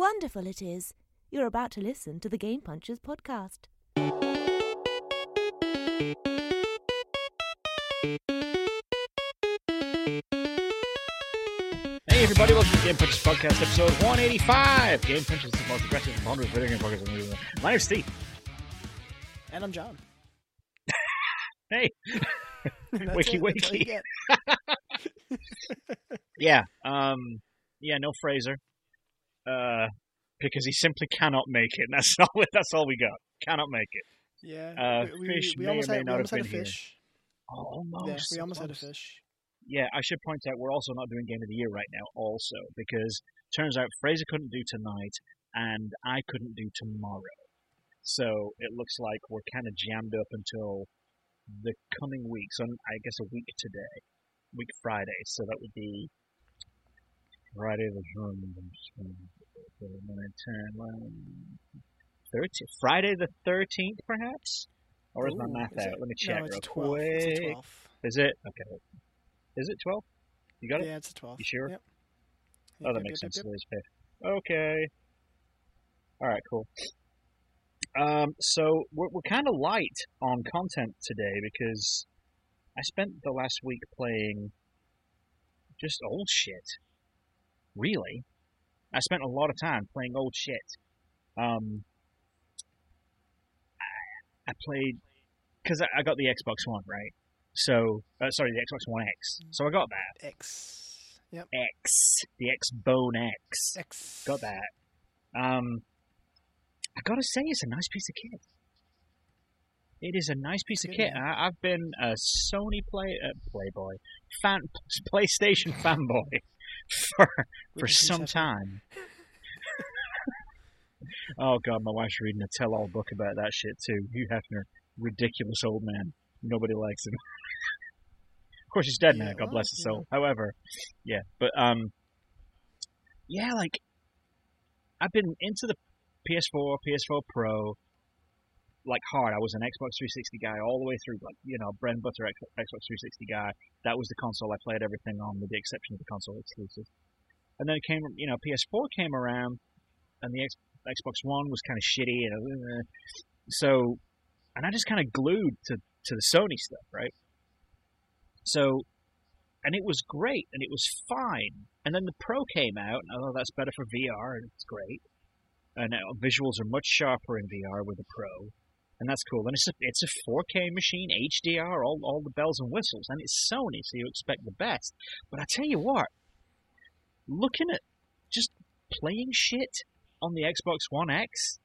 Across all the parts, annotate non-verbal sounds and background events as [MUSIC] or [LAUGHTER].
wonderful it is. You're about to listen to the Game Punchers podcast. Hey everybody, welcome to Game Punchers Podcast, episode 185. Game Punchers is the most aggressive and ponderous video game podcast in the world. My name's Steve. And I'm John. [LAUGHS] Hey. [LAUGHS] That's Wiki it, that's wiki. [LAUGHS] Yeah, um, yeah, no Fraser. Uh, because he simply cannot make it. [LAUGHS] That's all. That's all we got. Cannot make it. Yeah. Uh, we, we, fish we almost had, we almost had a fish. Oh, almost. Yeah, we almost had a fish. Yeah, I should point out we're also not doing Game of the Year right now, also because turns out Fraser couldn't do tonight and I couldn't do tomorrow. So it looks like we're kind of jammed up until the coming week. So I guess a week today, week Friday. So that would be Friday the 13th. Friday the 13th, perhaps? Or is my math is out? it- Let me check no, it's real 12. It's a quick. 12. Is it? Okay. Is it 12? You got it? Yeah, it's a 12. You sure? Yep. Oh, that yep, makes yep, sense. yep, fifth. Okay. All right, cool. Um, so we're, we're kind of light on content today because I spent the last week playing just old shit. Really, I spent a lot of time playing old shit. Um, I played because I, I got the Xbox One, right? So, uh, sorry, the Xbox One X. So I got that X. Yep. X, the X Bone X. X. Got that. Um, I gotta say, it's a nice piece of kit. It is a nice piece of Good, kit. I, I've been a Sony play uh, Playboy fan PlayStation [LAUGHS] fanboy [LAUGHS] for for some time. [LAUGHS] oh god, my wife's reading a tell-all book about that shit too. Hugh Hefner, ridiculous old man. Nobody likes him. [LAUGHS] of course, he's dead now. God well, bless his you soul. However, yeah, but um, yeah, like I've been into the PS4, PS4 Pro, like hard. I was an Xbox 360 guy all the way through, like you know, bread and butter Xbox 360 guy. That was the console I played everything on, with the exception of the console exclusives. And then it came, you know, PS4 came around, and the X- Xbox One was kind of shitty, and uh, so, and I just kind of glued to to the Sony stuff, right? So, and it was great, and it was fine. And then the Pro came out, and oh, that's better for VR, and it's great. And visuals are much sharper in VR with the Pro, and that's cool. And it's a it's a 4K machine, HDR, all all the bells and whistles, and it's Sony, so you expect the best. But I tell you what, looking at just playing shit on the Xbox One X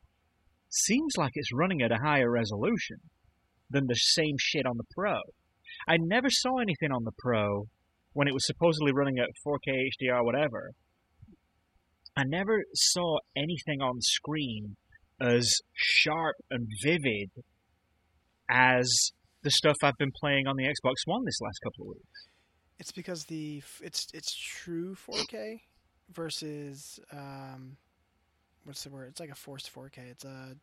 seems like it's running at a higher resolution than the same shit on the Pro. I never saw anything on the Pro when it was supposedly running at 4K HDR, whatever. I never saw anything on screen as sharp and vivid as the stuff I've been playing on the Xbox One this last couple of weeks. It's because the it's it's true 4K versus um, what's the word? It's like a forced 4K. It's a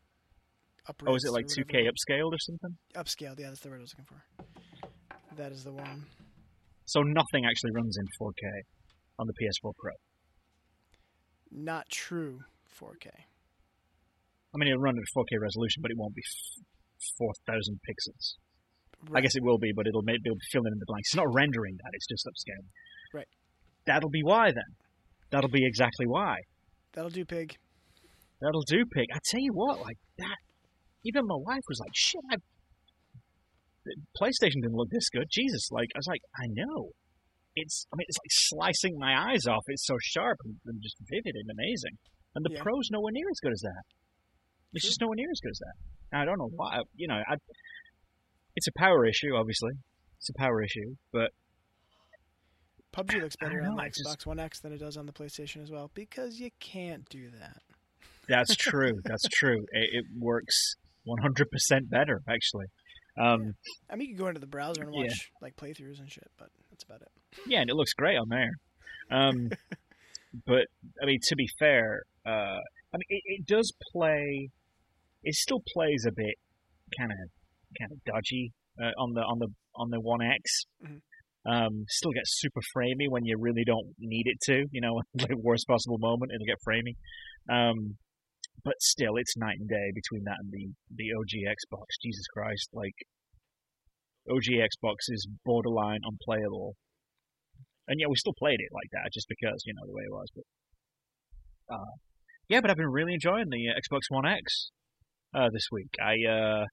upper. Oh, is it like 2K upscaled or something? Upscaled. Yeah, that's the word I was looking for. That is the one. So nothing actually runs in 4K on the PS4 Pro. Not true 4K. I mean, it'll run at 4K resolution, but it won't be 4,000 pixels. I guess it will be, but it'll, it'll be filling in the blanks. It's not rendering that; it's just upscaling. Right. That'll be why then. That'll be exactly why. That'll do, pig. That'll do, pig. I tell you what, like that. Even my wife was like, "Shit, I, the PlayStation didn't look this good." Jesus, like I was like, "I know." It's, I mean, it's like slicing my eyes off. It's so sharp and, and just vivid and amazing. And the Yeah. Pro's nowhere near as good as that. It's just nowhere near as good as that. Now, I don't know why. You know, I, it's a power issue, obviously. It's a power issue, but PUBG looks better don't on know, the I just- Xbox One X than it does on the PlayStation as well because you can't do that. [LAUGHS] That's true. That's true. It, it works 100% better, actually. Um, I mean, you can go into the browser and Yeah. watch like playthroughs and shit, but that's about it. yeah, and it looks great on there. Um, [LAUGHS] but I mean, to be fair, uh, I mean, it, it does play. It still plays a bit kind of kind of dodgy uh, on the on the on the One X. Mhm. Um, still gets super framey when you really don't need it to, you know, [LAUGHS] like worst possible moment, it'll get framey. Um, but still, it's night and day between that and the the OG Xbox. Jesus Christ, like OG Xbox is borderline unplayable. And yeah, we still played it like that just because you know the way it was. But uh, yeah, but I've been really enjoying the uh, Xbox One X uh, this week. I uh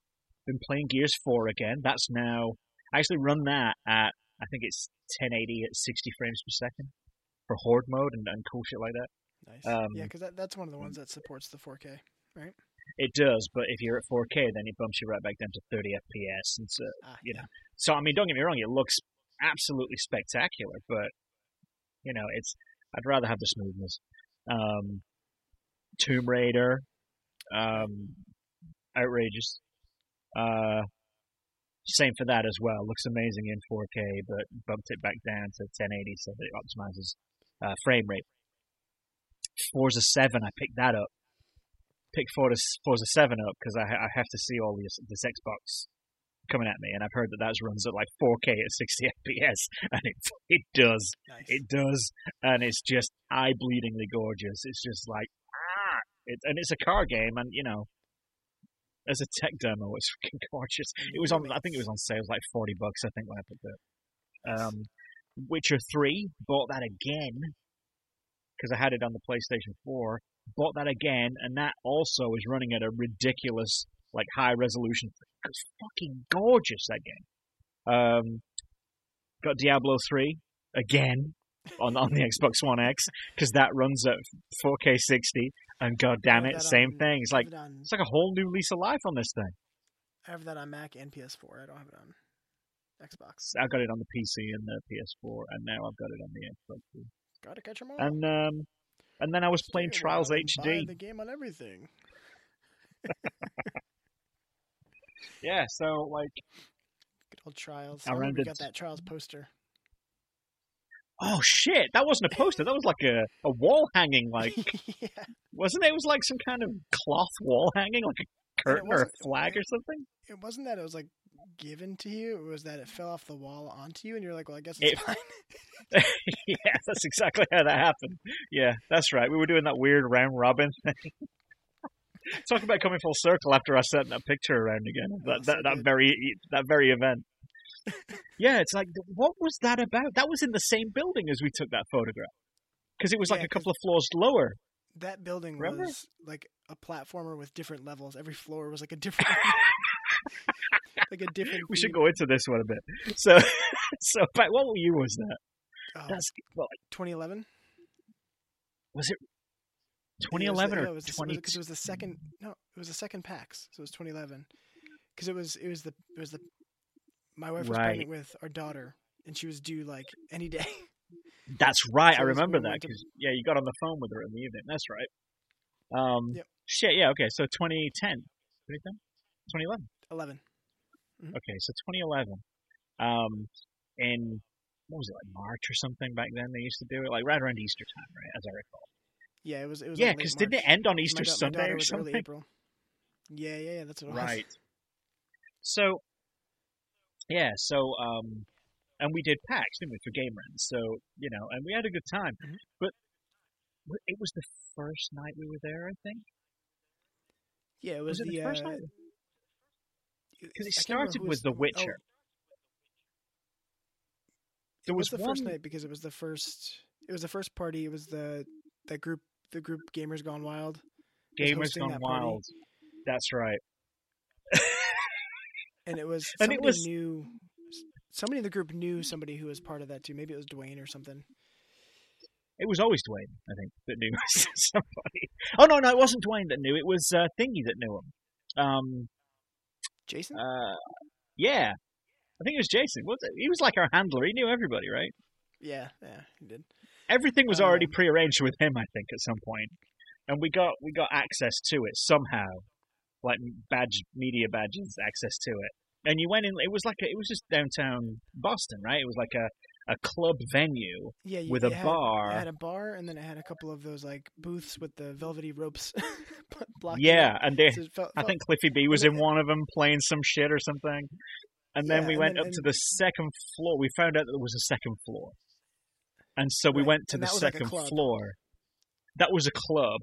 been playing Gears 4 again. That's now I actually run that at I think it's 1080 at 60 frames per second for horde mode and, and cool shit like that. Nice. Um, yeah, because that, that's one of the ones that supports the 4K. Right? It does, but if you're at 4K, then it bumps you right back down to 30 FPS. And so, Ah, you yeah. know, so I mean, don't get me wrong, it looks absolutely spectacular, but you know, it's I'd rather have the smoothness. Um, Tomb Raider, um, outrageous. Uh, same for that as well. Looks amazing in 4K, but bumped it back down to 1080 so that it optimizes uh, frame rate. Forza 7, I picked that up. Picked Forza, Forza 7 up because I, I have to see all this, this Xbox coming at me, and I've heard that that runs at like 4K at 60 [LAUGHS] FPS, and it it does, Nice. it does, and it's just eye-bleedingly gorgeous. It's just like ah, it, and it's a car game, and you know, as a tech demo, it's freaking [LAUGHS] gorgeous. It was on, I think it was on sale, it was like 40 bucks, I think, when I picked it. Um, Witcher 3, bought that again because I had it on the PlayStation 4. Bought that again, and that also is running at a ridiculous, like, high resolution. It's fucking gorgeous, that game. Um, got Diablo 3 again on, on the [LAUGHS] Xbox One X because that runs at 4K 60, and god damn it, same on- thing. It's like, it on, it's like a whole new lease of life on this thing. I have that on Mac and PS4. I don't have it on Xbox. I got it on the PC and the PS4, and now I've got it on the Xbox. too. Gotta catch 'em all. And um, and then I was playing Stay a Trials while and buy HD. the game on everything. [LAUGHS] Yeah, so like, Good old Trials. I I remember got that Trials poster. Oh shit, that wasn't a poster. That was like a, a wall hanging, like [LAUGHS] yeah. wasn't it? It was like some kind of cloth wall hanging, like a curtain or a flag or something. It wasn't that it was like given to you. It was that it fell off the wall onto you, and you're like, "Well, I guess it's It- fine." [LAUGHS] [LAUGHS] yeah, that's exactly how that happened. Yeah, that's right. We were doing that weird round robin thing. Talk about coming full circle after I sent that picture around again. That Oh, that, that very that very event. Yeah, it's like what was that about? That was in the same building as we took that photograph. Because it was like Yeah, a couple of floors lower. that building Remember? was like a platformer with different levels. Every floor was like a different, [LAUGHS] like a different. We should go into this one a bit. So, [LAUGHS] so back what year was that? Oh, That's well, like 2011. was it Yeah, it was 2011 the- or it was the, 20? because it was the second. No, it was the second PAX, so it was 2011. Because it was it was the it was the my wife was Right. pregnant with our daughter, and she was due like any day. [LAUGHS] That's right. So I remember that because yeah, you got on the phone with her in the evening. That's right. Um, Yep. shit. Yeah. Okay. So 2010, 2010, 2011. 11. Okay. So 2011. Um, in what was it like March or something back then? They used to do it like right around Easter time, right? As I recall. Yeah, it was. It was. Yeah, like because didn't it end on Easter my Sunday daughter or was early something? April. Yeah, yeah, yeah. That's what it was. Right. So, yeah, so, um, and we did PAX, didn't we, for Game runs? So, you know, and we had a good time. Mhm. But it was the first night we were there, I think. Yeah, it was, Was, it the, the first uh, night? Because it started with was The oh, Witcher. It was, was the first night because it was the first. It was the first party. It was the that group. The group Gamers Gone Wild. Gamers Gone that party. Wild. That's right. And it was And somebody it was- knew. Somebody in the group knew somebody who was part of that too. Maybe it was Dwayne or something. It was always Dwayne, I think, that knew [LAUGHS] somebody. Oh, no, no, it wasn't Dwayne that knew. It was uh, Thingy that knew him. Um, Jason. uh, yeah. I think it was Jason. Was? He was like our handler. He knew everybody, right? yeah, yeah, he did. everything was already Um, prearranged with him, I think, at some point, and we got we got access to it somehow, like badge media badges access to it. And you went in. It was like a, it was just downtown Boston, right? It was like a a club venue Yeah, you, with it a had, bar. It had a bar, and then it had a couple of those like booths with the velvety ropes [LAUGHS] yeah, it. and they, So felt, I think Cliffy B was in one of them playing some shit or something. And then we and went then- up to the second floor. We found out that there was a second floor. And so we Right, went to the was like second floor. That was a club.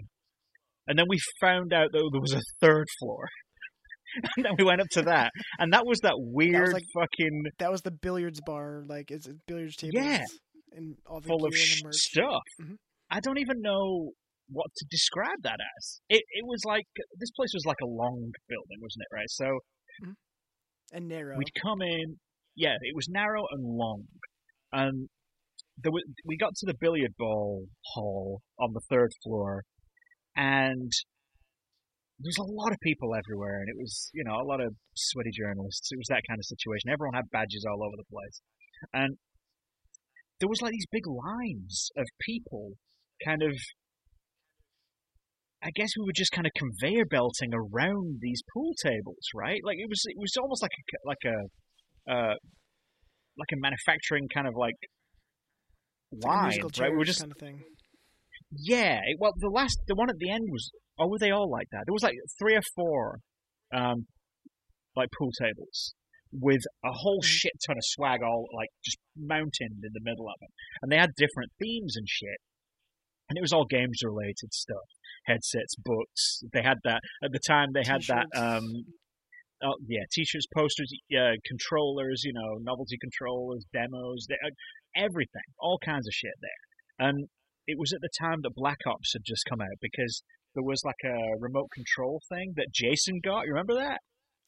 And then we found out that there was a third floor. [LAUGHS] and then we went up to that. And that was that weird like- fucking That was the billiards bar, like it's billiards tables. Yeah. And all the full of and the merch. stuff. Mhm. I don't even know what to describe that as. It it was like this place was like a long building, wasn't it? Right. So and narrow. we'd come in. Yeah, it was narrow and long, and there was, we got to the billiard ball hall on the third floor, and there was a lot of people everywhere, and it was you know a lot of sweaty journalists. It was that kind of situation. Everyone had badges all over the place, and there was like these big lines of people, kind of. I guess we were just kind of conveyor belting around these pool tables, right? Like it was, it was almost like a like a uh, like a manufacturing kind of like It's like line, right? We were just kind of thing. Yeah. it- Well, the last, the one at the end was. Oh, were they all like that? There was like three or four, um, like pool tables with a whole Mhm. shit ton of swag all like just mountained in the middle of it, and they had different themes and shit. And it was all games related stuff, headsets, books. They had that at the time. They had that. T-shirts. Um, oh yeah, t-shirts, posters, yeah, controllers. You know, novelty controllers, demos, they, uh, everything, all kinds of shit there. And it was at the time that Black Ops had just come out because there was like a remote control thing that Jason got. You remember that?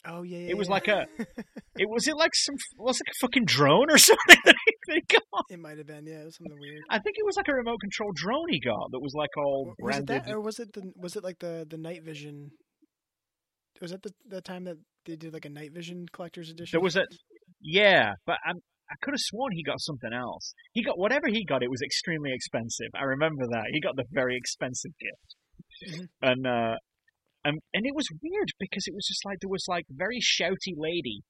Oh yeah, yeah. It was yeah. like a- [LAUGHS] It was it like some was it like a fucking drone or [LAUGHS] something that he got. it might have been. Yeah, it was something weird. I think it was like a remote control drone he got that was like all Was it branded. that, or was it the was it like the the night vision? Was that the the time that they did like a night vision collector's edition? There was a yeah, but I'm, I could have sworn he got something else. He got whatever he got. It was extremely expensive. I remember that he got the very expensive gift, Mhm. and uh, and and it was weird because it was just like there was like very shouty lady,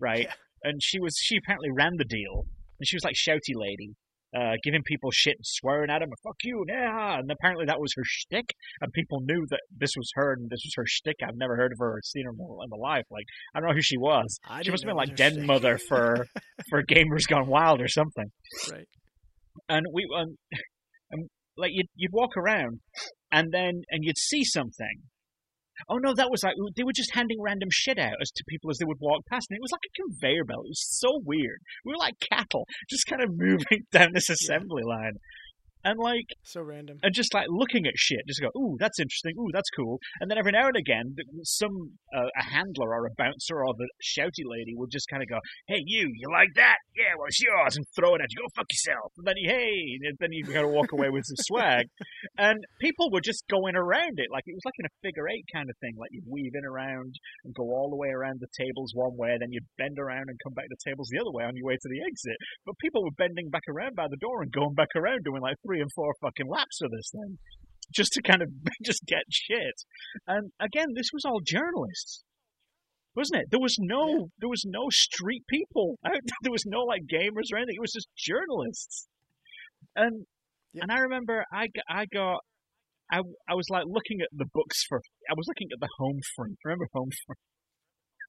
right? Yeah. And she was she apparently ran the deal, and she was like shouty lady. Uh, giving people shit, and swearing at them, fuck you, yeah. And apparently that was her shtick, and people knew that this was her and this was her shtick. I've never heard of her or seen her in my- life. Like, I don't know who she was. I She must have been like den shtick. mother for [LAUGHS] for Gamers Gone Wild or something. right. And we um, [LAUGHS] um like you'd you'd walk around, and then and you'd see something. Oh no, that was like they were just handing random shit out as to people as they would walk past, and it was like a conveyor belt. It was so weird. We were like cattle, just kind of [LAUGHS] moving down this assembly line, and like So random. and just like looking at shit, just go, ooh, that's interesting, ooh, that's cool. And then every now and again, some uh, a handler or a bouncer or the shouty lady would just kind of go, hey, you, you like that? Yeah, well, it's yours, and throw it at you. Go fuck yourself. And then you, hey, and then you gotta walk away with some swag. [LAUGHS] And people were just going around it like it was like in a figure eight kind of thing. Like you'd weave in around and go all the way around the tables one way, then you'd bend around and come back to tables the other way on your way to the exit. But people were bending back around by the door and going back around doing like three and four fucking laps of this thing just to kind of [LAUGHS] just get shit. And again, this was all journalists. Wasn't it? There was no, Yeah. there was no street people out. [LAUGHS] There was no like gamers or anything. It was just journalists. And Yep. and I remember I I got I, I was like looking at the books for I was looking at the Home Front. Remember Home Front?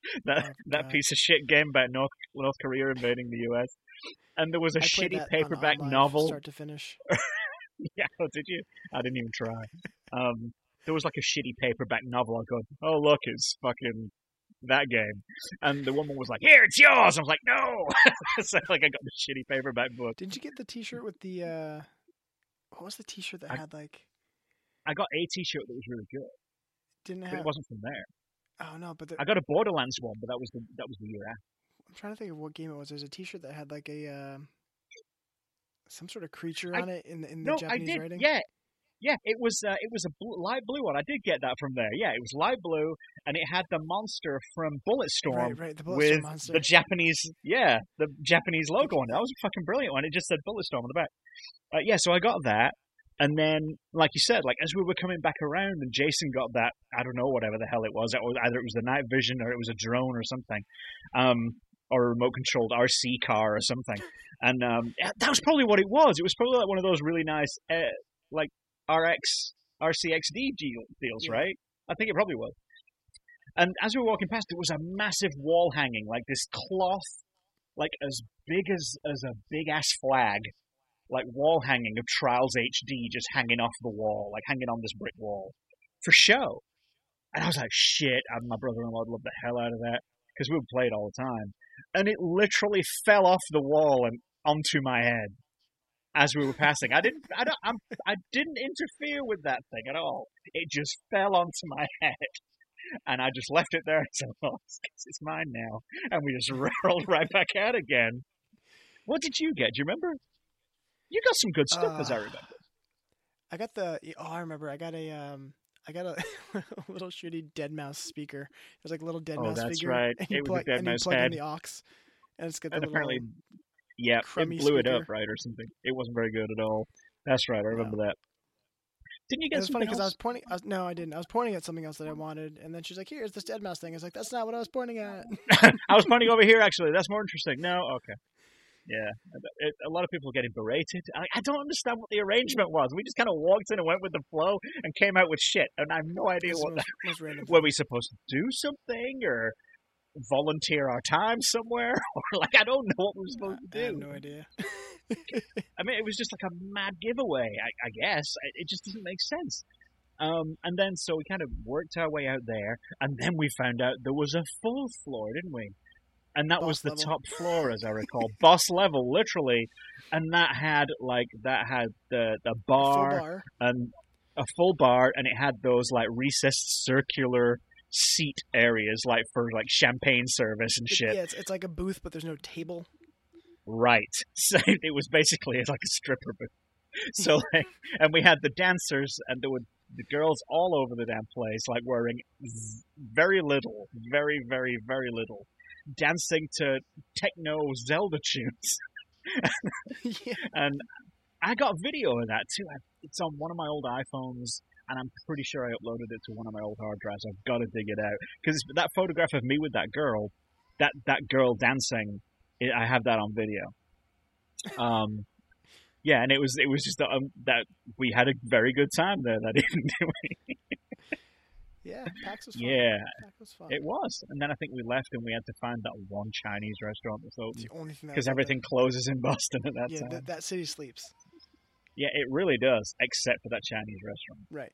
[LAUGHS] that Oh, that piece of shit game about North North Korea invading the US. And there was a I shitty paperback novel start to finish. [LAUGHS] yeah, oh, did you? I didn't even try. Um, there was like a shitty paperback novel. I go, oh look, it's fucking that game. And the woman was like, here, it's yours. I was like, no. [LAUGHS] so like I got the shitty paperback book. Didn't you get the T-shirt with the? uh What was the T-shirt that I- had like? I got a T-shirt that was really good, Didn't but have. it wasn't from there. Oh no, but the, I got a Borderlands one, but that was the that was the year after. I'm trying to think of what game it was. There's a T-shirt that had like a uh, some sort of creature I- on it in the in the No, I Japanese did. writing. Yeah. Yeah, it was uh, it was a bl- light blue one. I did get that from there. Yeah, it was light blue, and it had the monster from Bulletstorm right, right. The Bulletstorm with monster. the Japanese, yeah, the Japanese logo on it. That was a fucking brilliant one. It just said Bulletstorm on the back. Uh, yeah, so I got that, and then, like you said, like as we were coming back around, and Jason got that, I don't know, whatever the hell it was. It was either it was the night vision or it was a drone or something, um, or a remote controlled RC car or something. [LAUGHS] And um, that was probably what it was. It was probably like one of those really nice, uh, like RX RCXD deal, deals, Yeah. right? I think it probably was. And as we were walking past, there was a massive wall hanging, like this cloth, like as big as as a big ass flag, like wall hanging of Trials HD just hanging off the wall, like hanging on this brick wall for show. And I was like, shit, and my brother-in-law would love the hell out of that because we would play it all the time. And it literally fell off the wall and onto my head as we were passing. I didn't, I don't, I'm, I didn't interfere with that thing at all. It just fell onto my [LAUGHS] head. And I just left it there [LAUGHS] and said, well, it's mine now. And we just [LAUGHS] rolled right back out again. What did you get? Do you remember? You got some good stuff, as I Uh, remember. I got the. Oh, I remember. I got a. Um, I got a, [LAUGHS] little shitty dead mouse speaker. It was like a little dead Oh, mouse that's figure. right. And It you was a dead and mouse plug in the aux, and it's got the And little. apparently, yeah, it blew it up, right, or something. It wasn't very good at all. That's right. I remember that. Didn't you get was funny because I was pointing. I was, no, I didn't. I was pointing at something else that I wanted, and then she's like, "Here's this dead mouse thing." I was like, "That's not what I was pointing at." [LAUGHS] I was pointing over here, actually. That's more interesting. No, okay. Yeah, it, a lot of people are getting berated. I, I don't understand what the arrangement was. We just kind of walked in and went with the flow and came out with shit, and I have no idea the what. most, most random. [LAUGHS] Were we supposed to do something or volunteer our time somewhere, [LAUGHS] or like I don't know what we were supposed I to do? no idea. I mean, it was just like a mad giveaway, I, I guess. It it just doesn't make sense. Um, and then so we kind of worked our way out there, and then we found out there was a full floor, didn't we? And that was the level. top floor, as I [LAUGHS] recall, boss level, literally. And that had like that had the the bar, bar. and a full bar, and it had those like recessed circular seat areas, like for like champagne service and It- shit. yeah, it's, it's like a booth, but there's no table. Right. [LAUGHS] So it was basically like a stripper booth. So [LAUGHS] like, and we had the dancers, and there were the girls all over the damn place, like wearing z- very little, very, very, very little, dancing to techno Zelda tunes. [LAUGHS] yeah. And I got video of that too. It's on one of my old iPhones, and I'm pretty sure I uploaded it to one of my old hard drives. I've got to dig it out because that photograph of me with that girl, that that girl dancing, it, I have that on video. Um, yeah, and it was it was just um, that we had a very good time there that [LAUGHS] evening. Yeah, PAX was fun. yeah, PAX was fun. it was. And then I think we left and we had to find that one Chinese restaurant that's It's the only thing because open. everything closes in Boston at that Yeah, time. that, that city sleeps. Yeah, it really does, except for that Chinese restaurant. Right.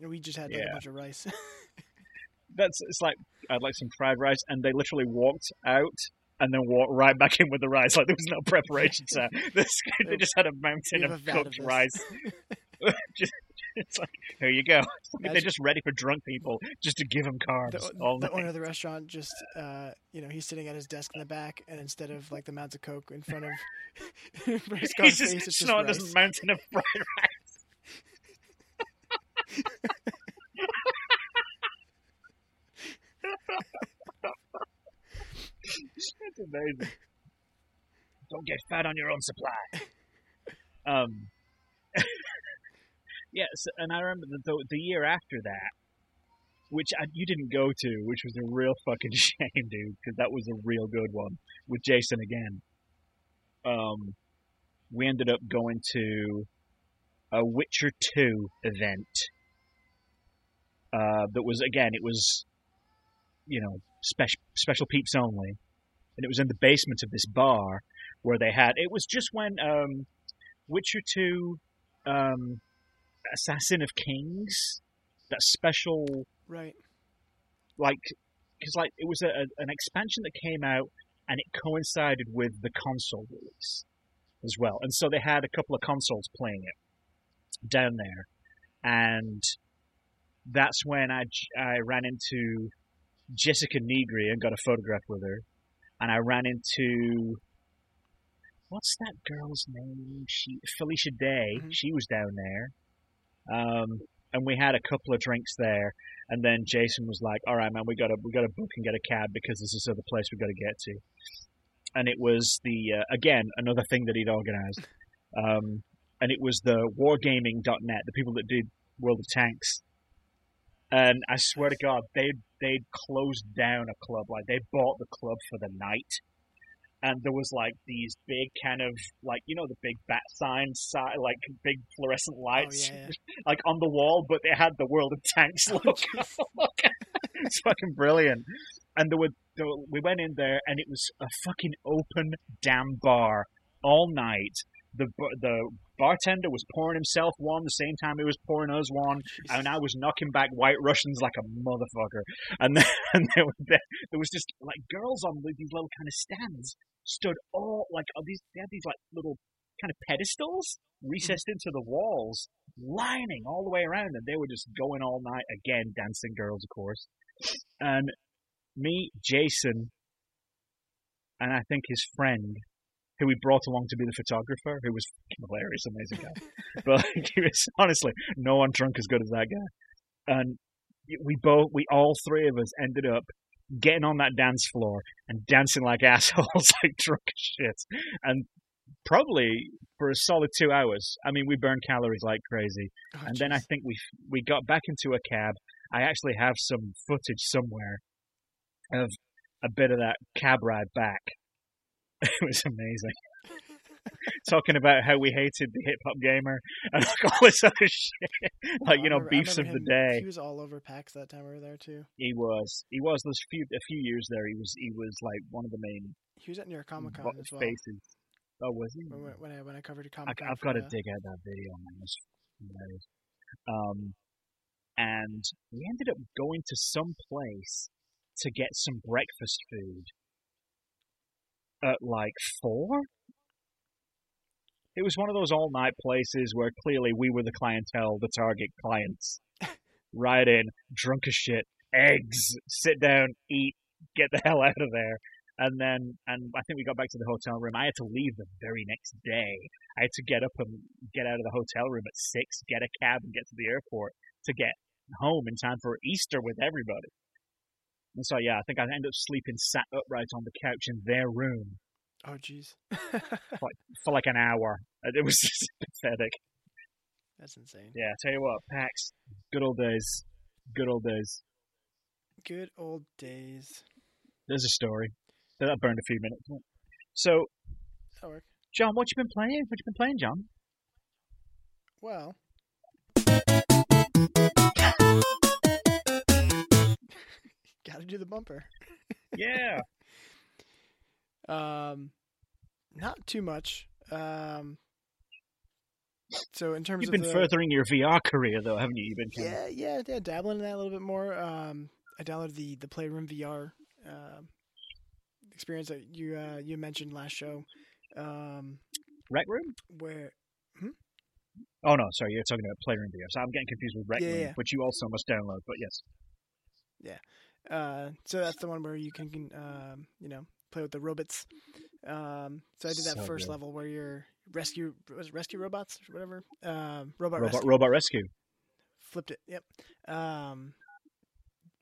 And we just had like Yeah. a bunch of rice. [LAUGHS] That's it's like I'd like some fried rice, and they literally walked out and then walked right back in with the rice. Like there was no preparation [LAUGHS] time. They just had a mountain of cooked rice. [LAUGHS] just, [LAUGHS] it's like here you go. [LAUGHS] They're just ready for drunk people, just to give them carbs the, all the owner of the restaurant just, uh, you know, he's sitting at his desk in the back, and instead of like the mounds of coke in front of [LAUGHS] just face, it's just rice. this mountain of fried rice. That's amazing. Don't get fat on your own supply. Um, yes, and I remember the, the, the year after that, which I, you didn't go to, which was a real fucking [LAUGHS] shame, dude, because that was a real good one with Jason again. Um, we ended up going to a Witcher 2 event. Uh, that was again, it was, you know, special special peeps only, and it was in the basement of this bar where they had. It was just when um, Witcher 2, um, Assassin of Kings, that special Right. like because like it was a, a, an expansion that came out and it coincided with the console release as well. And so they had a couple of consoles playing it down there. And that's when I I ran into Jessica Negri and got a photograph with her. And I ran into what's that girl's name? She Felicia Day. Mhm. she was down there um, and we had a couple of drinks there and then Jason was like, "All right, man, we gotta we gotta book and get a cab because this other place we gotta get to." And it was the uh, again another thing that he'd organized, um, and it was the Wargaming.net, the people that did World of Tanks. And I swear to God, they they'd closed down a club, like they bought the club for the night. And there was like these big kind of like you know the big bat signs, si- like big fluorescent Oh lights yeah. yeah. [LAUGHS] like on the wall, but they had the World of Tanks Oh, logo. [LAUGHS] it's fucking brilliant. And there were, there were- we went in there, and it was a fucking open damn bar all night. The the bartender was pouring himself one the same time he was pouring us one, and I was knocking back White Russians like a motherfucker. And then [LAUGHS] and there, were, there was just like girls on these little kind of stands stood all like these they had these like little kind of pedestals recessed into the walls, lining all the way around, and they were just going all night again, dancing girls, of course. And me, Jason, and I think his friend, who we brought along to be the photographer, who was hilarious, amazing guy. [LAUGHS] but he was honestly no one drunk as good as that guy. And we both, we all three of us ended up getting on that dance floor and dancing like [LAUGHS] assholes, like drunk as shit. And probably for a solid two hours. I mean, we burned calories like crazy. Oh, and then I think we we got back into a cab. I actually have some footage somewhere of a bit of that cab ride back. [LAUGHS] It was amazing. [LAUGHS] Talking about how we hated the hip hop gamer and like all this other shit, like you know remember- beefs of remember the day. He was all over PAX that time we were there too. He was he was those few a few years there. He was he was like one of the main He was at New York Comic Con as well. faces. Oh, was he? When, when I when I covered Comic Con. I've got to dig out that video, man. It's hilarious. Um, and we ended up going to some place to get some breakfast food at like four. It was one of those all night places where clearly we were the clientele, the target clients. [LAUGHS] right in, drunk as shit, eggs, sit down, eat, get the hell out of there. And then, and I think we got back to the hotel room. I had to leave the very next day. I had to get up and get out of the hotel room at six, get a cab, and get to the airport to get home in time for Easter with everybody. And so, yeah, I think I ended up sleeping sat upright on the couch in their room Oh jeez. for like [LAUGHS] an hour. It was [LAUGHS] just pathetic. That's insane. Yeah, I tell you what, PAX, good old days. Good old days. Good old days. There's a story. That burned a few minutes. So, work. John, what you been playing? What you been playing, John? Well. Gotta do the bumper. Yeah. [LAUGHS] Um, not too much. Um, so in terms of You've been the, furthering your VR career, though, haven't you? You've been kind of- yeah, yeah, yeah, dabbling in that a little bit more. Um, I downloaded the the Playroom VR um experience that you uh, you mentioned last show. Um, Rec Room? where Oh, no, sorry, you're talking about Playroom VR. So I'm getting confused with Rec Yeah, Room, yeah. which you also must download, but yes. Uh, so that's the one where you can, can um, you know, play with the robots. Um, so I did that So first good. level where you're rescue was rescue robots or whatever. Um, robot, Robot, rescue. Robot Rescue. Flipped it. Yep. Um,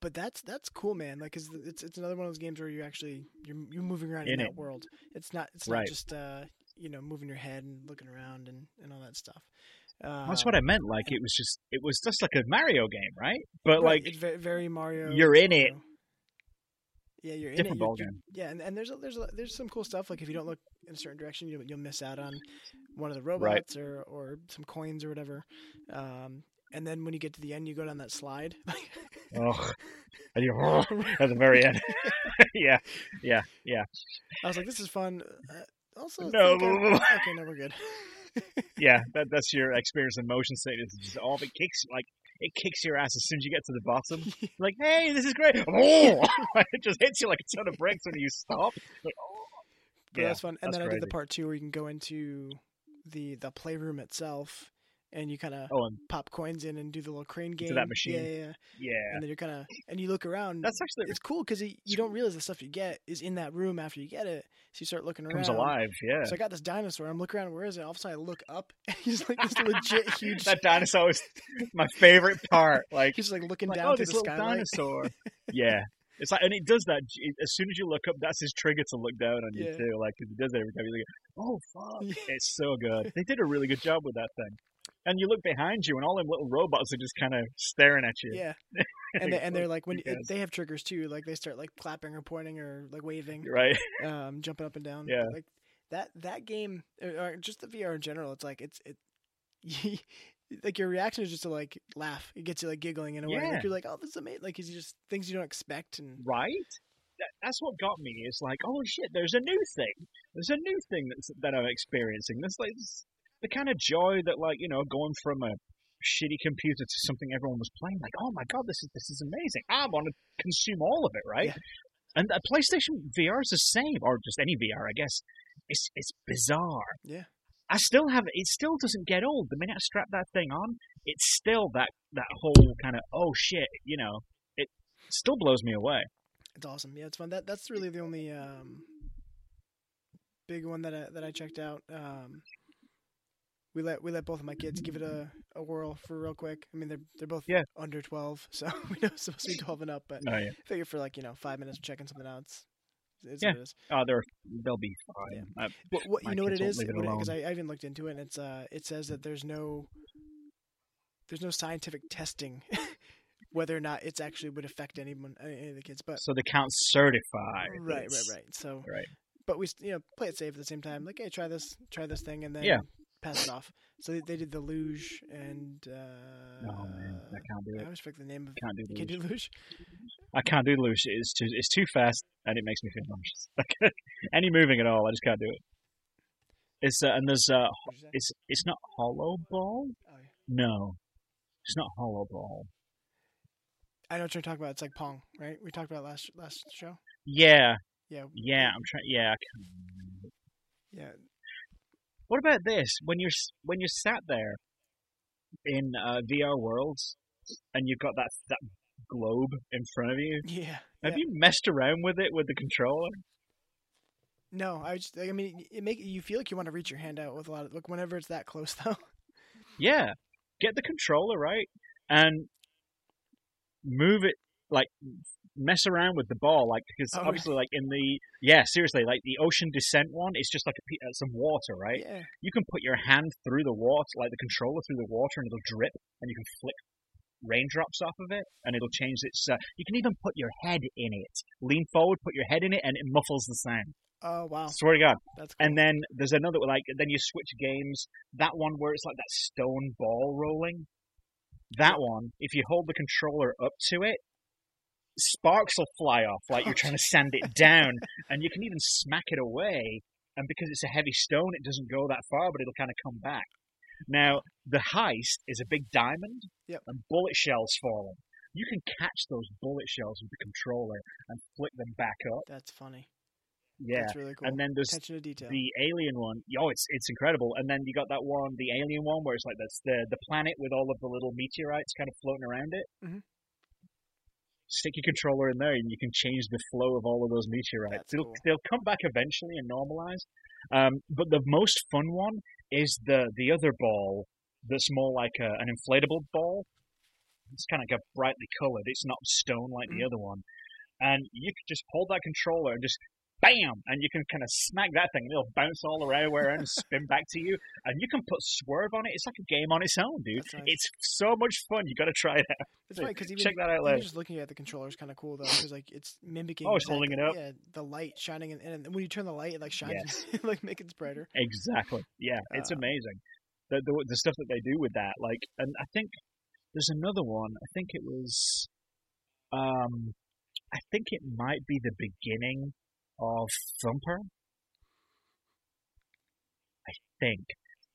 but that's that's cool, man. Like, 'cause it's it's another one of those games where you actually you're you're moving around in, In that world. It's not it's Right. not just uh you know moving your head and looking around and and all that stuff. Um, That's what I meant. Like, it was just, it was just like a Mario game, right? But, right, like, it's very, Mario. you're in it. Yeah, you're in different it. You're- Yeah, and, and there's a, there's a, there's some cool stuff. Like if you don't look in a certain direction, you'll you'll miss out on one of the robots or or some coins or whatever. Um, and then when you get to the end, you go down that slide. oh, [LAUGHS] And you at the very end. [LAUGHS] yeah, yeah, yeah. I was like, this is fun. Uh, also, No. I- okay, no, we're good. [LAUGHS] Yeah, that, that's your experience in motion sickness. It's just all it kicks like it kicks your ass as soon as you get to the bottom. [LAUGHS] like, hey, this is great. Oh, [LAUGHS] it just hits you like a ton of bricks when you stop. Like, oh. But Yeah, that's fun. And that's then I did the part two where you can go into the the playroom itself, and you kind of Oh, pop coins in and do the little crane game. That machine. Yeah, yeah, yeah. And then you're kind of and you look around. that's actually it's cool because you don't realize the stuff you get is in that room after you get it. So you start looking around. comes alive. Yeah, So I got this dinosaur. I'm looking around. Where is it? All of a sudden, I look up, [LAUGHS] and he's like this legit huge. [LAUGHS] that dinosaur was [LAUGHS] my favorite part. Like, he's like looking like down oh, to this the little skylight. dinosaur. yeah. It's like, and it does that as soon as you look up. That's his trigger to look down on you Yeah. too. Like, 'cause he does it every time you look. Oh fuck! Yeah. It's so good. They did a really good job with that thing. And you look behind you, and all them little robots are just kind of staring at you. Yeah, [LAUGHS] and they, and they're like when they have triggers too. Like they start like clapping or pointing or like waving, Right. [LAUGHS] um, jumping up and down. Yeah. like that that game or, or just the VR in general. It's like it's it. [LAUGHS] like your reaction is just to like laugh. It gets you like giggling in a way. Like you're like, oh, this is amazing. Like you just things you don't expect and right? That, that's what got me. It's like, oh shit, there's a new thing. There's a new thing that's, that I'm experiencing. This like the kind of joy that like you know going from a shitty computer to something everyone was playing. Like, oh my god, this is this is amazing. I want to consume all of it, right? Yeah. And a PlayStation VR is the same, or just any VR, I guess. It's it's bizarre. yeah. I still have it still doesn't get old. The minute I strap that thing on, it's still that that whole kind of oh shit, you know. It still blows me away. It's awesome. Yeah, it's fun. That that's really the only um, big one that I that I checked out. Um, we let we let both of my kids give it a, a whirl for real quick. I mean, they're they're both Yeah. under twelve, [LAUGHS] so we know it's supposed to be [LAUGHS] twelve and up. But Oh yeah. I figure for like you know five minutes checking something out, it's, it's Yeah. what it is. Oh, they're they'll be fine. Uh, What, what you know what it kids is? won't leave it Because. I, I haven't looked into it, and it's uh it says that there's no there's no scientific testing [LAUGHS] whether or not it's actually would affect anyone any of the kids. But so the can't certify. right, right, right. So Right. but we you know play it safe at the same time. Like, hey, try this, try this thing, and then Yeah. Pass it off. So they, they did the luge, and uh, Oh man, I can't do it. I always forget the name of. Can't do luge. do luge. I can't do luge. It's too it's too fast and it makes me feel nauseous. [LAUGHS] Like any moving at all, I just can't do it. It's uh, and there's uh What is that? it's it's not hollow ball. Oh, yeah. No, it's not hollow ball. I know what you're talking about. It's like Pong, right? We talked about it last last show. Yeah, Yeah. yeah. I'm trying. Yeah, I can't. Yeah. What about this? When you're when you're sat there in uh, VR worlds and you've got that that globe in front of you, Yeah. have yeah. you messed around with it with the controller? No, I just. I mean, it make you feel like you want to reach your hand out with a lot of. Look, whenever it's that close, [LAUGHS] though. Yeah, get the controller right and move it like mess around with the ball like because Oh, obviously like in the yeah seriously like the ocean descent one it's just like a, uh, some water right Yeah. you can put your hand through the water like the controller through the water and it'll drip and you can flick raindrops off of it and it'll change its uh, you can even put your head in it lean forward put your head in it and it muffles the sound Oh wow, swear to god that's cool. and then there's another like then you switch games. That one where it's like that stone ball rolling. That one, if you hold the controller up to it, sparks will fly off like you're trying to [LAUGHS] sand it down, and you can even smack it away. And because it's a heavy stone, it doesn't go that far, but it'll kind of come back. Now the heist is a big diamond, Yep. and bullet shells falling. You can catch those bullet shells with the controller and flick them back up. that's funny. Yeah, That's really cool. and then there's attention to detail. the alien one. Oh, it's it's incredible. And then you got that one, the alien one, where it's like that's the the planet with all of the little meteorites kind of floating around it. Mhm. Stick your controller in there, and you can change the flow of all of those meteorites. That's they'll cool. they'll come back eventually and normalize. Um, but the most fun one is the the other ball that's more like a, an inflatable ball. It's kind of like a brightly colored. It's not stone like the Mhm. other one. And you can just hold that controller and just bam, and you can kind of smack that thing, and it'll bounce all around, around and spin back to you. And you can put swerve on it. It's like a game on its own, dude. Nice. It's so much fun. You got to try it out. It's funny because even, Check that out later. just looking at the controller is kind of cool though, because like it's mimicking. Oh, it's holding it up? Yeah, the light shining, in, and when you turn the light, it like shines, [LAUGHS] like make it brighter. Exactly. Yeah, it's Uh, amazing. The, the the stuff that they do with that, like, and I think there's another one. I think it was, um, I think it might be the beginning of Thumper. I think,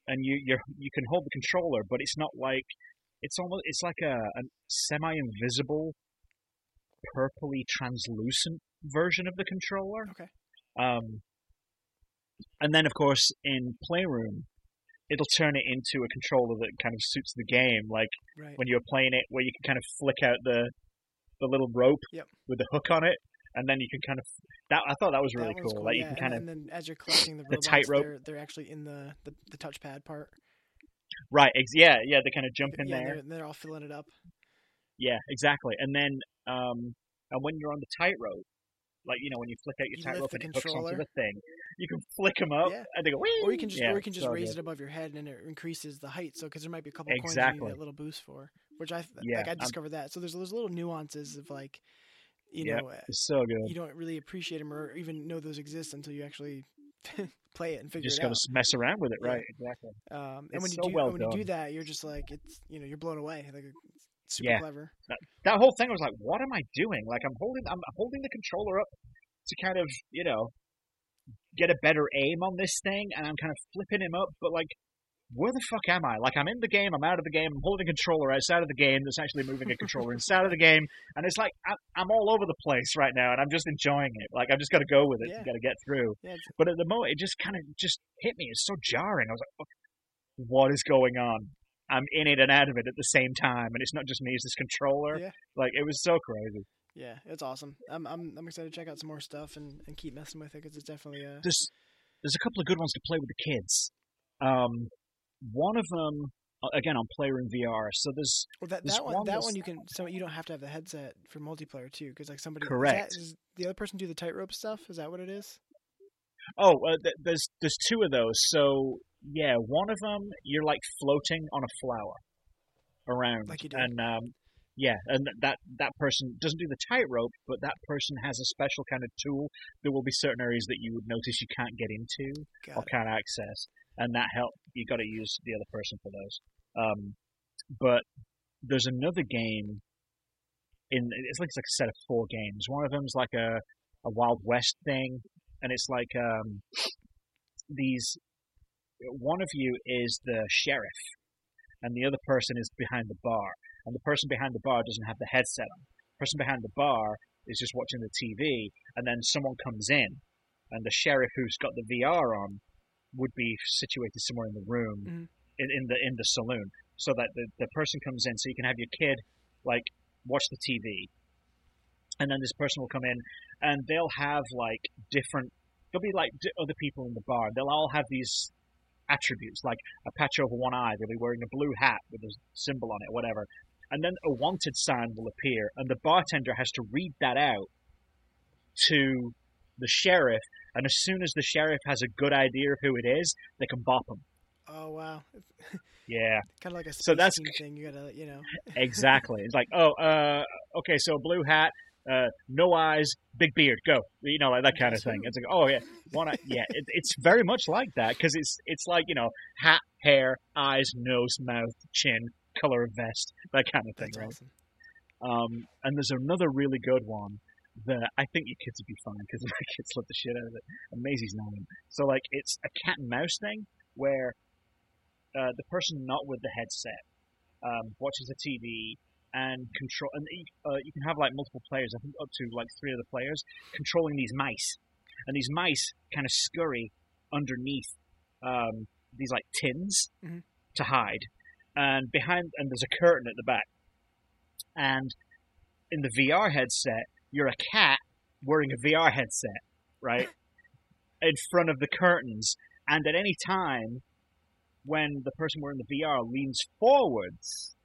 and you you you can hold the controller, but it's not like it's almost it's like a, a semi-invisible, purpley translucent version of the controller. Okay. Um, and then, of course, in Playroom, it'll turn it into a controller that kind of suits the game. Like Right. when you're playing it, where you can kind of flick out the the little rope Yep. with the hook on it, and then you can kind of that. I thought that was really That one's cool. Like you yeah, can kind of and, and then as you're collecting the the tightrope. they're, they're actually in the, the, the touchpad part. right, ex- yeah, yeah. They kind of jump in yeah, there. They're, they're all filling it up. Yeah, exactly. And then, um, and when you're on the tightrope, like you know, when you flick out your You tightrope and it hooks onto controller. the thing, you can flick them up, Yeah. and they go. Whee! Or you can just yeah, or you can just so raise good. it above your head and it increases the height. So because there might be a couple coins you Exactly. need that little boost for, which I Yeah, like I I'm- discovered that. So there's those little nuances of like, you Yeah. know, uh, It's so good. you don't really appreciate them or even know those exist until you actually [LAUGHS] play it and figure it out. You figure just it out. to mess around with it, Yeah. right? Exactly. Um, and when you so do well when you do that, you're just like it's you know you're blown away. Like it's super Yeah. clever. That whole thing I was like, what am I doing? Like I'm holding I'm holding the controller up to kind of you know get a better aim on this thing, and I'm kind of flipping him up, but like. Where the fuck am I? Like I'm in the game, I'm out of the game, I'm holding a controller outside of the game that's actually moving a controller inside of the game, and it's like I'm, I'm all over the place right now, and I'm just enjoying it. Like I've just got to go with it, Yeah. got to get through. Yeah, But at the moment, it just kind of just hit me. It's so jarring. I was like, "What is going on?" I'm in it and out of it at the same time, and it's not just me; it's this controller. Yeah. Like it was so crazy. yeah, it's awesome. I'm I'm I'm excited to check out some more stuff and, and keep messing with it because it's definitely a. There's there's a couple of good ones to play with the kids. Um, one of them, uh, again, on Playroom VR. So there's well that that one one that one you can so you don't have to have the headset for multiplayer too because like somebody Correct. Is the other person do the tightrope stuff? Is that what it is? oh, uh, th- there's there's two of those. So yeah, one of them you're like floating on a flower around, Like you do. and um, yeah, and that that person doesn't do the tightrope, but that person has a special kind of tool. There will be certain areas that you would notice you can't get into or it. can't access, and that help. You got to use the other person for those. Um, but there's another game. In it's like it's like a set of four games. One of them's like a a Wild West thing, and it's like um, these. One of you is the sheriff, and the other person is behind the bar. And the person behind the bar doesn't have the headset on. The person behind the bar is just watching the TV, and then someone comes in, and the sheriff who's got the VR on would be situated somewhere in the room, Mhm. in, in the in the saloon, so that the the person comes in, so you can have your kid like watch the TV, and then this person will come in, and they'll have like different. There'll be like d- other people in the bar. They'll all have these attributes, like a patch over one eye. They'll be wearing a blue hat with a symbol on it, whatever. And then a wanted sign will appear, and the bartender has to read that out to the sheriff. And as soon as the sheriff has a good idea of who it is, they can bop him. Oh wow, [LAUGHS] Yeah, kind of like a So that's- thing. You gotta you know. [LAUGHS] exactly. it's like, oh, uh, okay, so blue hat, uh, no eyes, big beard, go. You know, like that kind of thing. It's like, oh yeah, one eye. [LAUGHS] Yeah, it, it's very much like that because it's it's like you know, hat, hair, eyes, nose, mouth, chin, color of vest, that kind of thing, That's right? awesome. Um, and there's another really good one that I think your kids would be fine because [LAUGHS] my kids love the shit out of it. And Maisie's nine. So like it's a cat and mouse thing where uh, the person not with the headset um, watches the TV and control. And you- uh, you can have like multiple players. I think up to like three other players controlling these mice, and these mice kind of scurry underneath um, these like tins Mhm. to hide. And behind, and there's a curtain at the back and in the VR headset, you're a cat wearing a VR headset, right? [LAUGHS] in front of the curtains. And at any time, when the person wearing the VR leans forwards,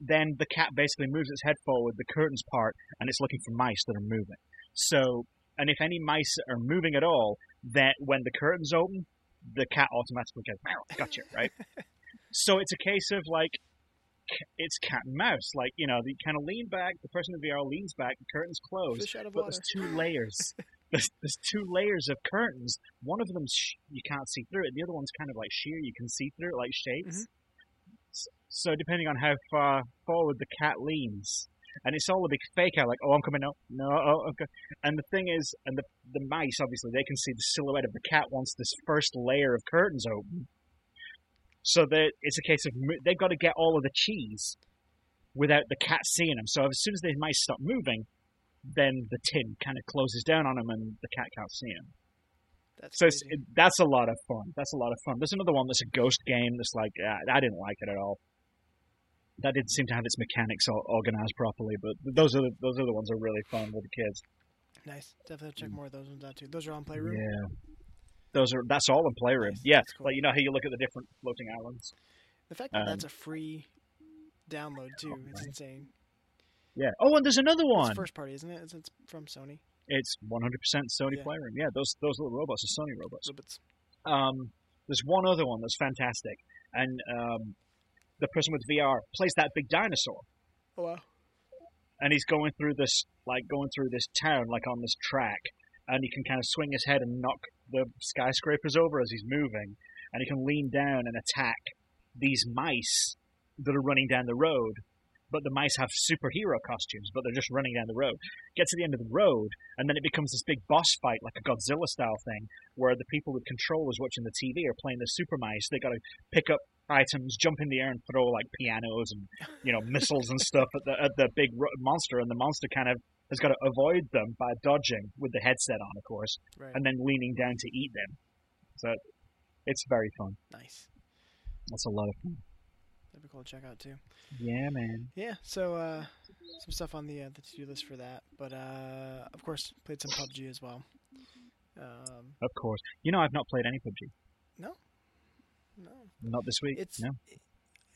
then the cat basically moves its head forward, the curtains part, and it's looking for mice that are moving. So, and if any mice are moving at all, that when the curtains open, the cat automatically goes, "Meow, gotcha, right? [LAUGHS] so it's a case of like, it's cat and mouse. Like, you know, you kind of lean back, the person in the VR leans back, the curtains close, Fish out of but water. there's two layers. [LAUGHS] there's, there's two layers of curtains. One of them sh- you can't see through it. The other one's kind of like sheer. You can see through it like shapes. Mm-hmm. S- So depending on how far forward the cat leans, and it's all a big fake out. Like, oh, I'm coming up. No, oh, okay. And the thing is, and the the mice obviously they can see the silhouette of the cat once this first layer of curtains open. So that it's a case of they've got to get all of the cheese without the cat seeing them. So as soon as the mice stop moving, then the tin kind of closes down on them and the cat can't see them. That's So it, that's a lot of fun. That's a lot of fun. There's another one that's a ghost game that's like uh, I didn't like it at all. That didn't seem to have its mechanics all organized properly, but those are the, those are the ones that are really fun with the kids. nice. Definitely check more of those ones out too. Those are on Playroom. Mm. Yeah, those are that's all in Playroom. Nice. Yeah, cool. like you know how you look at the different floating islands. The fact that Um, that's a free download too, it's insane. Yeah. Oh, and there's another It's one. first party, isn't it? It's, it's from Sony. It's 100% Sony Yeah. Playroom. Yeah, those those little robots are Sony robots. Ribbits. Um, there's one other one that's fantastic, and um, the person with VR plays that big dinosaur. Oh wow. and he's going through this like going through this town like on this track and he can kind of swing his head and knock the skyscrapers over as he's moving, and he can lean down and attack these mice that are running down the road. But the mice have superhero costumes, but they're just running down the road. Get to the end of the road, and then it becomes this big boss fight, like a Godzilla style thing, where the people with controllers watching the TV are playing the super mice. They got to pick up items, jump in the air, and throw like pianos and you know missiles and stuff at the at the big monster, and the monster kind of has got to avoid them by dodging with the headset on, of course, Right. and then leaning down to eat them. So it's very fun. nice. That's a lot of fun. That'd be cool to check out too. Yeah, man. Yeah. So uh, some stuff on the uh, the to do list for that, but uh, of course played some PUBG as well. Um, Of course. You know, I've not played any PUBG. no. No. Not this week. It's no.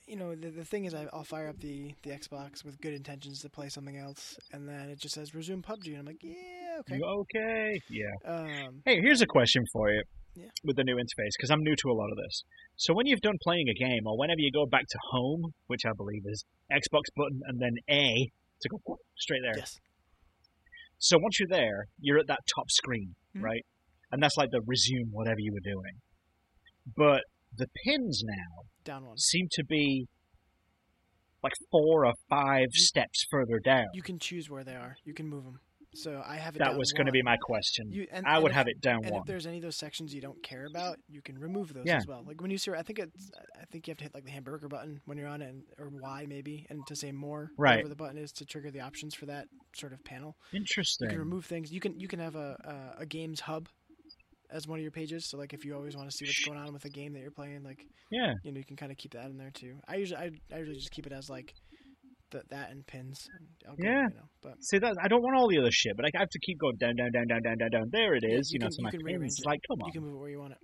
You know the the thing is I, I'll fire up the the Xbox with good intentions to play something else, and then it just says resume PUBG, and I'm like, yeah, okay. You okay? Yeah. Um, Hey, here's a question for you. Yeah. With the new interface, because I'm new to a lot of this. So when you've done playing a game, or whenever you go back to home, which I believe is Xbox button and then A to go whoop, straight there. yes. So once you're there, you're at that top screen, Mhm. right? And that's like the resume whatever you were doing. But the pins now Down one. seem to be like four or five steps further down. You can choose where they are. You can move them. So I have it. that was going to be my question. You, and, I and would if- have it down one. And one. if there's any of those sections you don't care about, you can remove those Yeah. as well. Like when you see, I think it's, I think you have to hit like the hamburger button when you're on it, and, or Y maybe, and to say more, Right. whatever the button is to trigger the options for that sort of panel. Interesting. You can remove things. You can you can have a a, a games hub as one of your pages. So like if you always want to see what's going on with a game that you're playing, like yeah. you know you can kind of keep that in there too. I usually I, I usually just keep it as like the, that and pins. And I'll Yeah. You know, but See that I don't want all the other shit, but I have to keep going down, down, down, down, down, down, down. There it is. Yeah, you you know, can- so you my can pins. it. Like, come on. you can move it where you want it.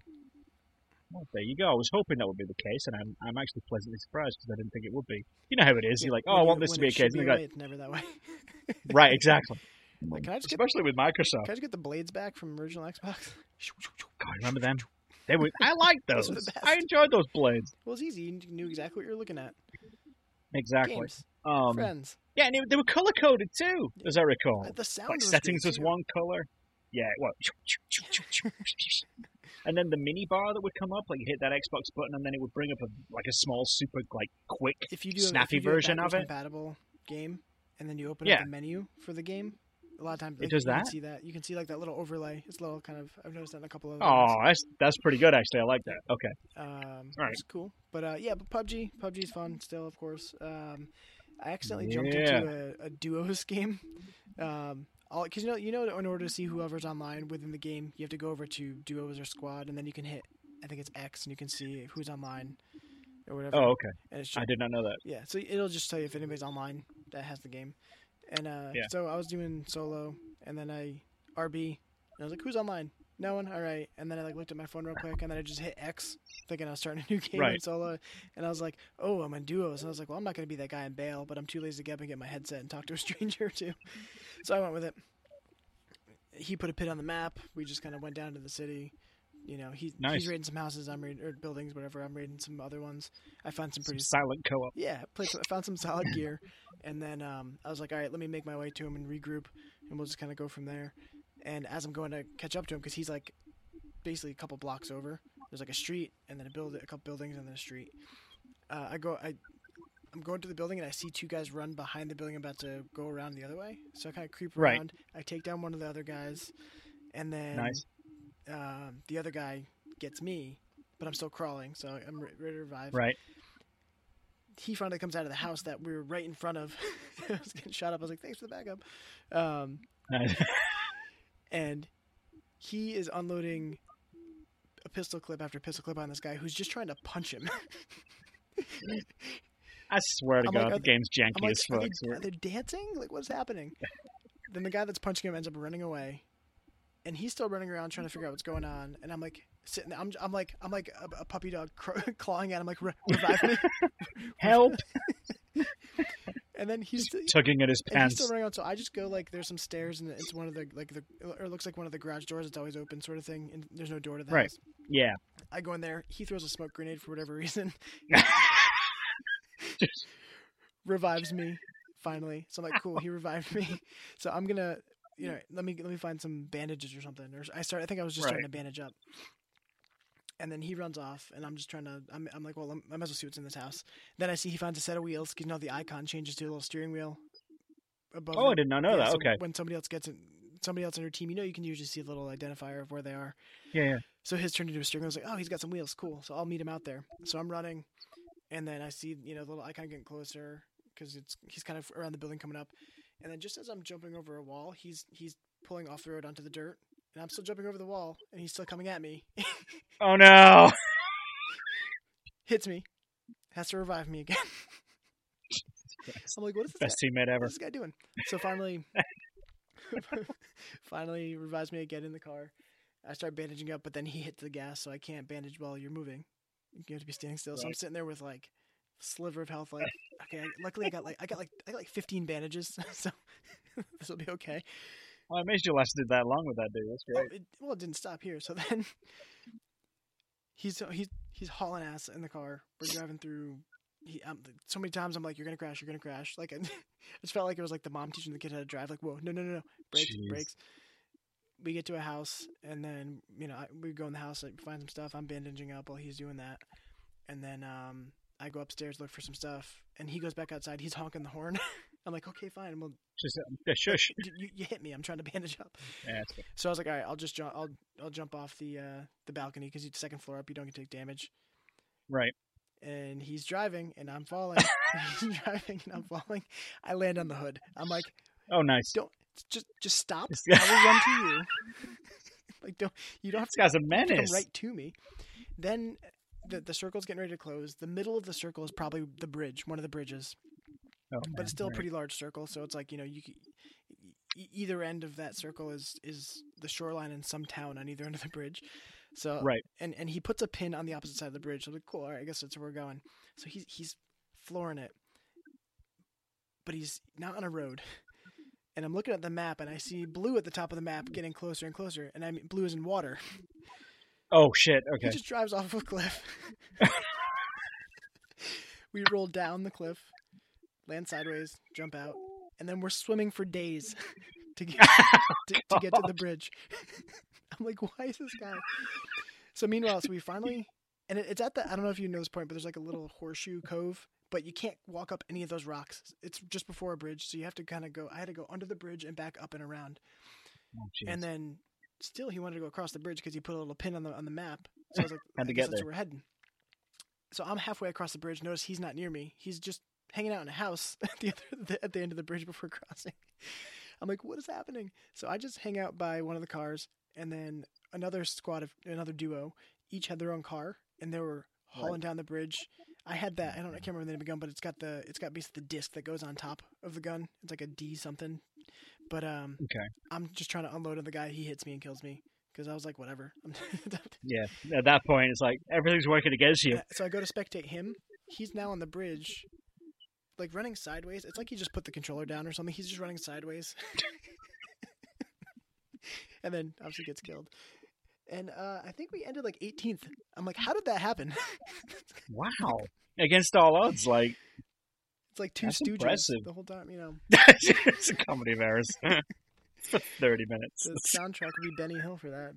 Well, there you go. I was hoping that would be the case, and I'm I'm actually pleasantly surprised because I didn't think it would be. You know how it is. Yeah, You're like, when oh, I want this to be a case, and be you're like, it's never that way. right, exactly. Like, can I just get Especially with Microsoft. Can I just get the blades back from original Xbox? [LAUGHS] God, remember them? They were. I liked [LAUGHS] Those those. were the best. I enjoyed those blades. Well, it's easy. You knew exactly what you were looking at. Exactly. Games, Um, friends. yeah, and it, they were color coded too, as I recall. Uh, the sound like was settings was one color. Yeah, what? [LAUGHS] and then the mini bar that would come up, like you hit that Xbox button, and then it would bring up a like a small, super like quick, If you do a, snappy if you do a version of it. compatible game, and then you open Yeah. up the menu for the game, a lot of times It like, does you that? Can see that you can see like that little overlay. It's a little kind of. I've noticed that in a couple of. Oh, that's that's pretty good actually. I like that. Okay. Um, Alright. It's cool, but uh, yeah, but PUBG, PUBG's fun still, of course. Um, I accidentally jumped Yeah. into a, a duos [LAUGHS] game. Um, because you know, you know, in order to see whoever's online within the game, you have to go over to duos or squad, and then you can hit. I think it's X, and you can see who's online or whatever. Oh, okay. and it's I did not know that. yeah, so it'll just tell you if anybody's online that has the game. And uh, Yeah. so I was doing solo, and then I RB, and I was like, "Who's online? No one. All right." And then I like looked at my phone real quick, and then I just hit X, thinking I was starting a new [LAUGHS] game in solo. And I was like, "Oh, I'm in duos." And I was like, "Well, I'm not gonna be that guy in bail, but I'm too lazy to get up and get my headset and talk to a [LAUGHS] stranger too." So I went with it. He put a pin on the map. We just kind of went down to the city. You know, he, Nice. he's raiding some houses. I'm raiding or buildings, whatever. I'm raiding some other ones. I found some Some pretty silent co-op. yeah, played some, found some solid gear, and then um, I was like, all right, let me make my way to him and regroup, and we'll just kind of go from there. And as I'm going to catch up to him, because he's like basically a couple blocks over, there's like a street, and then a build, a couple buildings, and then a street. Uh, I go, I, I'm going to the building, and I see two guys run behind the building, about to go around the other way. So I kind of creep around. Right. around. I take down one of the other guys, and then Nice. Um, the other guy gets me, but I'm still crawling, so I'm ready to revive Right. he finally comes out of the house that we were right in front of. [LAUGHS] I was getting shot up. I was like, "Thanks for the backup." Um, Nice. [LAUGHS] and he is unloading a pistol clip after pistol clip on this guy who's just trying to punch him. I swear to I'm God, like, are the game's janky I'm like, as are fuck. they, are they dancing? Like, what's happening? [LAUGHS] then the guy that's punching him ends up running away, and he's still running around trying to figure out what's going on. And I'm like sitting, I'm, I'm like, I'm like a, a puppy dog cr- [LAUGHS] clawing at him, like revive me. [LAUGHS] Help! [LAUGHS] and then he's Tugging at his And he's pants. still running around, so I just go like there's some stairs and it's one of the like the or it looks like one of the garage doors. It's always open, sort of thing, and there's no door to the Right. house. Yeah. I go in there. He throws a smoke grenade for whatever reason, revives me finally. So I'm like, cool, he revived me. So I'm gonna you know, let me let me find some bandages or something. Or I start. I think I was just Right. starting to bandage up. And then he runs off, and I'm just trying to. I'm, I'm like, well, I'm, I might as well see what's in this house. Then I see he finds a set of wheels. 'cause You know, the icon changes to a little steering wheel. Above Oh, I did not know Yeah, that. so Okay. When somebody else gets it, somebody else on your team, you know, you can usually see a little identifier of where they are. Yeah, yeah. So his turned into a steering wheel. I was like, oh, he's got some wheels. Cool. So I'll meet him out there. So I'm running, and then I see you know the little icon getting closer because it's he's kind of around the building coming up, and then just as I'm jumping over a wall, he's he's pulling off the road onto the dirt, and I'm still jumping over the wall, and he's still coming at me. [LAUGHS] Oh no. [LAUGHS] Hits me, has to revive me again. [LAUGHS] I'm like, what is this? Best guy? teammate ever. What's this guy doing? So finally, finally revives me. Get in the car. I start bandaging up, but then he hits the gas, so I can't bandage while you're moving. You have to be standing still. So I'm sitting there with like sliver of health. Like, okay, luckily I got like I got like I got like 15 bandages, [LAUGHS] so [LAUGHS] this will be okay. Well, I amazed you lasted that long with that dude. That's great. it, well, it didn't stop here. So [LAUGHS] then he's he's he's hauling ass in the car. We're driving through. He, um, so many times I'm like, "You're gonna crash. You're gonna crash." Like I just felt like it was like the mom teaching the kid how to drive. Like, whoa, no, no, no, no, brakes, Jeez. brakes. We get to a house, and then you know I, we go in the house, like, find some stuff. I'm bandaging up while he's doing that, and then um, I go upstairs look for some stuff, and he goes back outside. He's honking the horn. [LAUGHS] I'm like, okay, fine. Well, Just uh, yeah, shush. [LAUGHS] you, you- hit me. I'm trying to bandage up. Yeah. So I was like, all right, I'll just jump. I'll I'll jump off the uh, the balcony because it's second floor up. You don't get to take damage. Right. And he's driving, and I'm falling. [LAUGHS] he's driving, and I'm falling. I land on the hood. I'm like, Oh, nice. don't just just stop. I will run to you. like don't you don't have This to guy's a you have to menace. come right to me. Then the the circle's getting ready to close. The middle of the circle is probably the bridge, one of the bridges, Oh, but it's still a pretty large circle. So it's like you know you. Either end of that circle is is the shoreline in some town on either end of the bridge, so Right. and and he puts a pin on the opposite side of the bridge. So I'm like, cool, all right, I guess that's where we're going. So he's he's flooring it, but he's not on a road. [LAUGHS] And I'm looking at the map, and I see blue at the top of the map getting closer and closer. And I mean, blue is in water. [LAUGHS] Oh shit. Okay. He just drives off of a cliff. [LAUGHS] we roll down the cliff, land sideways, jump out, and then we're swimming for days [LAUGHS] to get to, to get to the [LAUGHS] bridge. I'm like, why is this guy? So meanwhile, so we finally, and it, it's at the I don't know if you know this point, but there's like a little horseshoe cove, but you can't walk up any of those rocks. It's just before a bridge, so you have to kind of go. I had to go under the bridge and back up and around, Oh, and then still he wanted to go across the bridge because he put a little pin on the on the map. So I was like, [LAUGHS] Had to get that's there. where we're heading. So I'm halfway across the bridge. Notice he's not near me. He's just hanging out in a house [LAUGHS] at the other the, at the end of the bridge before [LAUGHS] crossing. I'm like, what is happening? So I just hang out by one of the cars, and then another squad of another duo each had their own car, and they were hauling down the bridge. I had that. I don't. I mm-hmm. can't remember the name of the gun, but it's got the it's got basically the disc that goes on top of the gun. It's like a D something. But um, Okay. I'm just trying to unload on the guy. He hits me and kills me because I was like, whatever. [LAUGHS] Yeah. At that point, it's like everything's working against you. So I go to spectate him. He's now on the bridge, like running sideways. It's like he just put the controller down or something. He's just running sideways, [LAUGHS] and then obviously gets killed. And uh, I think we ended like 18th. I'm like, how did that happen? [LAUGHS] Wow. Against all odds, like like two That's stooges impressive. the whole time. You know, [LAUGHS] it's a comedy of errors. [LAUGHS] For thirty minutes. the soundtrack would be Benny Hill for that.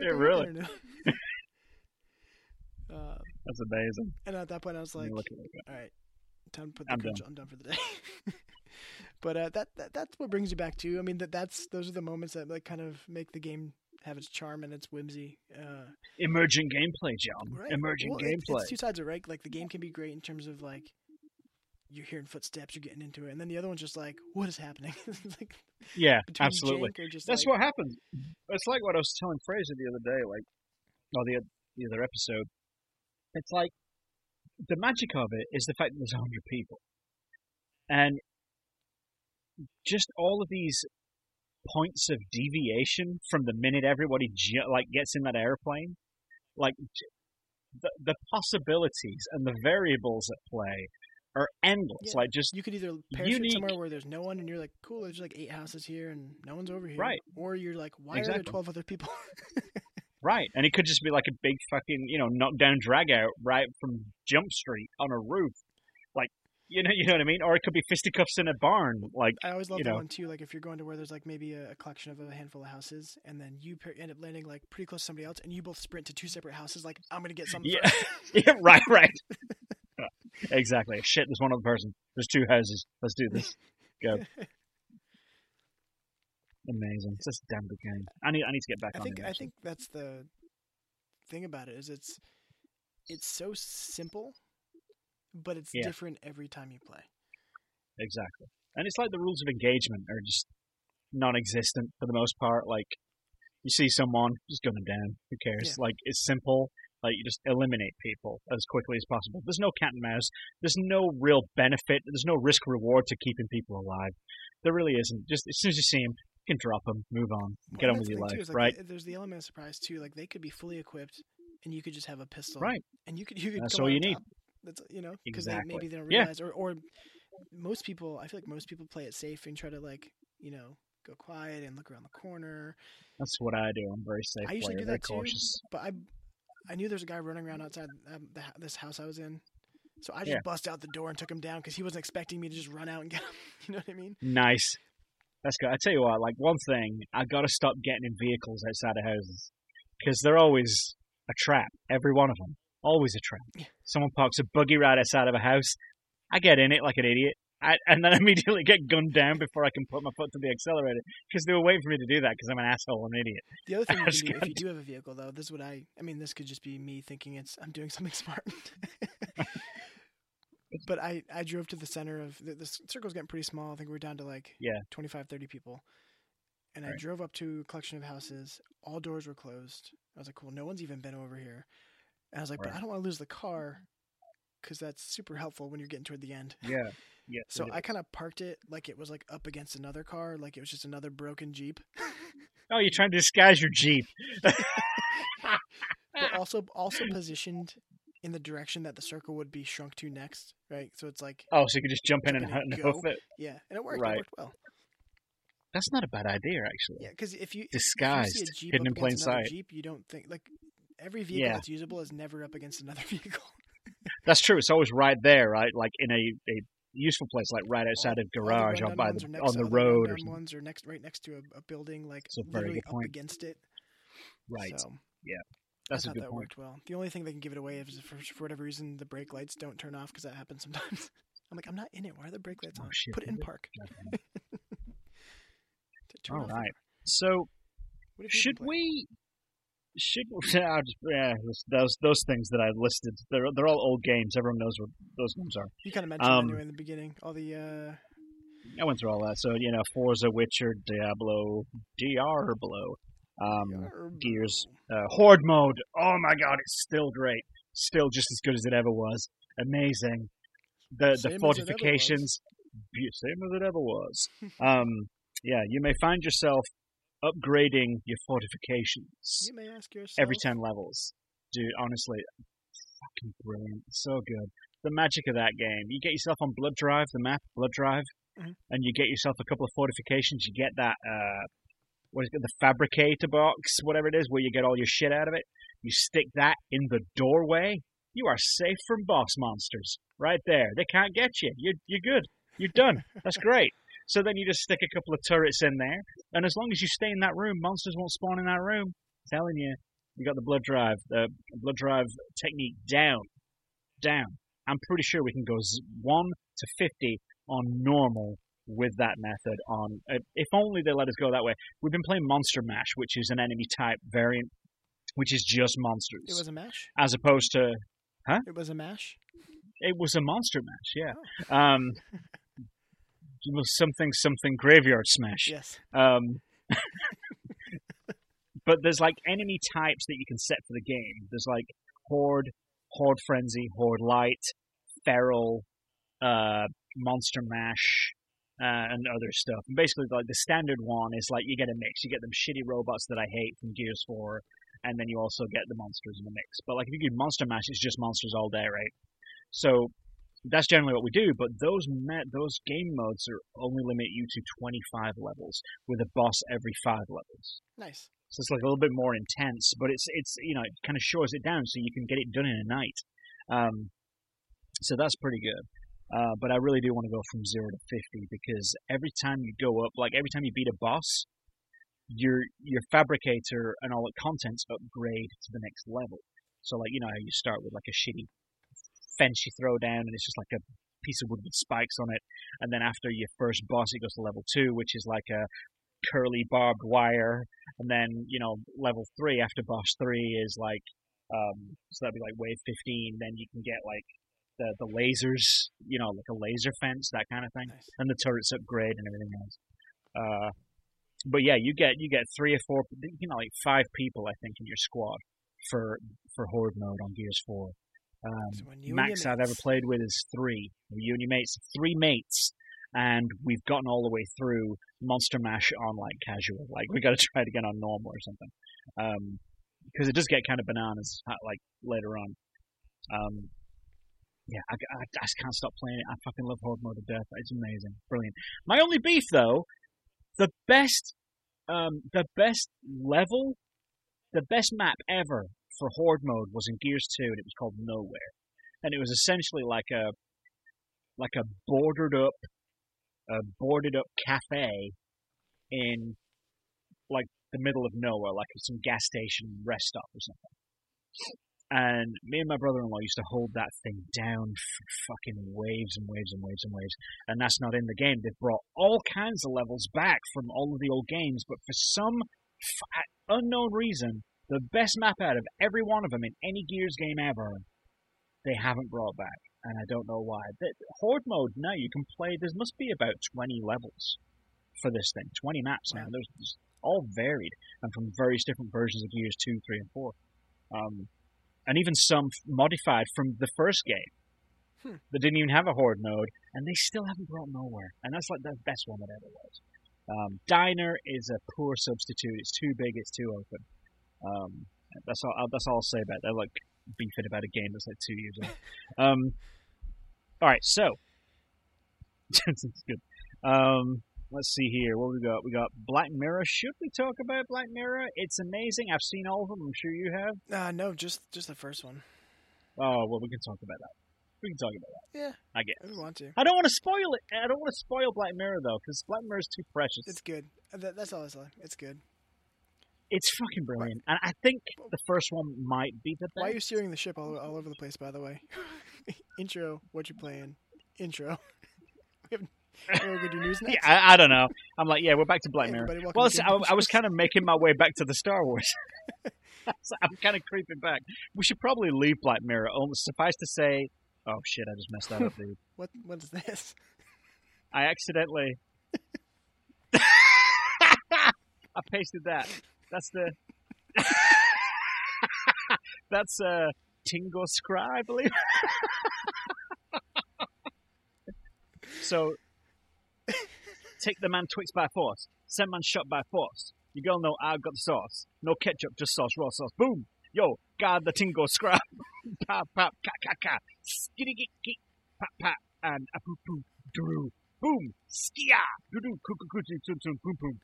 Yeah, really. [LAUGHS] uh, That's amazing. and at that point, I was like, look at it. all right, time to put the I'm done. control. I'm done for the day. but uh, that, that that's what brings you back to. I mean, that that's those are the moments that like kind of make the game have its charm and its whimsy. Uh, Emerging gameplay, John. right? Emerging Well, gameplay. It's two sides of it, right? Like the game can be great in terms of like you're hearing footsteps, you're getting into it, and then the other one's just like, what is happening? [LAUGHS] Like yeah, absolutely. That's like, what happens. It's like what I was telling Fraser the other day, like, or the the other episode. It's like the magic of it is the fact that there's a hundred people, and just all of these points of deviation from the minute everybody like gets in that airplane, like the the possibilities and the variables at play are endless. Yeah. Like just You could either parachute unique- somewhere where there's no one, and you're like, cool, there's like eight houses here, and no one's over here, Right. Or you're like, why are there twelve other people? [LAUGHS] Right, and it could just be like a big fucking, you know, knockdown drag out right from Jump Street on a roof. Like, You know, you know what I mean? Or it could be fisticuffs in a barn. Like, I always love you that know. one too. Like if you're going to where there's like maybe a, a collection of a handful of houses, and then you pair, end up landing like pretty close to somebody else, and you both sprint to two separate houses. Like I'm gonna get [LAUGHS] something. Yeah. [LAUGHS] yeah, right, right. Exactly. Shit, there's one other person. There's two houses. Let's do this. Go. [LAUGHS] Amazing. It's just a damn good game. I need, I need to get back I on think it. I actually. think that's the thing about it is it's it's so simple, but it's Yeah. different every time you play. Exactly. And it's like the rules of engagement are just non-existent for the most part. Like, you see someone, just gun them down. Who cares? Like, it's simple. Like, you just eliminate people as quickly as possible. There's no cat and mouse. There's no real benefit. There's no risk reward to keeping people alive. There really isn't. Just as soon as you see them, you can drop them, move on, get on with your life, like, right? There's the element of surprise too. Like they could be fully equipped, and you could just have a pistol, Right. And you could you could That's all you need. top. That's you know because Exactly. they maybe they don't realize Yeah. or or most people I feel like most people play it safe and try to like you know go quiet and look around the corner. That's what I do. I'm very safe I usually player, do very that too. cautious. But I I knew there's a guy running around outside um, the, this house I was in. So I just Yeah. bust out the door and took him down because he wasn't expecting me to just run out and get [LAUGHS] him. You know what I mean? Nice. That's good. I tell you what, like one thing, I got to stop getting in vehicles outside of houses because they're always a trap. Every one of them, always a trap. Yeah. Someone parks a buggy right outside of a house. I get in it like an idiot, I, and then [LAUGHS] immediately get gunned down before I can put my foot to the accelerator because they were waiting for me to do that because I'm an asshole, and an idiot. The other [LAUGHS] thing you do if you do have a vehicle though, this is what I I mean this could just be me thinking it's I'm doing [LAUGHS] something smart. but I I drove to the center of the, the circle's getting pretty small. I think we're down to like Yeah. 25 30 people. And I Right. drove up to a collection of houses. All doors were closed. I was like, "Cool, no one's even been over here." And I was like, "But Right. I don't want to lose the car cuz that's super helpful when you're getting toward the end." Yeah, [LAUGHS] yeah. So I kind of parked it like it was like up against another car, like it was just another broken Jeep. [LAUGHS] oh, you're trying to disguise your Jeep. but [LAUGHS] also also positioned in the direction that the circle would be shrunk to next, right? So it's like Oh, so you could just jump in and, and go. hoof it. yeah, and it worked. Right. It worked well. That's not a bad idea, actually. Yeah, because if you if you see a Disguised, Jeep hidden in plain sight. Jeep, you don't think like every vehicle Yeah. that's usable is never up against another vehicle. That's true. It's always right there, right? Like in a, a useful place, like right outside of garage or by the, next on the road or ones are next right next to a, a building, like very literally good up point. against it. Right. So yeah. That's I a thought good that point. worked well. The only thing they can give it away is if for, for whatever reason the brake lights don't turn off because that happens sometimes. [LAUGHS] I'm like, I'm not in it. Why are the brake lights Oh, on? shit, Put it in park. Okay. T- turn [LAUGHS] All right. So What have you been should we? Should [LAUGHS] I'll just, yeah, those- those things that I listed, they're they're all old games. Everyone knows what those games are. You kind of mentioned Um, anyway in the beginning. All the uh, I went through all that. So you know, Forza, Witcher, Diablo, Diablo, um, Yarbo. Gears, uh, Horde mode. Oh my god, it's still great. Still just as good as it ever was. Amazing. The Same the fortifications, same as it ever was. [LAUGHS] um, yeah, you may find yourself upgrading your fortifications You may ask yourself. every ten levels. Dude, honestly, fucking brilliant. So good. The magic of that game. You get yourself on Blood Drive, the map, Blood Drive, Mhm. and you get yourself a couple of fortifications. You get that, uh, what is it, the fabricator box, whatever it is, where you get all your shit out of it. You stick that in the doorway. You are safe from boss monsters. Right there. They can't get you. You're, you're good. You're done. That's great. So then you just stick a couple of turrets in there, and as long as you stay in that room, monsters won't spawn in that room. telling you, you got the blood drive, the blood drive technique down, down. I'm pretty sure we can go z- one to fifty on normal with that method. On uh, if only they let us go that way. We've been playing Monster Mash, which is an enemy type variant, which is just monsters, It was a mash. as opposed to huh? It was a mash. it was a Monster Mash. Yeah, um, it was [LAUGHS] something something graveyard smash. Yes. Um, [LAUGHS] but there's like enemy types that you can set for the game. There's like horde, horde frenzy, horde light, feral, uh, monster mash, uh, and other stuff. And basically, like the standard one is like you get a mix. You get them shitty robots that I hate from Gears 4, and then you also get the monsters in the mix. But like if you do monster mash, it's just monsters all day, right? So that's generally what we do, but those met, those game modes are only limit you to 25 levels with a boss every five levels. Nice. So it's like a little bit more intense, but it's it's you know it kind of shores it down so you can get it done in a night. Um, so that's pretty good. Uh, but I really do want to go from zero to fifty because every time you go up, like every time you beat a boss, your your fabricator and all the contents upgrade to the next level. So like you know how you start with like a shitty fence you throw down and it's just like a piece of wood with spikes on it, and then after your first boss it goes to level two, which is like a curly barbed wire, and then you know level three after boss three is like um so that'd be like wave fifteen. Then you can get like the the lasers, you know, like a laser fence, that kind of thing, Nice. and the turrets upgrade and everything else. Uh, but yeah, you get you get three or four, you know, like five people I think in your squad for for horde mode on Gears Four. Um, So when you and max I've ever played with is three. You and your mates, three mates, and we've gotten all the way through Monster Mash on like casual. Like we got to [LAUGHS] try it again on normal or something, Um because it does get kind of bananas uh, like later on. Um, yeah, I, I, I just can't stop playing it. I fucking love Horde Mode to death. It's amazing, brilliant. My only beef though, the best, um, the best level, the best map ever for Horde Mode was in Gears Two, and it was called Nowhere, and it was essentially like a, like a boarded up, a boarded up cafe, in, like the middle of nowhere, like some gas station rest stop or something. And me and my brother-in-law used to hold that thing down for fucking waves and waves and waves and waves. And that's not in the game. They've brought all kinds of levels back from all of the old games, but for some unknown reason, the best map out of every one of them in any Gears game ever, they haven't brought back. And I don't know why. The, Horde mode now you can play. There must be about 20 levels for this thing. 20 maps now. There's, all varied and from various different versions of Gears 2, 3, and 4. Um, and even some f- modified from the first game Hmm. that didn't even have a horde mode, and they still haven't brought nowhere. And that's like the best one that ever was. Um, Diner is a poor substitute. It's too big. It's too open. Um, that's all. That's all I'll say about. It. They're like beefing about a game that's like two years old. [LAUGHS] Um, all right, so [LAUGHS] this is good. Um, let's see here. What we got? We got Black Mirror. Should we talk about Black Mirror? It's amazing. I've seen all of them. I'm sure you have. Uh, no, just just the first one. Oh well, we can talk about that. We can talk about that. Yeah, I if guess. we want to. I don't want to spoil it. I don't want to spoil Black Mirror though, because Black Mirror is too precious. It's good. That, that's all I saw. It's good. It's fucking brilliant, and I think the first one might be the best. Why are you steering the ship all, all over the place? By the way, [LAUGHS] intro. What you playing? Intro. [LAUGHS] we have, news [LAUGHS] Yeah. I, I don't know. I'm like, yeah, we're back to Black Hey, Mirror. Well, Game I, I was kind of making my way back to the Star Wars. So I'm kind of creeping back. We should probably leave Black Mirror. Only suffice to say, oh shit, I just messed that up, dude. [LAUGHS] What what is this? I accidentally. [LAUGHS] I pasted that. That's the. [LAUGHS] That's uh, Tingo Scry, I believe. so, take the man twixt by force. Send man shot by force. You girl know I've got the sauce. No ketchup, just sauce, raw sauce. Boom! Yo, guard the Tingo Scry. [LAUGHS] pop, pop, ka, ka, ka. Skitty, git, git. Pop, pop. And a poo, poo, doo. Boom! Skia! Doo, doo, coo, choo, choo, choo, boom, boom.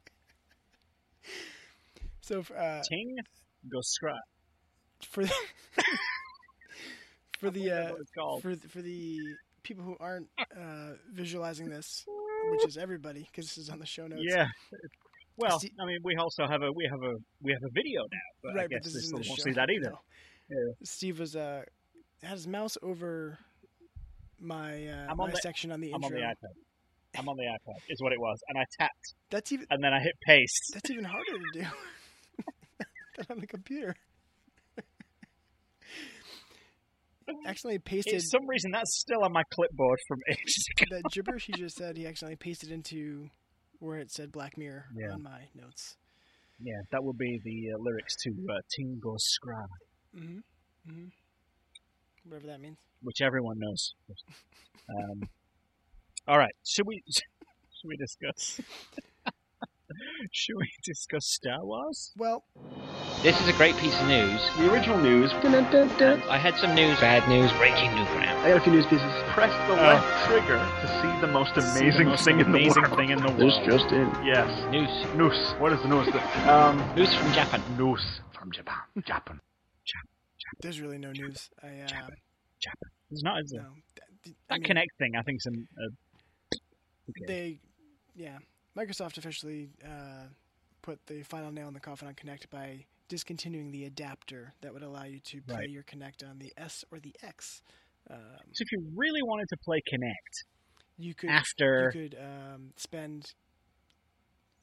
So uh, Ting, go scry. for the, [LAUGHS] for the uh, for the, for the people who aren't uh, visualizing this, which is everybody, because this is on the show notes. Yeah. Well, See- I mean, we also have a we have a we have a video now, but I guess but this they is still in the won't show. see that either. No. Yeah. Steve was uh had his mouse over my uh, my the- section on the I'm on the iPad. I'm on the iPad, is what it was, and I tapped, That's even and then I hit paste. that's even harder to do [LAUGHS] than on the computer. [LAUGHS] accidentally pasted For some reason, that's still on my clipboard from ages ago. that gibberish he just said. He accidentally pasted into where it said Black Mirror Yeah. on my notes. Yeah, that would be the uh, lyrics to uh, Tingo Scry, hmm Mm-hmm. Whatever that means. which everyone knows. Um, all right, should we [LAUGHS] should we discuss? [LAUGHS] should we discuss Star Wars? Well, This is a great piece of news. The original news. And I had some news, bad news, breaking newgram. I got a few news pieces. Press the left trigger to see the most See the amazing most thing in the world. thing in the This world. just in. Yes. News. News. What is the news? Um, News from Japan. news from Japan. Japan. Japan. there's really no news. I uh, Japan. It's not, is it? no. I That mean, Kinect thing, I think, some. uh, okay. they, yeah, Microsoft officially uh, put the final nail in the coffin on Kinect by discontinuing the adapter that would allow you to play Right. your Kinect on the S or the X. Um, So if you really wanted to play Kinect you could after, you could um, spend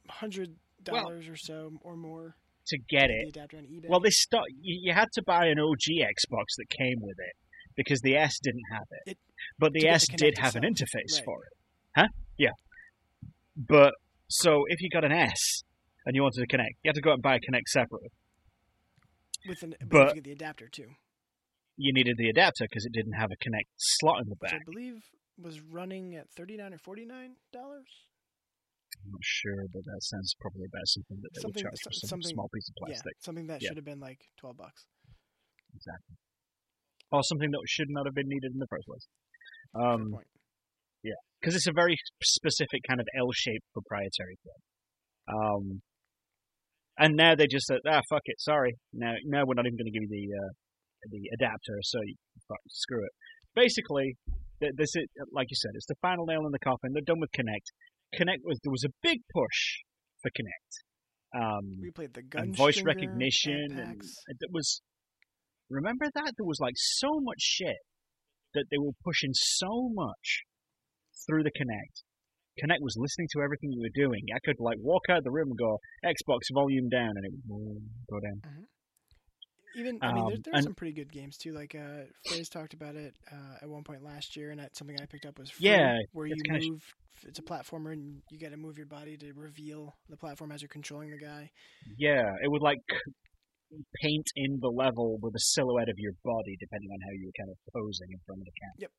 hundred dollars or so or more to get it, adapter on eBay. well, they start. You, had to buy an OG Xbox that came with it because the S didn't have it, It- but the get the S did have an interface Right. for it. Huh? Yeah. But so if you got an S and you wanted to connect, you had to go out and buy a Kinect separately. with an but, but- the adapter too, You needed the adapter because it didn't have a Kinect slot in the which back. I believe was running at thirty nine or forty nine dollars. I'm not sure, but that sounds probably about something that they Something- would charge for some small piece of Yeah, plastic. something that Yeah. should have been like twelve bucks. Exactly. Or something that should not have been needed in the first place. Um, point. because it's a very specific kind of L-shaped proprietary thing. Um, and now they just said, ah, fuck it, sorry. Now, now we're not even going to give you the uh, the adapter, so you, fuck, screw it. Basically, th- this is like you said, it's the final nail in the coffin. They're done with Kinect. Kinect was there was a big push for Kinect. Um, We played the gun and voice stringer recognition ad and it was remember that there was like so much shit that they were pushing so much through the Kinect Kinect was listening to everything you were doing i could like walk out the room and go xbox volume down and it would go down Even I mean, there, Um, there are and- some pretty good games too. Like uh, Fraser talked about it uh, at one point last year, and that's something I picked up was Fru, Yeah, where you kinda sh- move. It's a platformer, and you got to move your body to reveal the platform as you're controlling the guy. yeah it would like paint in the level with a silhouette of your body depending on how you were kind of posing in front of the camera Yep.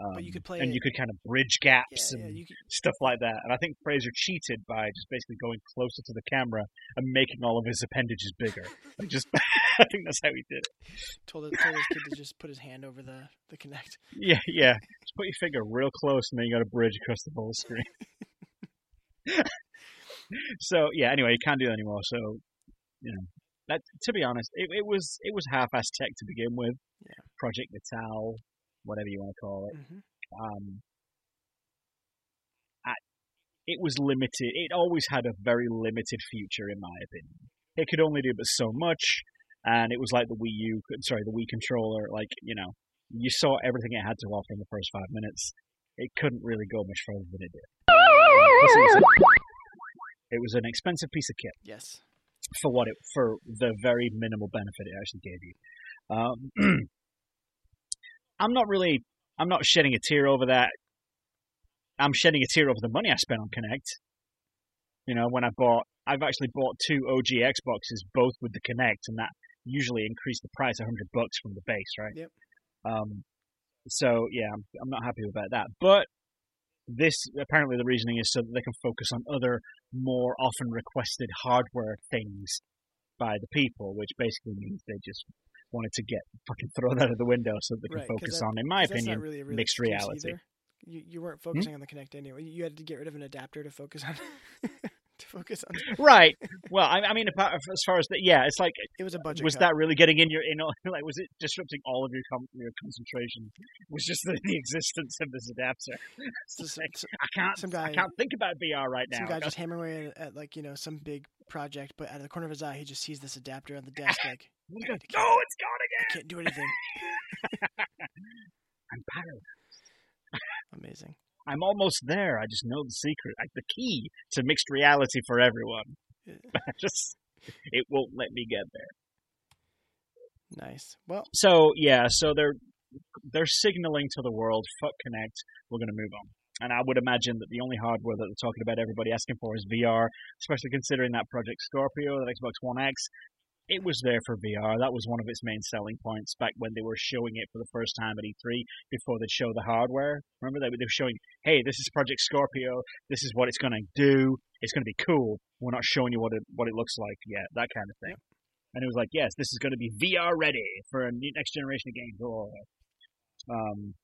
Um, But you could play and you could kind of bridge gaps yeah, and you could, stuff like that. And I think Fraser cheated by just basically going closer to the camera and making all of his appendages bigger. Like just, [LAUGHS] I think that's how he did it. told told his kid to just put his hand over the the Kinect. Yeah, yeah. Just put your finger real close, and then you got a bridge across the whole screen. [LAUGHS] so yeah. Anyway, you can't do that anymore. So you know, that to be honest, it, it was it was half-assed tech to begin with. Yeah. Project Natal, whatever you want to call it. hmm um, I, it was limited. It always had a very limited future, in my opinion. It could only do but so much, and it was like the Wii U, sorry, the Wii controller. Like you know, you saw everything it had to offer in the first five minutes. It couldn't really go much further than it did. It, was it was an expensive piece of kit Yes. for what it for the very minimal benefit it actually gave you. Um, [CLEARS THROAT] I'm not really, I'm not shedding a tear over that. I'm shedding a tear over the money I spent on Kinect. You know, when I bought, I've actually bought two OG Xboxes, both with the Kinect, and that usually increased the price a hundred bucks from the base, right? Yep. Um, so yeah, I'm, I'm not happy about that. But this apparently the reasoning is so that they can focus on other more often requested hardware things by the people, which basically means they just wanted to get fucking thrown out of the window so that they can Right, 'cause focus that- on, in my opinion, really mixed reality. Either. You you weren't hmm? focusing on the Kinect anyway. You had to get rid of an adapter to focus on [LAUGHS] [LAUGHS] to focus on. [LAUGHS] right. Well, I, I mean, apart, as far as that, yeah, it's like, It was a budget. was cut. that really getting in your, in [LAUGHS] like, was it disrupting all of your com- your concentration? Was just the, the existence of this adapter? [LAUGHS] So- like, I can't, some guy. I can't think about VR right now. some guy just hammering away at, at like you know some big project, but out of the corner of his eye, he just sees this adapter on the desk. Like He I goes, can't- oh, it's gone again. I can't do anything. I'm powerless. Amazing. I'm almost there. I just know the secret, like the key to mixed reality for everyone. Yeah. [LAUGHS] Just, it won't let me get there. Nice. Well, So yeah, so they're they're signaling to the world, fuck Kinect, we're going to move on. And I would imagine that the only hardware that they're talking about everybody asking for is VR, especially considering that Project Scorpio, that Xbox One X, it was there for VR. That was one of its main selling points back when they were showing it for the first time at E3 before they'd show the hardware. Remember they they were showing, hey, this is Project Scorpio. This is what it's going to do. It's going to be cool. We're not showing you what it what it looks like yet. That kind of thing. And it was like, yes, this is going to be VR ready for a new next generation of games. Oh. Um,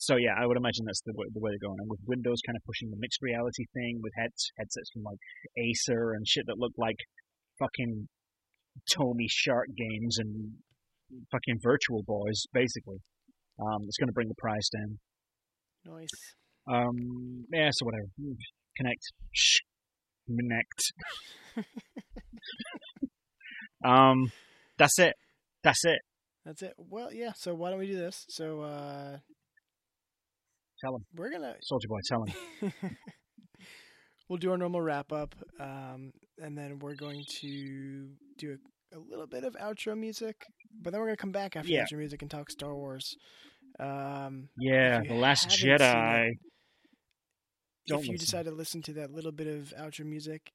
so yeah, I would imagine that's the way, the way they're going. And with Windows kind of pushing the mixed reality thing with heads, headsets from like Acer and shit that look like fucking Tony Stark games and fucking Virtual Boys, basically. Um, it's going to bring the price down. Nice. Um, yeah, so whatever. Kinect. Shh. Kinect. [LAUGHS] um, that's it. That's it. That's it. Well, yeah. So why don't we do this? So uh, Tell him. we're gonna Soldier Boy, tell him. [LAUGHS] we'll do our normal wrap up, um, and then we're going to do a, a little bit of outro music, but then we're gonna come back after Yeah. the outro music and talk Star Wars. Um, Yeah, The Last Jedi. it, if you listen. decide to listen to that little bit of outro music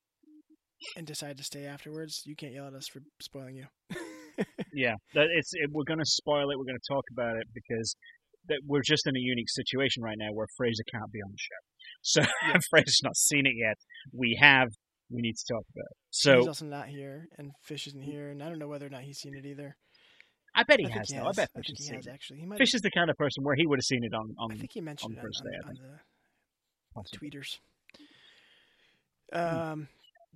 and decide to stay afterwards, you can't yell at us for spoiling you. [LAUGHS] Yeah, that it's it, we're going to spoil it. We're going to talk about it because that we're just in a unique situation right now where Fraser can't be on the show. So I'm afraid Fraser's not seen it yet. We have. We need to talk about it. So he's also not here, and Fish isn't here, and I don't know whether or not he's seen it either. I bet he I has he though. has. I bet I Fish think has he has actually. He might. Fish is the kind of person where he would have seen it on on. I think he mentioned on, first on, day, I on the tweeters. Um,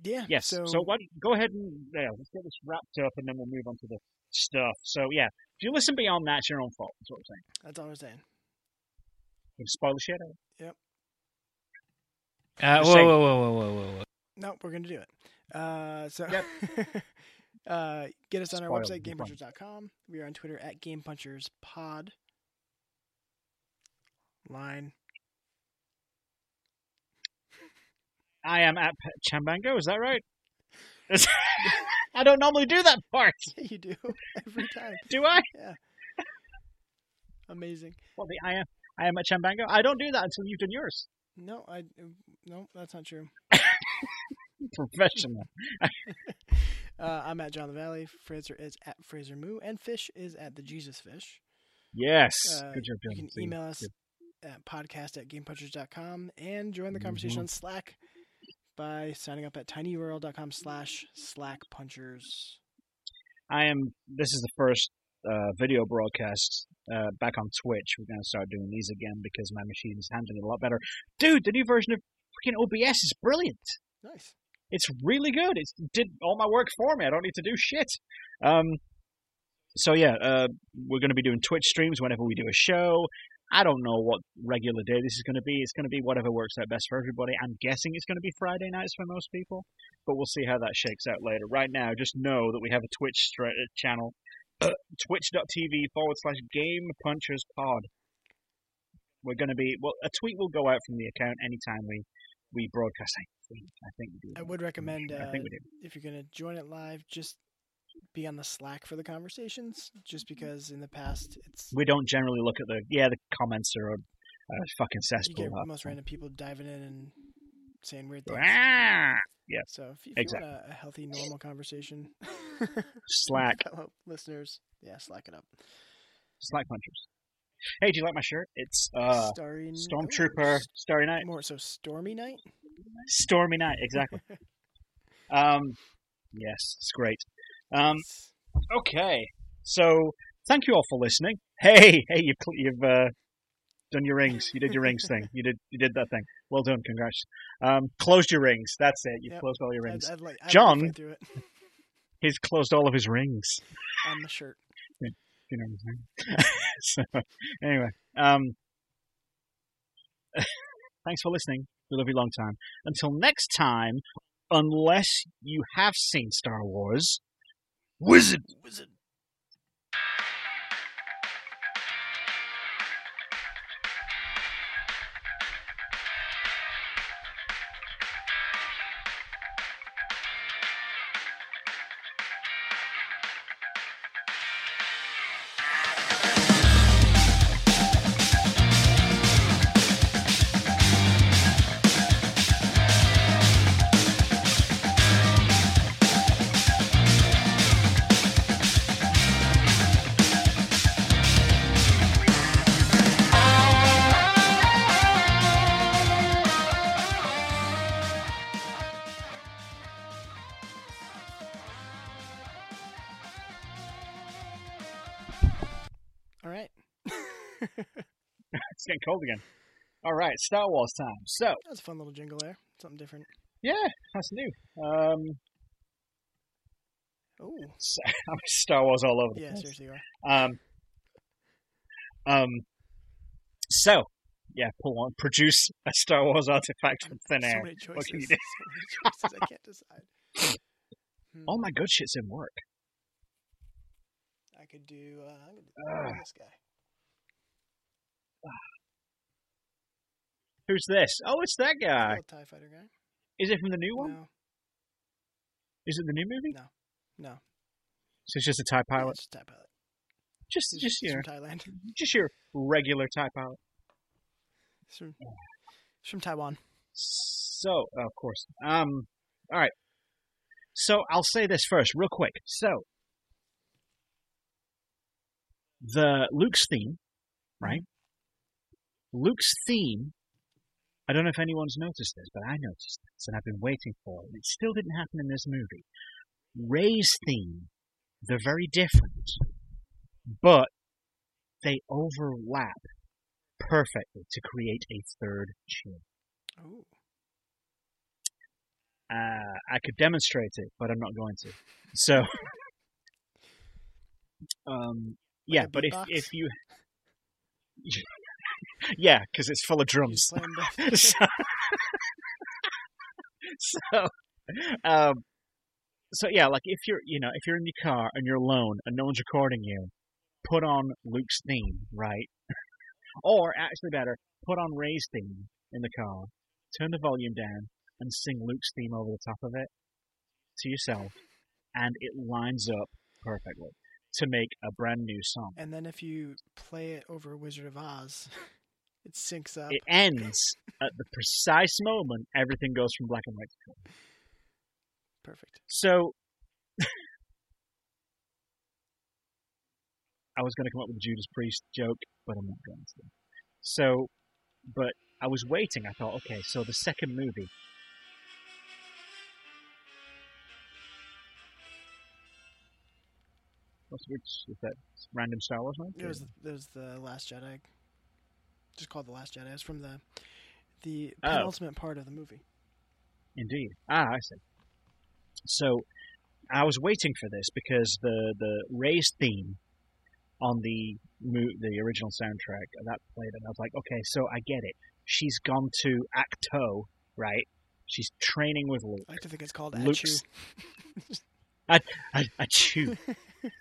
yeah. Yes. So, So, what? Go ahead and yeah, let's get this wrapped up, and then we'll move on to the stuff. So yeah, if you listen beyond that, it's your own fault. That's what I'm saying. that's all I'm saying. You spoil the shit out. it. Uh, whoa, whoa, whoa, whoa, whoa, whoa, whoa. No, we're gonna do it. Uh, so Yep. [LAUGHS] uh, get us on our website, the fun. GamePunchers.com. We are on Twitter at GamePunchersPod. Line. I am at Chambango. Is that right? [LAUGHS] [LAUGHS] I don't normally do that part. you do every time. Do I? Yeah. Amazing. Well, the I am I am at Chambango. I don't do that until you've done yours. No, I no, that's not true. [LAUGHS] Professional. [LAUGHS] Uh, I'm at John the Valley. Fraser is at Fraser Moo, and Fish is at the Jesus Fish. Yes. Uh, Good job, John. You can See, email us good. at podcast at gamepunchers.com and join the conversation Mhm. on Slack by signing up at tinyurl.com slash slack punchers. I am. This is the first uh, video broadcasts uh, back on Twitch. We're going to start doing these again because my machine is handling it a lot better. Dude, the new version of freaking OBS is brilliant. Nice. It's really good. It did all my work for me. I don't need to do shit. Um, so yeah, uh, we're going to be doing Twitch streams whenever we do a show. I don't know what regular day this is going to be. It's going to be whatever works out best for everybody. I'm guessing it's going to be Friday nights for most people, but we'll see how that shakes out later. Right now, just know that we have a Twitch uh, channel, twitch.tv forward slash Game Punchers Pod. We're going to be well. A tweet will go out from the account anytime we we broadcast. I think I think we do. I would recommend I uh, think we do. if you're going to join it live, just be on the Slack for the conversations, just because in the past it's we don't generally look at the yeah the comments are a, a fucking you cesspool. get huh? most random people diving in and saying weird things. Ah! Yeah, So if, if exactly. you want a, a healthy, normal conversation, [LAUGHS] Slack, [LAUGHS] fellow listeners, yeah, slack it up. Slack punchers. Hey, do you like my shirt? It's uh Starry Stormtrooper Starry Night, More so, Stormy Night. Stormy Night, exactly. [LAUGHS] um, yes, it's great. Um, okay, so thank you all for listening. Hey, hey, you've you've uh, done your rings. You did your rings thing. You did you did that thing. Well done, congrats. Um, closed your rings. That's it. You've Yep. closed all your I'd, rings. I'd like, I'd John? like to it [LAUGHS] He's closed all of his rings. on the shirt. [LAUGHS] you know what I'm saying? [LAUGHS] so, anyway, um, thanks for listening. We love you long time. Until next time, unless you have seen Star Wars, Wizard. Wizard. Getting cold again. All right, Star Wars time. So, that's a fun little jingle there. Something different. yeah, that's new. Um, Oh, [LAUGHS] Star Wars all over the yeah, place. seriously, you are. Um, Um, so yeah, pull on, produce a Star Wars artifact from thin so air. many choices. What can you [LAUGHS] so many choices. I can't decide. [LAUGHS] Hmm, All my good shit's in work. I could do. Uh, I'm gonna do Ugh. this guy. Who's this? Oh, it's that guy. Little Tie Fighter guy. Is it from the new one? No, Is it the new movie? No. no. So it's just a TIE Yeah, pilot. it's Tie Pilot. Just, He's, just he's your, from Thailand. [LAUGHS] just your regular TIE pilot. He's from, he's from Taiwan. So, of course. Um, all right. So I'll say this first, real quick. So the Luke's theme, right? Luke's theme. I don't know if anyone's noticed this, but I noticed this, and I've been waiting for it. And it still didn't happen in this movie. Rey's theme, they're very different, but they overlap perfectly to create a third tune. Ooh. Uh, I could demonstrate it, but I'm not going to. So, [LAUGHS] um, yeah, but if if you, [LAUGHS] [LAUGHS] yeah, because it's full of drums. just play 'em both. so, so, um, so yeah, like if you're, you know, if you're in your car and you're alone and no one's recording you, put on Luke's theme, right? or actually better, put on Rey's theme in the car, turn the volume down, and sing Luke's theme over the top of it to yourself, and it lines up perfectly to make a brand new song. And then if you play it over Wizard of Oz, [LAUGHS] it syncs up. It ends at the precise moment everything goes from black and white to color. Perfect. So [LAUGHS] I was going to come up with a Judas Priest joke, but I'm not going to. So, but I was waiting. I thought, okay, so the second movie. What's which is that random Star Wars one? It was it was the Last Jedi. Just called the Last Jedi. It's from the the Oh. penultimate part of the movie. Indeed. Ah, I see. So I was waiting for this because the the Rey's theme on the the original soundtrack that played, and I was like, okay, so I get it. She's gone to Ahch-To, right? She's training with Luke. I like to think it's called Luke's- Achu. I, Achu.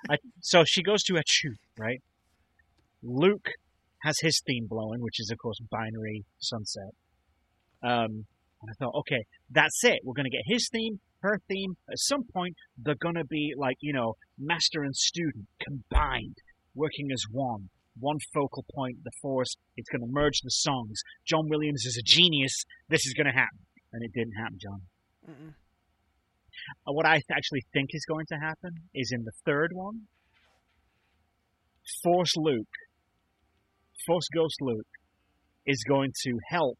I, so she goes to Achu, right? Luke has his theme blowing, which is of course binary sunset. Um, and I thought, okay, that's it. We're gonna get his theme, her theme. At some point, they're gonna be like, you know, master and student combined, working as one. One focal point, the force. It's gonna merge the songs. John Williams is a genius. This is gonna happen, and it didn't happen, John. Mm-mm. Uh, what I actually think is going to happen is in the third one, Force Luke, Force Ghost Luke, is going to help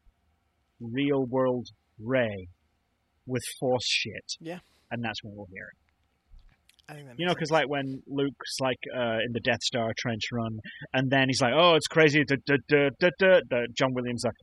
real world Rey with Force shit. Yeah. And that's when we'll hear it. I think that You know, because like when Luke's like uh, in the Death Star trench run, and then he's like, "Oh, it's crazy," da, da, da, da, da, da. John Williams like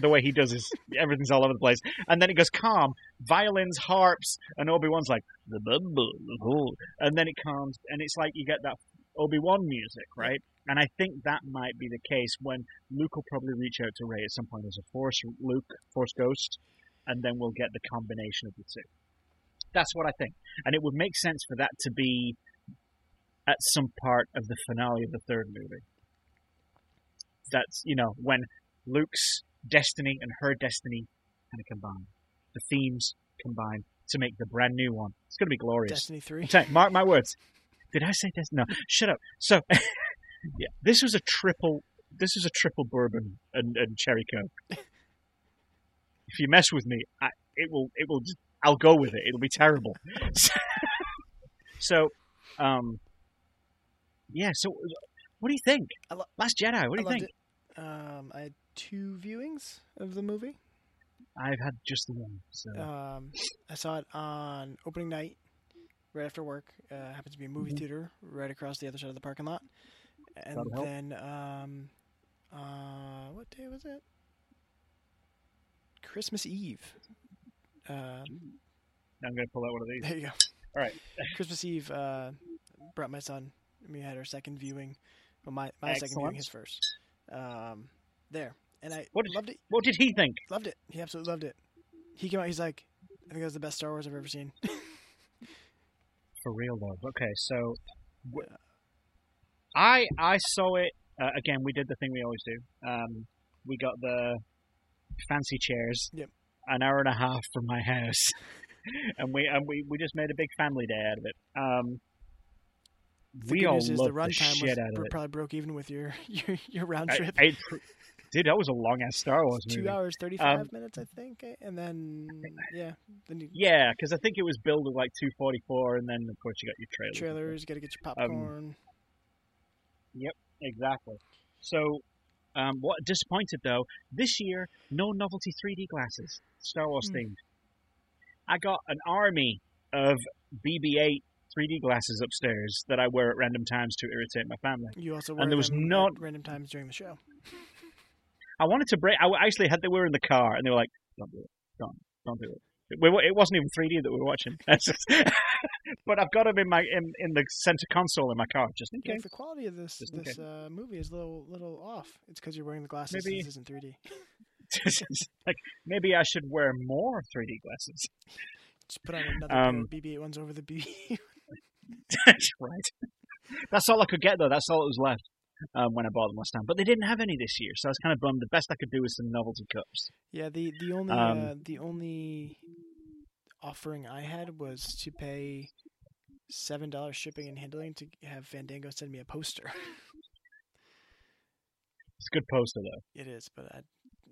the way he does his everything's all over the place, and then it goes calm, violins, harps, and Obi Wan's like the bubble," and then it calms, and it's like you get that Obi Wan music, right? And I think that might be the case when Luke will probably reach out to Rey at some point as a Force Luke, Force Ghost, and then we'll get the combination of the two. That's what I think. And it would make sense for that to be at some part of the finale of the third movie. That's, you know, when Luke's destiny and her destiny kind of combine. The themes combine to make the brand new one. It's going to be glorious. Destiny three. I'm telling you, mark my words. Did I say this? No, shut up. So, [LAUGHS] yeah, this was a triple. This is a triple bourbon and, and cherry coke. if you mess with me, I, it will. It will. I'll go with it. It'll be terrible. [LAUGHS] so, um, yeah. So, what do you think? Lo- Last Jedi. What do I you think? Um, I had two viewings of the movie. I've had just the one. So, Um, I saw it on opening night, right after work. Uh, happens to be a movie Mhm. theater right across the other side of the parking lot. And That'll then, um, uh, what day was it? Christmas Eve. Uh, I'm going to pull out one of these. there you go. All right. [LAUGHS] Christmas Eve. Uh, brought my son. We had our second viewing, well, my my second viewing, his first. Um, there, and I What did- loved it. What did he think? Loved it. He absolutely loved it. He came out. He's like, I think that was the best Star Wars I've ever seen. [LAUGHS] For real though. Okay, so w- I I saw it uh, again. We did the thing we always do. Um, we got the fancy chairs. Yep. An hour and a half from my house, [LAUGHS] and we and we, we just made a big family day out of it. Um, The we all is the loved the, runtime shit was out of it. probably broke even with your [LAUGHS] your, your round trip. I pr- dude, that was a long ass Star Wars movie. Two hours thirty five Um, minutes, I think, eh, and then yeah, then you, Yeah, because I think it was billed at like two forty four, and then of course you got your trailers. and stuff. Got to get your Um, yep, Exactly. So, um, what disappointed though this year? No novelty 3D glasses, Star Wars Hmm. themed. I got an army of BB-8 3D glasses upstairs that I wear at random times to irritate my family. you also wear and there was them not- at random times during the show. I wanted to break. I actually had they were in the car, and they were like, "Don't do it, don't, don't do it." We it wasn't even 3D that we were watching. [LAUGHS] [LAUGHS] But I've got them in my in, in the center console in my car just in Yeah, the quality of this Just this uh, movie is a little little off. It's because you're wearing the glasses. Maybe- This isn't 3D. [LAUGHS] like maybe I should wear more 3D glasses. Just put on another Um, pair of BB-8 ones over the BB. That's right. That's all I could get though. That's all that was left um, when I bought them last time. But they didn't have any this year, so I was kind of bummed. The best I could do was some novelty cups. yeah, the the only Um, uh, the only offering I had was to pay seven dollars shipping and handling to have Fandango send me a poster. It's a good poster though. it is, but I,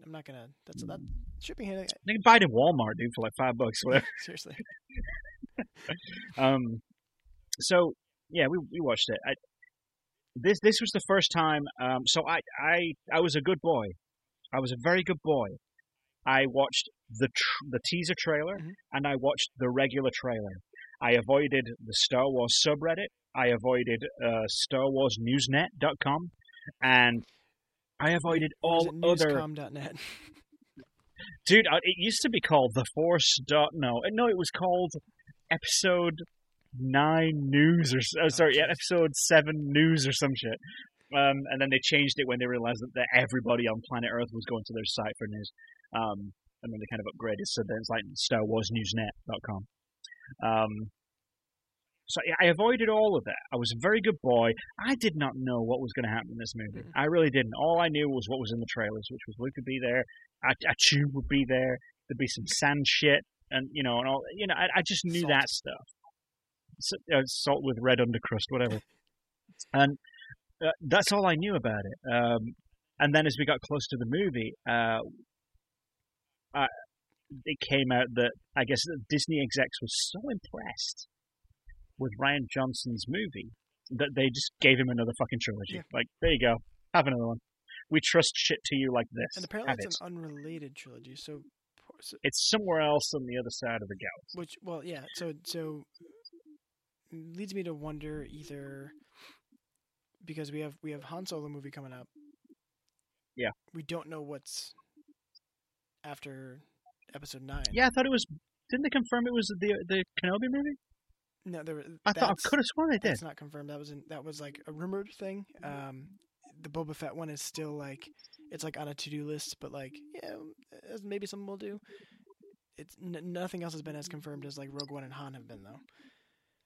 I'm not gonna. That's that shipping handling. They can buy it in Walmart, dude, for like five bucks. Whatever. [LAUGHS] Seriously, [LAUGHS] Um, so yeah, we we watched it. I, this this was the first time. Um, so I I I was a good boy. I was a very good boy. I watched the tr- the teaser trailer Mhm. and I watched the regular trailer. I avoided the Star Wars subreddit. I avoided uh, StarWarsNewsNet.com, and I avoided all it other newscom.net? dude. uh, It used to be called the Force. Dot no, no, it was called Episode Nine News or oh, sorry, yeah. Episode Seven News or some shit. Um, and then they changed it when they realized that, that everybody on planet Earth was going to their site for news. Um, and then they kind of upgraded, so then it's like StarWarsNewsNet.com. Um, so yeah, I avoided all of that. I was a very good boy. I did not know what was going to happen in this movie. Mhm. I really didn't. All I knew was what was in the trailers, which was Luke would be there, A- Achu would be there, there'd be some sand shit, and you know, and all. You know, I, I just knew Salt. that stuff. Uh, salt with red undercrust, whatever. and uh, that's all I knew about it. Um, and then as we got close to the movie, uh, uh, it came out that I guess that Disney execs were so impressed with Rian Johnson's movie that they just gave him another fucking trilogy. Yeah. Like, there you go, have another one. We trust shit to you like this. And apparently have it's it. an unrelated trilogy. So, so It's somewhere else on the other side of the galaxy. which well yeah. So so leads me to wonder either because we have we have Han Solo movie coming up. Yeah. We don't know what's after episode nine. Yeah, I thought it was. Didn't they confirm it was the the Kenobi movie? No, there. was. I thought I could have sworn they did. That's not confirmed. That was in, that was like a rumored thing. Um, the Boba Fett one is still like it's like on a to do list, but like yeah, maybe something we'll do. It's n- nothing else has been as confirmed as like Rogue One and Han have been though.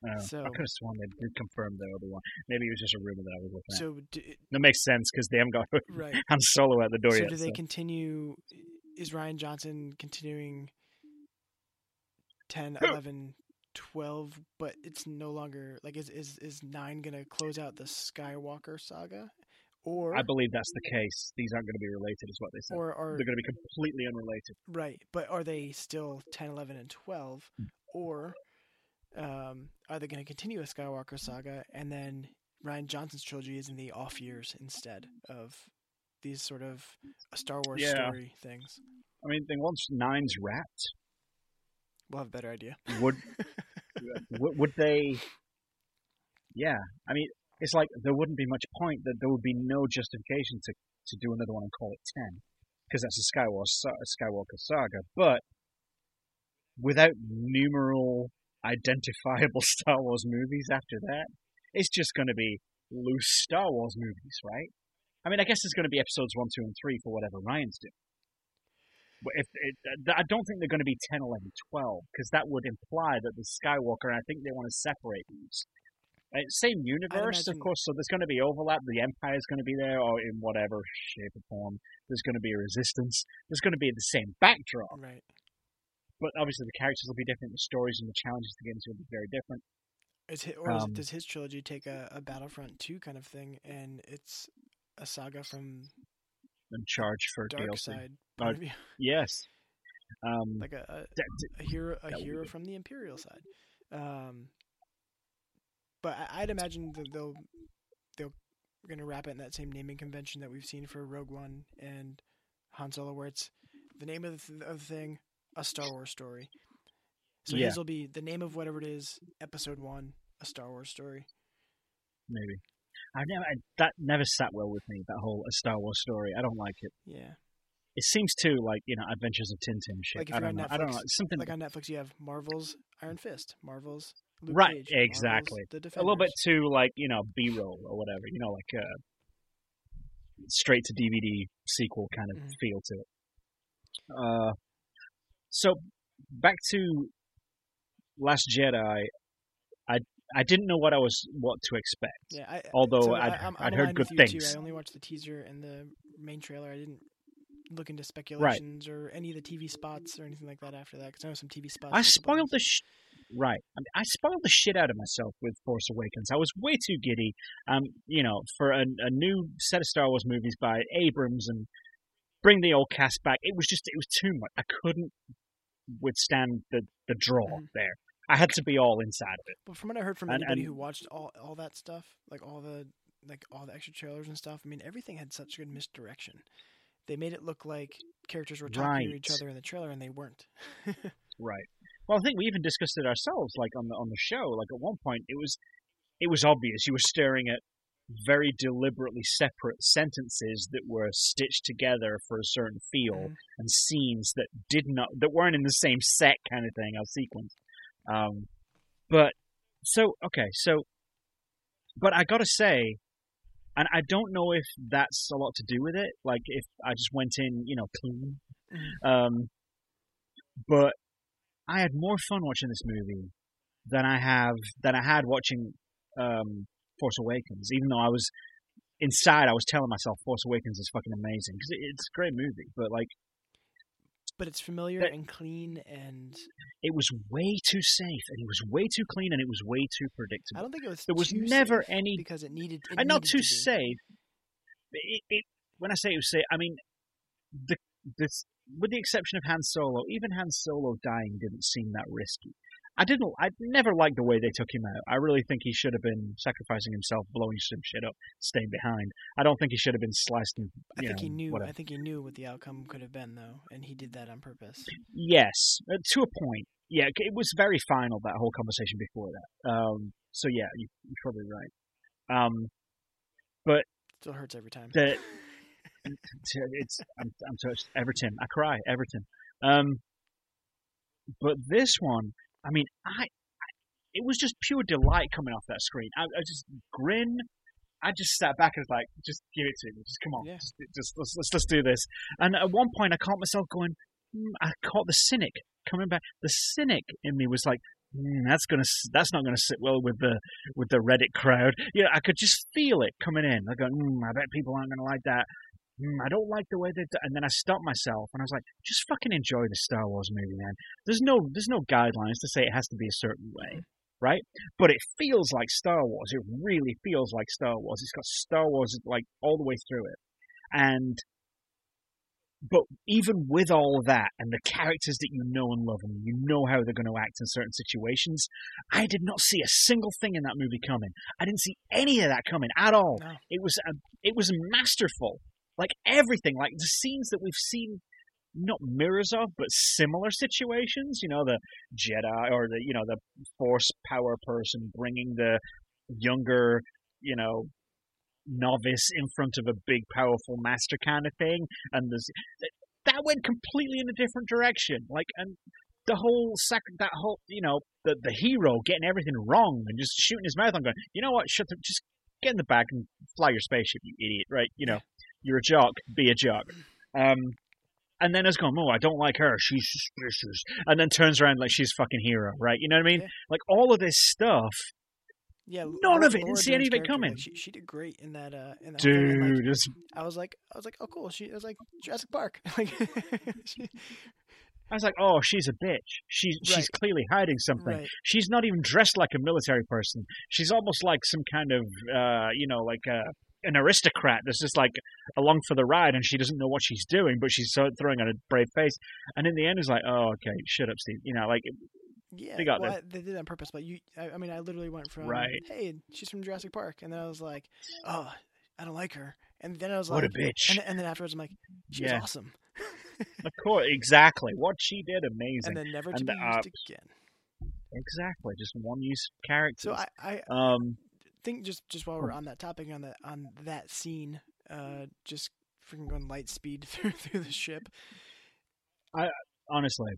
Oh, So- I could have sworn they did confirm the other one. Maybe it was just a rumor that I was looking at. So That makes sense because they haven't got right. Han Solo at the door So yet. do they so. continue? Is Rian Johnson continuing 10, 11, 12, but it's no longer like is is is nine gonna close out the Skywalker saga, or I believe that's the case. These aren't going to be related, is what they said. or are They're going to be completely unrelated. Right, but are they still 10, 11, and 12? Hmm. Or um, are they going to continue a Skywalker saga and then Rian Johnson's trilogy is in the off years instead of these sort of Star Wars Yeah. story things? I mean, then once Nine's wrapped, We'll have a better idea. would [LAUGHS] would, would they? Yeah, I mean, it's like there wouldn't be much point. That there would be no justification to to do another one and call it ten, because that's a Skywalker sa- Skywalker saga. But without numeral identifiable [LAUGHS] Star Wars movies after that, it's just going to be loose Star Wars movies, right? I mean, I guess there's going to be episodes one, two, and three for whatever Rian's doing. But if it, I don't think they're going to be 10, 11, 12, because that would imply that the Skywalker, and I think they want to separate these. Uh, same universe, of course, so there's going to be overlap. The Empire's going to be there, or in whatever shape or form. There's going to be a resistance. There's going to be the same backdrop Right. But obviously the characters will be different, the stories and the challenges to get into will be very different. Is hi- or is, Um, does his trilogy take a, a Battlefront 2 kind of thing, and it's a saga from And charge for dark DLC. side Uh, point of view, [LAUGHS] Yes. Um, like a, a, that- a hero a that would be hero from the Imperial side. Um, but I, I'd imagine that they'll they'll we're gonna wrap it in that same naming convention that we've seen for Rogue One and Han Solo, where it's the name of the, th- of the thing, a Star Wars story. So Yeah. his will be the name of whatever it is, Episode One, a Star Wars story. maybe. I never I, that never sat well with me. That whole a Star Wars story. I don't like it. Yeah, It seems too like you know Adventures of Tintin shit. Like if I you're don't on know. I don't know. Something like on Netflix, you have Marvel's Iron Fist, Marvel's Luke Right, Cage, Marvel's exactly. The a little bit too like you know B-roll or whatever. You know, like a straight to DVD sequel kind of Mhm. feel to it. Uh, so back to Last Jedi. I I didn't know what I was what to expect. Yeah, I, Although so I'd- I, I'd heard good things. Too. I only watched the teaser and the main trailer. I didn't look into speculations or any of the TV spots or anything like that after that because I know some TV spots. I spoiled the sh- right. I, mean, I spoiled the shit out of myself with Force Awakens. I was way too giddy. Um, you know, for a, a new set of Star Wars movies by Abrams and bring the old cast back. It was just it was too much. I couldn't withstand the the draw Mhm. there. I had to be all inside of it. But from what I heard from and- anybody and- who watched all all that stuff, like all the like all the extra trailers and stuff, I mean everything had such good misdirection. They made it look like characters were talking to each other in the trailer and they weren't. [LAUGHS] Right. Well, I think we even discussed it ourselves, like on the on the show. Like at one point, it was it was obvious you were staring at very deliberately separate sentences that were stitched together for a certain feel Mhm. and scenes that did not that weren't in the same set kind of thing or sequence. Um, but so okay, so but I gotta say, and I don't know if that's a lot to do with it. Like if I just went in, you know, clean. Mhm. Um, but I had more fun watching this movie than I have than I had watching um, Force Awakens. Even though I was inside, I was telling myself Force Awakens is fucking amazing because it's a great movie. But like, But it's familiar That- and clean and it was way too safe, and it was way too clean, and it was way too predictable. I don't think it was There was never any because it needed it and not needed too to safe. It, it, when I say it was safe, I mean the this with the exception of Han Solo, even Han Solo dying didn't seem that risky. I didn't. I never liked the way they took him out. I really think he should have been sacrificing himself, blowing some shit up, staying behind. I don't think he should have been sliced and. I think know, he knew. whatever. I think he knew what the outcome could have been, though, and he did that on purpose. Yes, uh, to a point. Yeah, it was very final that whole conversation before that. Um, so yeah, you, you're probably right. Um, but Still hurts every time. the [LAUGHS] it's I'm I'm touched. Everton, I cry. Everton. Um, but this one, I mean, I, I it was just pure delight coming off that screen. I, I just grin. I just sat back and was like, just give it to me. Just come on. Yeah. Just, just let's, let's let's do this. And at one point, I caught myself going. Mm, I caught the cynic coming back. The cynic in me was like, mm, that's gonna that's not gonna sit well with the with the Reddit crowd. Yeah, I could just feel it coming in. I go, mm, I bet people aren't gonna like that. Mm, I don't like the way they. And then I stopped myself and I was like, just fucking enjoy the Star Wars movie, man. There's no there's no guidelines to say it has to be a certain way, right? But it feels like Star Wars. It really feels like Star Wars. It's got Star Wars like all the way through it, and but even with all of that and the characters that you know and love and you know how they're going to act in certain situations, I did not see a single thing in that movie coming. I didn't see any of that coming at all. No. It was a, it was masterful. Like everything, like the scenes that we've seen, not mirrors of, but similar situations. You know, the Jedi or the you know the Force power person bringing the younger, you know, novice in front of a big powerful master kind of thing, and there's that went completely in a different direction. Like and. The whole sac that whole you know the the hero getting everything wrong and just shooting his mouth on going you know what shut the just get in the back and fly your spaceship, you idiot, right? You know, you're a jock, be a jock. Um, and then has gone, oh, I don't like her, she's suspicious, and then turns around like she's fucking hero, right? You know what I mean? Yeah. Like all of this stuff, Yeah, None Laura- of it, didn't see any of it coming. like, she, she did great in that. Uh, in that and, like, dude. I was like, I was like, oh cool. She it was like Jurassic Park. [LAUGHS] like, [LAUGHS] she, I was like, oh, she's a bitch. She's she's clearly hiding something. right. She's not even dressed like a military person. She's almost like some kind of, uh, you know, like a, an aristocrat that's just like along for the ride, and she doesn't know what she's doing, but she's so throwing on a brave face. And in the end, it's like, oh, okay, shut up, Steve. You know, like, Yeah, They got well. I, they did it on purpose. But you, I, I mean, I literally went from, Right. hey, she's from Jurassic Park, and then I was like, oh, I don't like her. And then I was like, what a bitch. and, and then afterwards, I'm like, she's Yeah. awesome. [LAUGHS] of course, exactly. What she did, amazing. And then never to And, be uh, used again. exactly, just one use character. So I, I um, think just just while we're on that topic on that on that scene, uh, just freaking going light speed [LAUGHS] through through the ship. I honestly,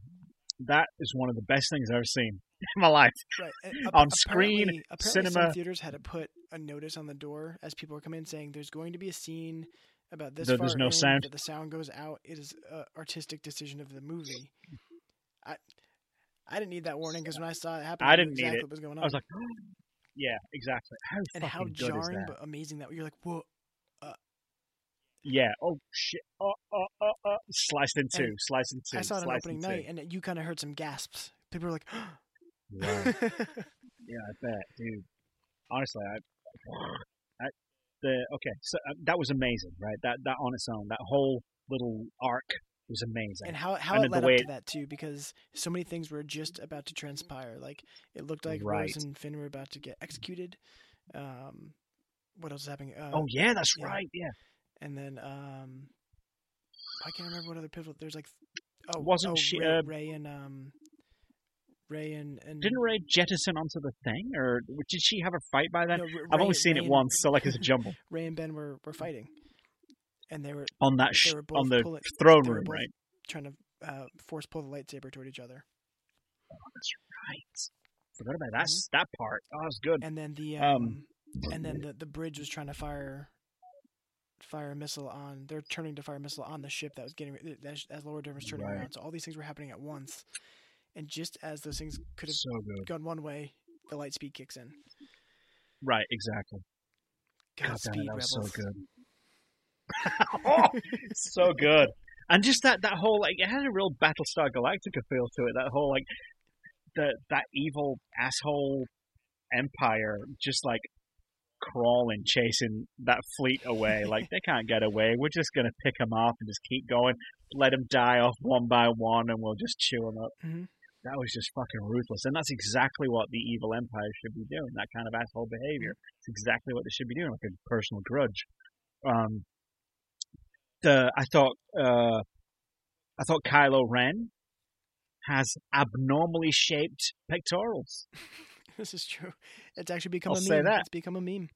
that is one of the best things I've ever seen [LAUGHS] in my life. Right. On screen, apparently- cinema. Some theaters had to put a notice on the door as people were coming in saying there's going to be a scene about this far there's no in, sound. that the sound goes out. It is a artistic decision of the movie. I I didn't need that warning because when I saw it happen, I knew didn't need it. what was going on. I was like, [GASPS] yeah, exactly. How and fucking how good jarring is that? but amazing that you're like, whoa. Uh yeah. Oh shit. Oh, oh, oh, oh. Sliced in two. Sliced in two. I saw it on opening in two. night, and you kind of heard some gasps. People were like, Right. Yeah, I bet, dude. Honestly, I, [SIGHS] I the okay, so uh, that was amazing, right? That that on its own, that whole little arc was amazing. and how how And it led up to that too, because so many things were just about to transpire. Like it looked like Right. Rose and Finn were about to get executed. Um, what else is happening? Uh, oh yeah, that's yeah. right. Yeah, and then um, I can't remember what other pivotal. There's like, oh, Wasn't oh, she, Rey, uh, Rey and um, Rey and and didn't Rey jettison onto the thing, or did she have a fight by then? no, Rey- I've only seen Rey it and- once, so like it's a jumble [LAUGHS] Rey and Ben were, were fighting, and they were on that sh- on the pulling- throne room, right? trying to uh, force pull the lightsaber toward each other. That's right. Forgot about that s that part. Oh, that was good. Mm-hmm. And then the Um, um, and then the the bridge was trying to fire fire a missile on. They're turning to fire a missile on the ship that was getting as, as Laura Dern was turning Right. around. So all these things were happening at once, and just as those things could have So gone one way, the light speed kicks in. Right, exactly. God damn Godspeed, it, that was rebels. so good. [LAUGHS] oh, so good. And just that that whole like it had a real Battlestar Galactica feel to it. That whole like the that evil asshole empire just like crawling, chasing that fleet away. [LAUGHS] like they can't get away. We're just gonna pick them off and just keep going. Let them die off one by one, and we'll just chew them up. Mhm. That was just fucking ruthless, and that's exactly what the evil empire should be doing. That kind of asshole behavior. It's exactly what they should be doing, like a personal grudge. Um, the I thought uh, I thought Kylo Ren has abnormally shaped pectorals. [LAUGHS] This is true. It's actually become I'll a say meme. that. It's become a meme.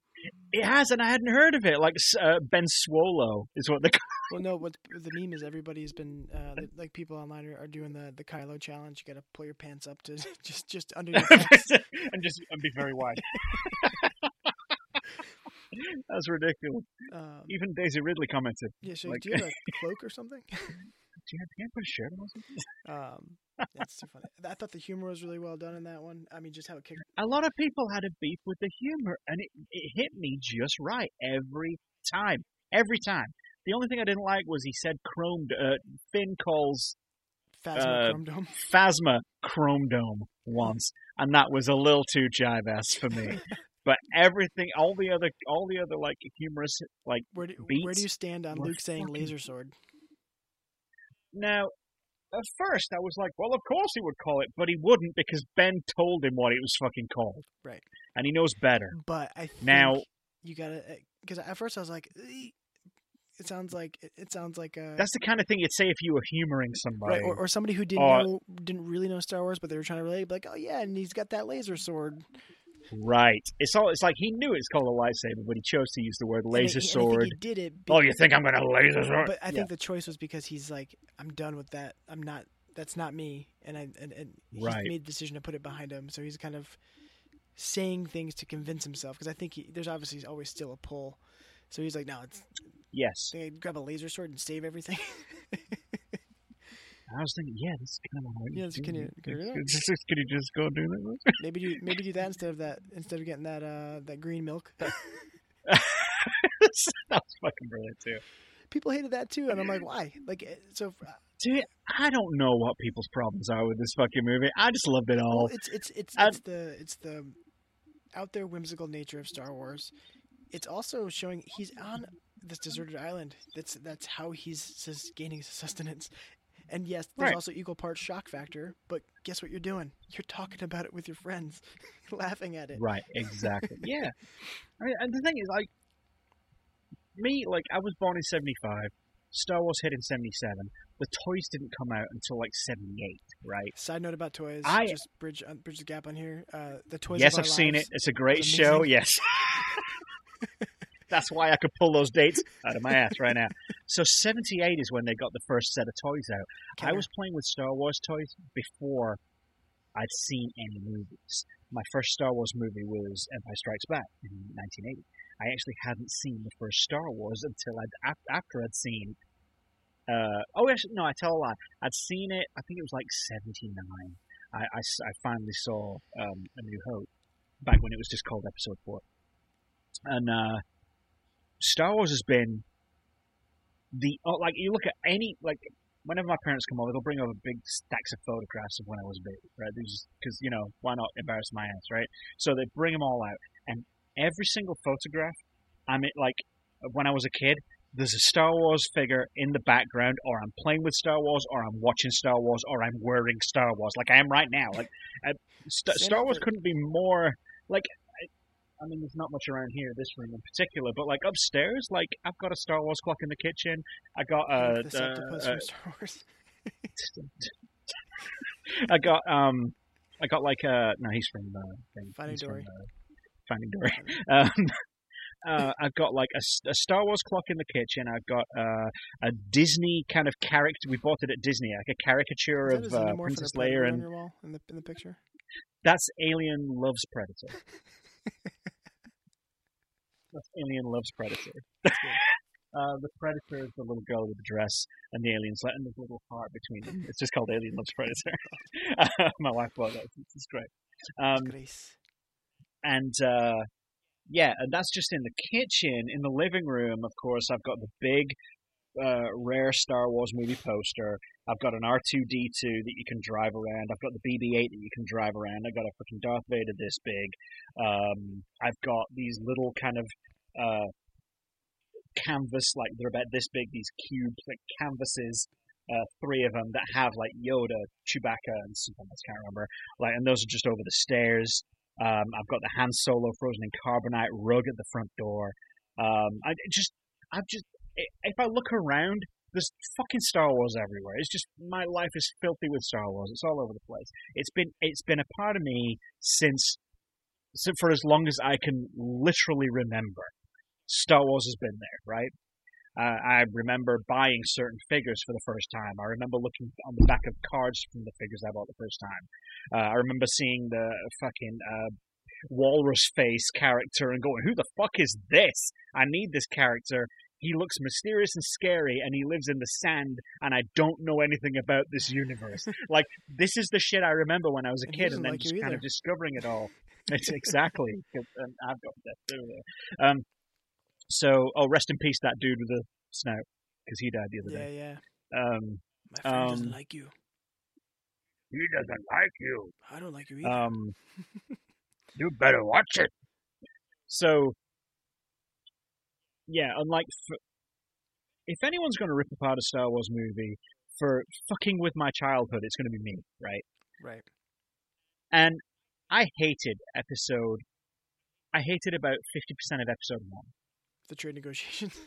It has, and I hadn't heard of it. Like uh, Ben Swolo is what they call [LAUGHS] Well, no, what the meme is everybody's been uh, li- like people online are, are doing the the Kylo challenge. You got to pull your pants up to [LAUGHS] just just under your and just and be very wide. [LAUGHS] That's ridiculous. Um, Even Daisy Ridley commented, yeah, so like- do you have a [LAUGHS] cloak or something? "Do you have, can put a shirt on?" something?" [LAUGHS] Um, that's too funny. I thought the humor was really well done in that one. I mean, just how it kicked. a lot of people had a beef with the humor, and it, it hit me just right every time. Every time. The only thing I didn't like was he said chromed. Uh, Finn calls Phasma Uh, Chrome Dome. Phasma Chrome Dome once, and that was a little too jive ass for me. But everything, all the other, all the other like humorous, like Where do, where do you stand on Luke saying fucking- laser sword? now. At first, I was like, "Well, of course he would call it," but he wouldn't because Ben told him what it was fucking called, Right. and he knows better. But I think Now- you gotta uh, because at first I was like, it sounds like it, it sounds like a That's the kind of thing you'd say if you were humoring somebody. right or, or somebody who didn't Or- know didn't really know Star Wars, but they were trying to relate. Like, oh yeah, and he's got that laser sword. Right. It's all. It's like he knew it's called a lightsaber, but he chose to use the word laser think sword. he did it. Oh, you think I'm gonna laser sword? But I Yeah. think the choice was because he's like, I'm done with that. I'm not. That's not me. And I and, and he Right. made the decision to put it behind him. So he's kind of saying things to convince himself because I think he, there's obviously always still a pull. So he's like, no, it's Yes. they grab a laser sword and save everything. [LAUGHS] I was thinking, yeah, this is kind of what Yes, can you- can you can you just go do that? [LAUGHS] maybe do maybe do that instead of that instead of getting that uh that green milk. [LAUGHS] that was fucking brilliant too. People hated that too, and I'm like, [LAUGHS] why? Like, eh, so uh, Dude, I don't know what people's problems are with this fucking movie. I just loved it well, all. it's it's it's I- it's the it's the out there whimsical nature of Star Wars. It's also showing he's on this deserted island. That's that's how he's sus- gaining sustenance. And yes, there's Right. also equal parts shock factor. But guess what you're doing? You're talking about it with your friends, [LAUGHS] laughing at it. Right, exactly. [LAUGHS] yeah. I mean, and the thing is, like, me, like, I was born in 75. Star Wars hit in 77. The toys didn't come out until, like, 78, right? Side note about toys, I- just bridge uh, bridge the gap on here. Uh, the toys. yes, I've seen it. It's a great show. Yes. [LAUGHS] That's why I could pull those dates out of my ass right now. So 78 is when they got the first set of toys out. I was playing with Star Wars toys before I'd seen any movies. My first Star Wars movie was Empire Strikes Back in 1980. I actually hadn't seen the first Star Wars until I'd after I'd seen. Uh, oh, actually, no, I tell a lie. I'd seen it. I think it was like 79. I I finally saw um, A New Hope back when it was just called Episode Four. And uh, Star Wars has been the oh, like you look at any like whenever my parents come over, they'll bring over big stacks of photographs of when I was a baby, right? Because you know why not embarrass my ass, right? So they bring them all out, and every single photograph, I mean, like when I was a kid, there's a Star Wars figure in the background, or I'm playing with Star Wars, or I'm watching Star Wars, or I'm wearing Star Wars, like I am right now. Like uh, St- Star Wars couldn't be more like. I- mean, there's not much around here, this room in particular, but like upstairs, like I've got a Star Wars clock in the kitchen. I got uh, the septipus uh, from Star Wars. [LAUGHS] I got um, I got like uh, no, he's from uh, thing- Finding Dory. From, uh, Finding Dory. [LAUGHS] Um, uh, I've got like a, a, Star Wars clock in the kitchen. I've got uh, a Disney kind of character. We bought it at Disney, like a caricature of a uh, Princess Leia, on and your wall in the in the picture. that's Alien Loves Predator. [LAUGHS] that's Alien Loves Predator. Uh, the predator is the little girl with the dress, and the alien's and there's little heart between them. It's just called Alien Loves Predator. [LAUGHS] My wife bought that. It's, it's great. Um, Grace. and uh, yeah, and that's just in the kitchen. In the living room, of course, I've got the big, uh, rare Star Wars movie poster. I've got an R two D two that you can drive around. I've got the BB eight that you can drive around. I've got a fucking Darth Vader this big. Um, I've got these little kind of uh, canvas, like they're about this big. These cubes, like canvases. Uh, three of them that have like Yoda, Chewbacca, and something else. Can't remember. Like, and those are just over the stairs. Um, I've got the Han Solo frozen in carbonite rug at the front door. Um, I just, I've just, if I look around, there's fucking Star Wars everywhere. It's just my life is filthy with Star Wars. It's all over the place. It's been, it's been a part of me since, so for as long as I can literally remember. Star Wars has been there, right? Uh, I remember buying certain figures for the first time. I remember looking on the back of cards from the figures I bought the first time. Uh, I remember seeing the fucking uh, walrus face character and going, "Who the fuck is this? I need this character. He looks mysterious and scary, and he lives in the sand, and I don't know anything about this universe. [LAUGHS] like this is the shit I remember when I was a kid, and then like just kind of discovering it all. [LAUGHS] It's exactly. um, I've got that. Um, so, oh, rest in peace, that dude with the snout, because he died the other Yeah, day. yeah. Um, My friend doesn't Um, like you. he doesn't like you. I don't like you either. Um, [LAUGHS] you better watch it. So, yeah, unlike f- if anyone's going to rip apart a Star Wars movie for fucking with my childhood, it's going to be me, right? right. And I hated episode. I hated about fifty percent of episode one. The trade negotiations. [LAUGHS]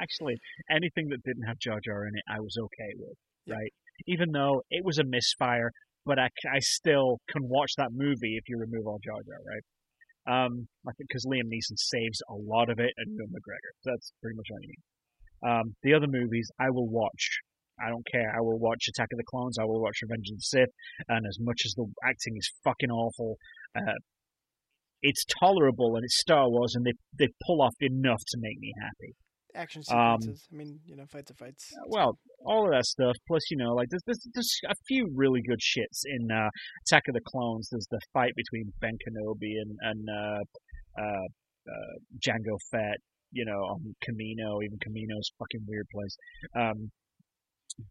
Actually, anything that didn't have Jar Jar in it, I was okay with, Yeah. right? Even though it was a misfire, but I, I still can watch that movie if you remove all Jar Jar, right? Um, I think because Liam Neeson saves a lot of it, and Ewan McGregor. That's pretty much all you need. Um, the other movies I will watch I don't care. I will watch Attack of the Clones. I will watch Revenge of the Sith. And as much as the acting is fucking awful, uh, it's tolerable and it's Star Wars, and they they pull off enough to make me happy. Action Um, sequences. I mean, you know, fights are fights. Well, all of that stuff. Plus, you know, like there's there's, there's a few really good shits in uh, Attack of the Clones. There's the fight between Ben Kenobi and and uh, uh, uh, Jango Fett. You know, on Kamino. Even Kamino's fucking weird place. Um,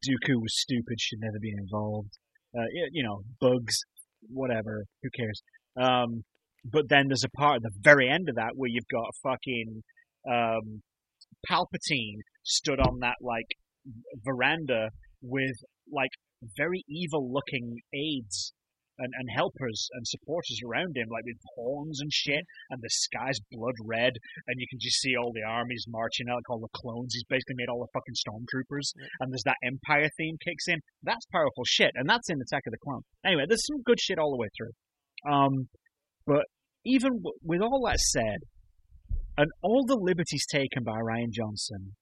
Dooku was stupid. Should never be involved. Uh, you know, bugs. Whatever. Who cares? Um, but then there's a part at the very end of that where you've got fucking um, Palpatine stood on that like veranda with like very evil looking aides and, and helpers and supporters around him, like with horns and shit, and the sky's blood red, and you can just see all the armies marching out, like all the clones. He's basically made all the fucking stormtroopers, and there's that Empire theme kicks in. That's powerful shit, and that's in Attack of the Clones. Anyway, there's some good shit all the way through. Um, but even w- with all that said, and all the liberties taken by Rian Johnson,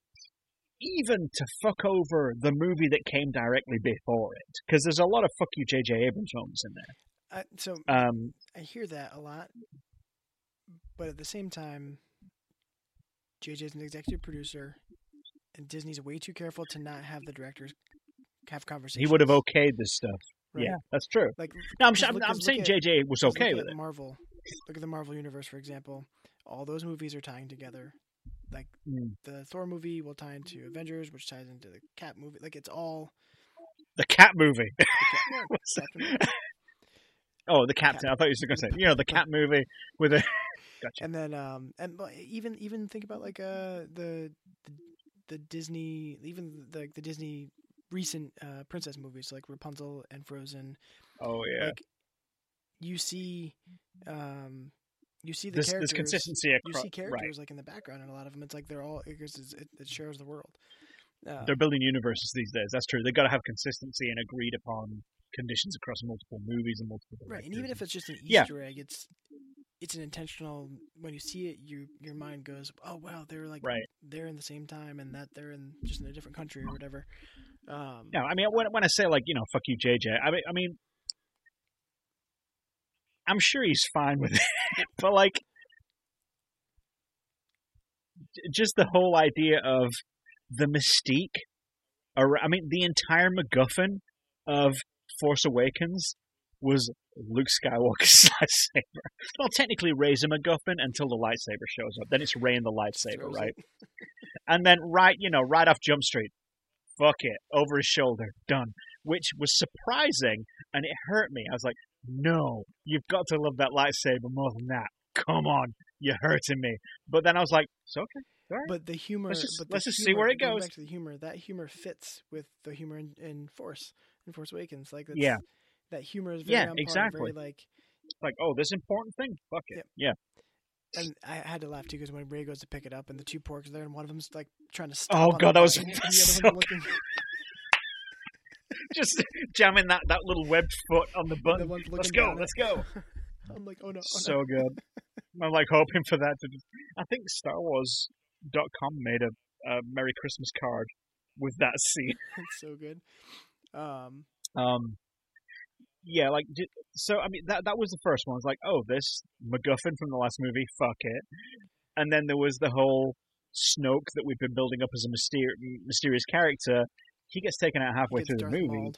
even to fuck over the movie that came directly before it, because there's a lot of fuck you J.J. Abrams moments in there. Uh, so Um, I hear that a lot, but at the same time, JJ's an executive producer, and Disney's way too careful to not have the directors have conversations. he would have okayed this stuff. Right. Yeah, that's true. Like No, I'm, I'm, look- I'm saying J.J. was okay with it. Marvel. Look at the Marvel universe, for example. All those movies are tying together. Like Mm. the Thor movie will tie into Avengers, which ties into the Cap movie. Like it's all. The cat movie. the [LAUGHS] no, oh, the captain. I thought you were going to say, [LAUGHS] you know, the cat movie with a. [LAUGHS] Gotcha. and then um and even even think about like uh the the, the Disney even the the Disney recent uh princess movies like Rapunzel and Frozen Oh yeah. like you see um you see the There's, characters there's consistency you see characters Right. like in the background and a lot of them it's like they're all because it, it shares the world uh, They're building universes these days. That's true. They've got to have consistency and agreed upon conditions across multiple movies and multiple. right and even if it's just an Yeah. Easter egg it's it's an intentional when you see it you your mind goes oh wow they're like Right. they're in the same time and that they're in just in a different country or whatever um No, I mean when when I say like you know fuck you JJ, I mean I mean I'm sure he's fine with it, [LAUGHS] but like just the whole idea of the mystique. ar- I mean the entire MacGuffin of Force Awakens was Luke Skywalker's [LAUGHS] lightsaber. Well, technically Rey's a MacGuffin until the lightsaber shows up. Then it's Rey and the lightsaber, right? [LAUGHS] And then right, you know, right off Jump Street, fuck it, over his shoulder, done. Which was surprising, and it hurt me. I was like, no, you've got to love that lightsaber more than that. Come on, you're hurting me. But then I was like, it's okay. right. But the humor. Let's just- but let's just see where it goes. Back to the humor. That humor fits with the humor in, in Force, in Force Awakens. Like that's, Yeah. that humor is very Yeah, on exactly. Very like, Like, oh, this important thing? Fuck it. Yeah. and I had to laugh too because when Rey goes to pick it up and the two porgs are there and one of them's like trying to stop. Oh, God, that was [LAUGHS] so looking, [LAUGHS] Just jamming that, that little webbed foot on the the button. one's Let's go, let's go. [LAUGHS] I'm like, oh no, oh so good. [LAUGHS] I'm like hoping for that to. I think StarWars.com made a, a Merry Christmas card with that scene. it's so good. Um, Um, yeah, like so. I mean, that that was the first one. It's like, oh, this MacGuffin from the last movie, fuck it. And then there was the whole Snoke that we've been building up as a myster- mysterious character. He gets taken out halfway through Darth the movie. Mauled.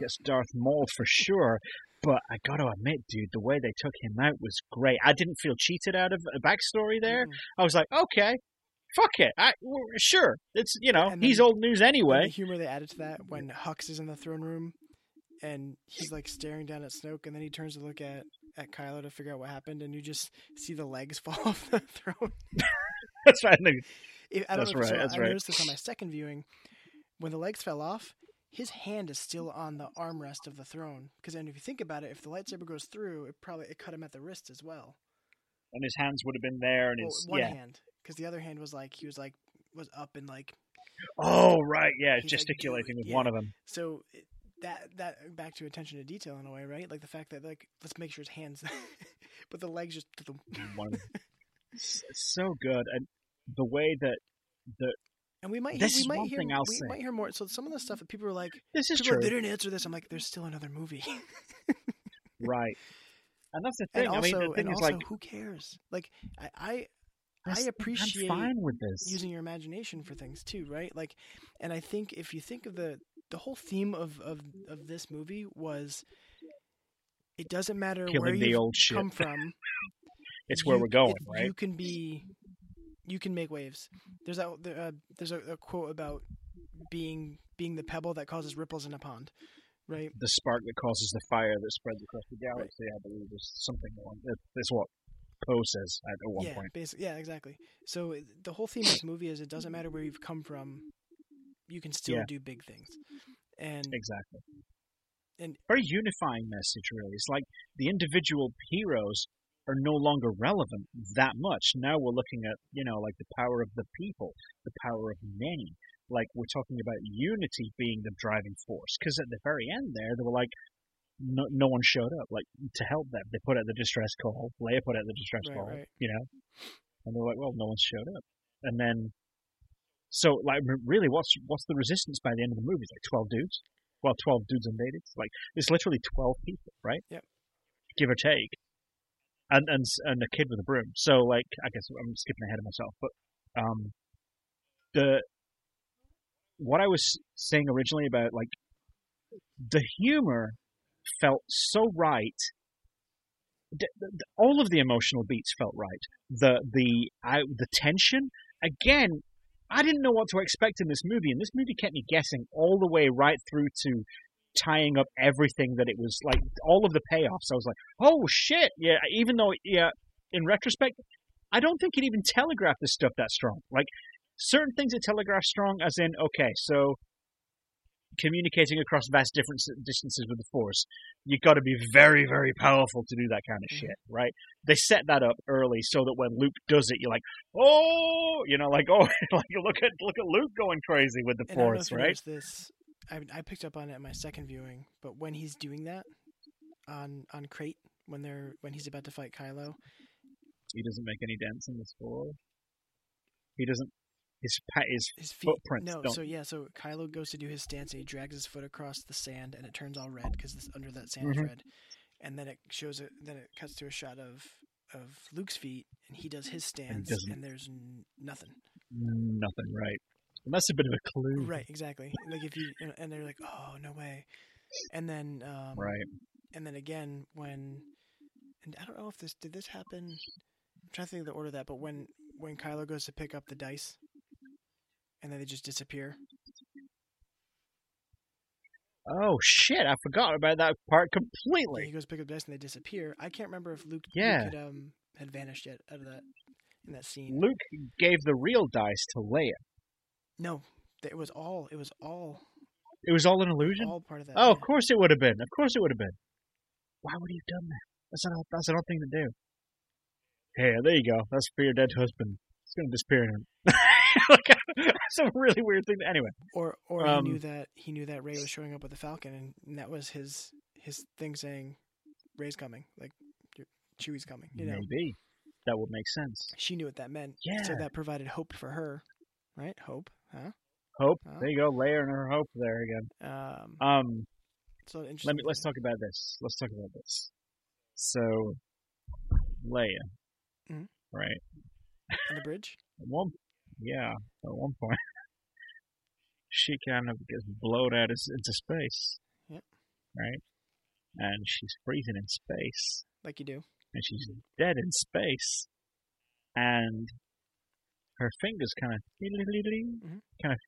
Gets Darth Maul for sure. But I got to admit, dude, the way they took him out was great. I didn't feel cheated out of a backstory there. Mm-mm. I was like, okay, fuck it, I, well, sure. It's you know And he's old news anyway. the humor they added to that when Hux is in the throne room and he's like staring down at Snoke and then he turns to look at at Kylo to figure out what happened and you just see the legs [LAUGHS] fall off the throne. [LAUGHS] That's right. they- I don't That's know if right, saw- that's I right. noticed this on my second viewing. When the legs fell off, his hand is still on the armrest of the throne. Because then, if you think about it, if the lightsaber goes through, it probably it cut him at the wrist as well. And his hands would have been there, and Well, his one yeah. hand, because the other hand was like he was like was up and like Oh right, yeah, He's like, gesticulating with yeah. one of them. so. That that back to attention to detail in a way, right? Like the fact that like let's make sure his hands, [LAUGHS] but the legs just One of them. It's it's so good, and the way that the And we might This we might hear we say. might hear more. So some of the stuff that people are like, This is are true, like, they didn't answer this. I'm like, there's still another movie. [LAUGHS] right? And that's the and thing. also, I mean, the thing and is also, like, who cares? Like, I I, I appreciate I'm fine with this. using your imagination for things too, right? Like, and I think if you think of the the whole theme of of of this movie was, it doesn't matter where Killing the you come from. [LAUGHS] it's where we're going, right? You can be, you can make waves. There's a uh, there's a, a quote about being being the pebble that causes ripples in a pond, right? The spark that causes the fire that spreads across the galaxy. I believe is something along. That's what Poe says at, at one yeah, point. basically, yeah, exactly. So the whole theme of this movie is it doesn't matter where you've come from, you can still Yeah. do big things. And Exactly. And- very unifying message, really. It's like the individual heroes are no longer relevant that much. Now we're looking at, you know, like the power of the people, the power of many. Like we're talking about unity being the driving force. Because at the very end there, they were like, no, no one showed up, like to help them. They put out the distress call. Leia put out the distress Right, call. right. You know, and they're like, well, no one showed up. And then, so like, really, what's what's the resistance by the end of the movie? It's like twelve dudes. Well, twelve dudes invaded. Like it's literally twelve people, right? Yep. Give or take. And and and a kid with a broom. So like, I guess I'm skipping ahead of myself, but um, the what I was saying originally about like the humor felt so right. All of the emotional beats felt right. The the I, the tension again. I didn't know what to expect in this movie, and this movie kept me guessing all the way right through to tying up everything that it was like all of the payoffs. I was like, oh shit, yeah. Even though, yeah, in retrospect, I don't think it even telegraphed this stuff that strong. Like certain things it telegraphed strong, as in, okay, so communicating across vast different distances with the Force, you've got to be very, very powerful to do that kind of Mhm. shit, right? They set that up early so that when Luke does it, you're like, oh, you know, like [LAUGHS] oh, like look at look at Luke going crazy with the and I don't know Force, right? this. I I picked up on it at my second viewing, but when he's doing that on on Crait when they're when he's about to fight Kylo, He doesn't make any dents in the score. He doesn't. His pa- his his feet footprints no don't. so yeah so kylo goes to do his stance and he drags his foot across the sand and it turns all red because under that sand is Mhm. red and then it shows it then it cuts to a shot of of luke's feet and he does his stance doesn't. and there's n- nothing Nothing, right? That's a bit of a clue, right exactly like if you and- they're like oh no way and then um Right. and then again when and i don't know if this did this happen i'm trying to think of the order of that but when when kylo goes to pick up the dice and then they just disappear Oh shit! I forgot about that part Yeah, completely. he goes pick up the dice and they disappear. I can't remember if Luke, Yeah. Luke had, um, had vanished yet out of that in that scene. Luke gave the real dice to Leia. No, it was all it was all It was all an illusion. all part of that. oh, yeah. of course it would have been. Of course it would have been. Why would he have done that? That's not. that's an odd thing to do. Hey, there you go. That's for your dead husband. It's gonna disappear in [LAUGHS] him. like, that's a really weird thing. To, anyway, Or or um, he knew that he knew that Rey was showing up with the Falcon, and, and that was his his thing saying, "Rey's coming," like Chewie's coming. You know, maybe that would make sense. she knew what that meant. Yeah. So that provided hope for her, right? Hope, huh? Hope. Oh. There you go. Leia and her hope there again. Um, Um, so interesting. let me let's talk about this. Let's talk about this. So, Leia, Mhm. right? on the bridge. [LAUGHS] At one, yeah, at one point, [LAUGHS] she kind of gets blown out as- into space. Yep. Right? And she's freezing in space. Like you do. And she's dead in space. And her fingers kind of, Mhm. kind of,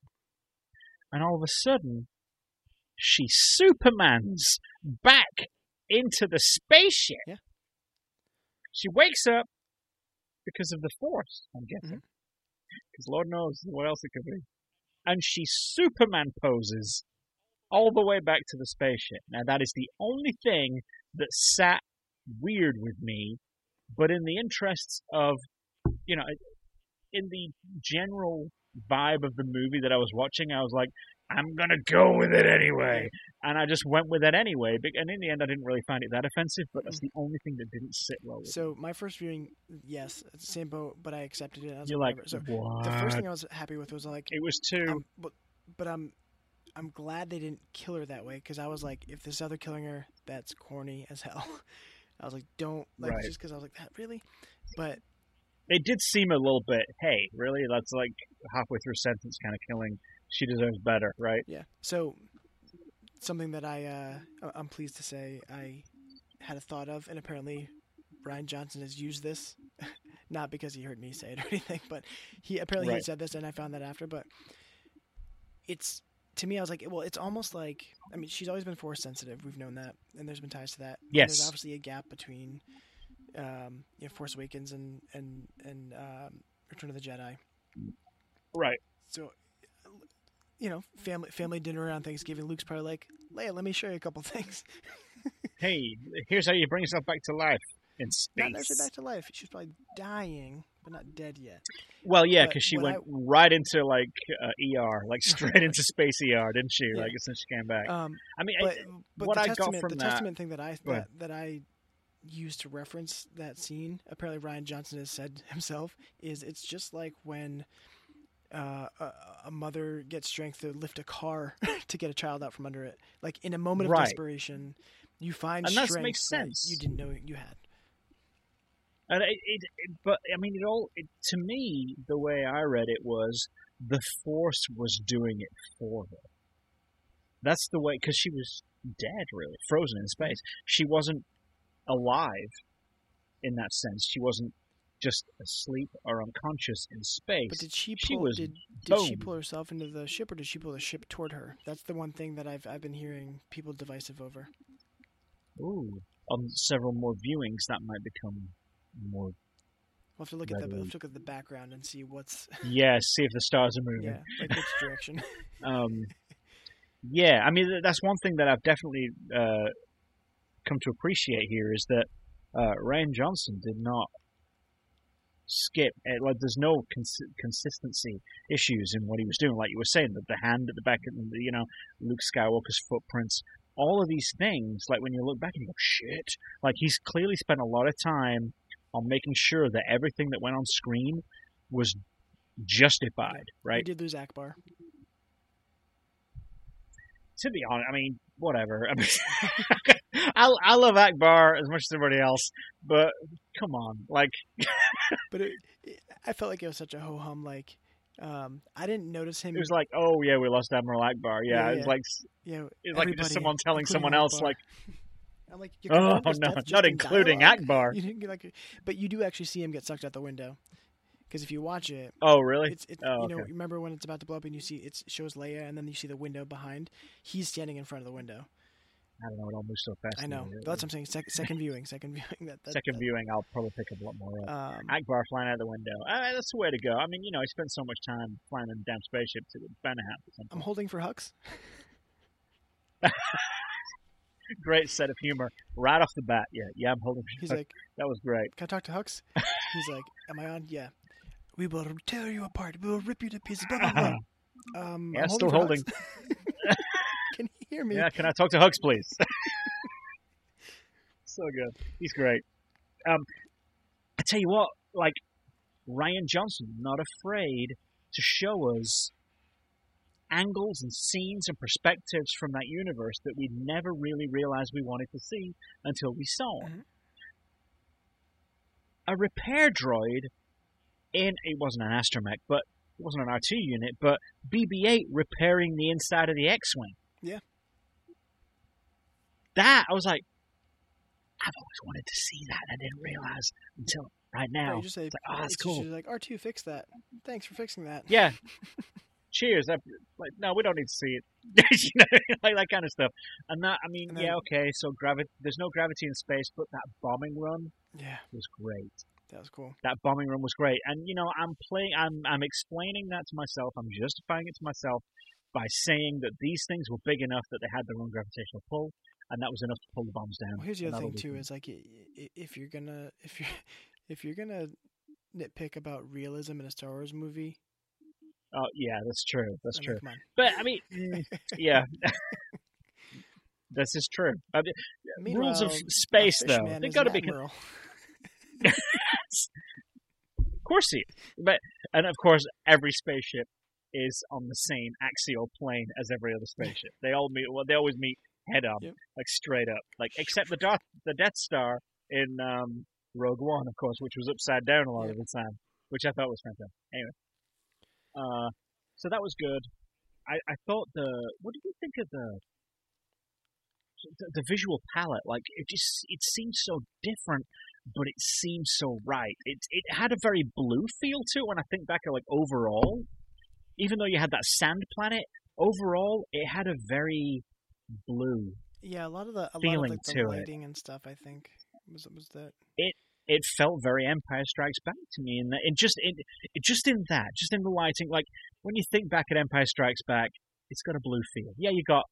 and all of a sudden, she Supermans back into the spaceship. Yeah. She wakes up because of the Force, I'm guessing. Mm-hmm. Because Lord knows what else it could be. And she Superman poses all the way back to the spaceship. Now, that is the only thing that sat weird with me, but in the interests of, you know, in the general vibe of the movie that I was watching, I was like, I'm gonna go with it anyway, and I just went with it anyway. And in the end, I didn't really find it that offensive, but that's the only thing that didn't sit well with me. So my first viewing, yes, same boat, but I accepted it. I was You're like, so what? the first thing I was happy with was like, it was too. um, but, but I'm, I'm glad they didn't kill her that way because I was like, if this other killing her, that's corny as hell. [LAUGHS] I was like, don't like Right. just because I was like that really, but it did seem a little bit. Hey, really? That's like halfway through sentence kind of killing. She deserves better, right? Yeah. So something that I uh, I'm pleased to say I had a thought of, and apparently Rian Johnson has used this, [LAUGHS] not because he heard me say it or [LAUGHS] anything, but he apparently he said this, and I found that after. But it's to me, I was like, well, it's almost like I mean, she's always been force sensitive. We've known that, and there's been ties to that. And Yes. There's obviously a gap between um, you know, Force Awakens and and and um, Return of the Jedi. Right. So, you know, family family dinner around Thanksgiving. Luke's probably like, Leia, let me show you a couple [LAUGHS] things. Hey, here's how you bring yourself back to life in Not necessarily back to life. She's probably dying, but not dead yet. Well, yeah, because she went I- right into like uh, ER, like [LAUGHS] straight into space ER, didn't she? Yeah. Like as she came back. Um, I mean, but I- but what the I got testament, from the that- testament thing that I that, that I used to reference that scene, apparently Rian Johnson has said himself, is it's just like when. Uh, a, a mother gets strength to lift a car [LAUGHS] to get a child out from under it. Like in a moment of Right. desperation, you find And strength makes that sense. you didn't know you had. And it, it, it, but I mean, it all it, to me, the way I read it was the Force was doing it for her. That's the way, because she was dead, really, frozen in space. She wasn't alive in that sense. She wasn't just asleep or unconscious in space. But did she She pull? was did did she pull herself into the ship, or did she pull the ship toward her? That's the one thing that I've I've been hearing people divisive over. Ooh, on several more viewings, that might become more. We'll have to look at the we'll look at the background and see what's [LAUGHS] Yeah, see if the stars are [LAUGHS] moving. yeah like which direction. [LAUGHS] Um, yeah, I mean that's one thing that I've definitely uh, come to appreciate here is that uh, Rian Johnson did not skip. eh, Like, there's no cons- consistency issues in what he was doing. Like you were saying, that the hand at the back, of the, you know, Luke Skywalker's footprints, all of these things. Like when you look back and you go, shit. Like he's clearly spent a lot of time on making sure that everything that went on screen was justified, We right? did lose Ackbar. to be honest, I mean, whatever. [LAUGHS] I mean, [LAUGHS] I, I love Ackbar as much as everybody else, but come on, like, [LAUGHS] But it, it, I felt like it was such a ho hum. Like um, I didn't notice him. it was like, oh yeah, we lost Admiral Ackbar. Yeah, Yeah, it was like, yeah, it's like just someone telling someone else, Ackbar. like, [LAUGHS] I'm like, oh no, his death just not including dialogue? Ackbar. [LAUGHS] You didn't get like, but you do actually see him get sucked out the window. Because if you watch it, Oh really? it's, it's Oh, you know okay. remember when it's about to blow up and you see it shows Leia and then you see the window behind. He's standing in front of the window. I don't know. It all moves so fast. I know. That's what I'm saying. Sec- second viewing. Second [LAUGHS] viewing. That, that Second that, viewing, I'll probably pick up a lot more. Um, Ackbar flying out the window. Uh, that's the way to go. I mean, you know, he spent so much time flying in damn spaceships. It would bound to happen. I'm holding for Hux. [LAUGHS] Great set of humor right off the bat. Yeah, yeah, I'm holding. He's like, that was great. "Can I talk to Hux?" He's like, "Am I on?" Yeah. We will tear you apart. We will rip you to pieces. Blah blah blah. [LAUGHS] Um, Yeah, I'm still for holding. Hear me? Yeah, can I talk to Hugs, please? [LAUGHS] so good. He's great. Um, I tell you what, like Rian Johnson, not afraid to show us angles and scenes and perspectives from that universe that we never really realized we wanted to see until we saw. Mhm. A repair droid in it wasn't an astromech, but it wasn't an R2 unit, but BB-8 repairing the inside of the X-wing. That I was like, I've always wanted to see that. I didn't realize until right No, now. you just say, It's like, oh, that's cool. just like R2 fix that. Thanks for fixing that. Yeah. [LAUGHS] Cheers. That, like, no, we don't need to see it. [LAUGHS] you know, like that kind of stuff. And that, I mean, And yeah, okay. So gravity, there's no gravity in space, but that bombing run Yeah, was great. that was cool. That bombing run was great. And you know, I'm playing. I'm I'm explaining that to myself. I'm justifying it to myself by saying that these things were big enough that they had their own gravitational pull, and that was enough to pull the bombs down. Well, here's the other thing too: is like if you're gonna if you are [LAUGHS] if you're gonna nitpick about realism in a Star Wars movie, Oh yeah, that's true. That's I mean, true. But I mean, [LAUGHS] yeah, this is true. I mean, rules of space, though, they got to be. admiral. [LAUGHS] of course he, but and of course every spaceship is on the same axial plane as every other spaceship. They all meet. Well, they always meet head on, Yep. like straight up, like except the Darth, the Death Star in um, Rogue One, of course, which was upside down a lot of the time, which I thought was fantastic. Anyway, uh, so that was good. I, I thought the what did you think of the the, the visual palette? Like it just it seemed so different, but it seemed so right. It it had a very blue feel to it when I think back at like overall, even though you had that sand planet, overall it had a very blue. Yeah, a lot of the a lot feeling of like, the to it. lighting and stuff. I think was was that. It felt very Empire Strikes Back to me, and it just it, it just in that, just in the lighting. Like when you think back at Empire Strikes Back, it's got a blue feel. Yeah, you got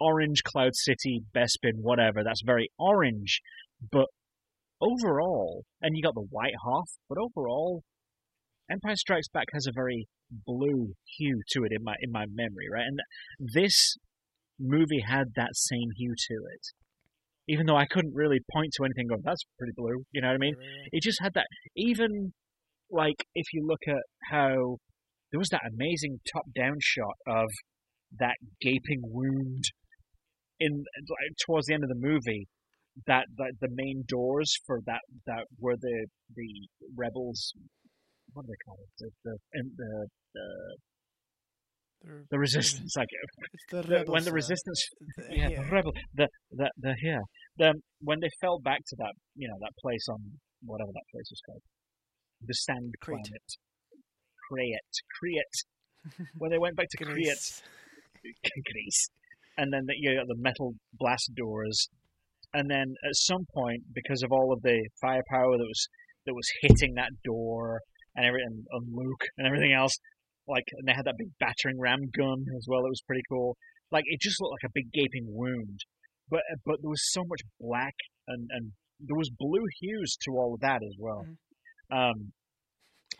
orange Cloud City, Bespin, whatever. That's very orange, but overall, and you got the white Hoth, but overall, Empire Strikes Back has a very blue hue to it in my in my memory, right? And this movie had that same hue to it. Even though I couldn't really point to anything going, that's pretty blue, you know what I mean? It just had that even like if you look at how there was that amazing top down shot of that gaping wound in like, towards the end of the movie that, that the main doors for that that were the the rebels what do they call it the the and the the, the resistance like It's the when the resistance the- yeah, the rebel, the the the here, the when they fell back to that, you know, that place on whatever that place is called, the sand Crete. planet, Crete, Crete. [LAUGHS] when they went back to Crete, Greece. [LAUGHS] And then the, you got the metal blast doors, and then at some point, because of all of the firepower that was that was hitting that door and everything, and Luke and everything else, like, and they had that big battering ram gun as well. It was pretty cool. Like, it just looked like a big gaping wound, but uh, but there was so much black and and there was blue hues to all of that as well. Mm-hmm. Um,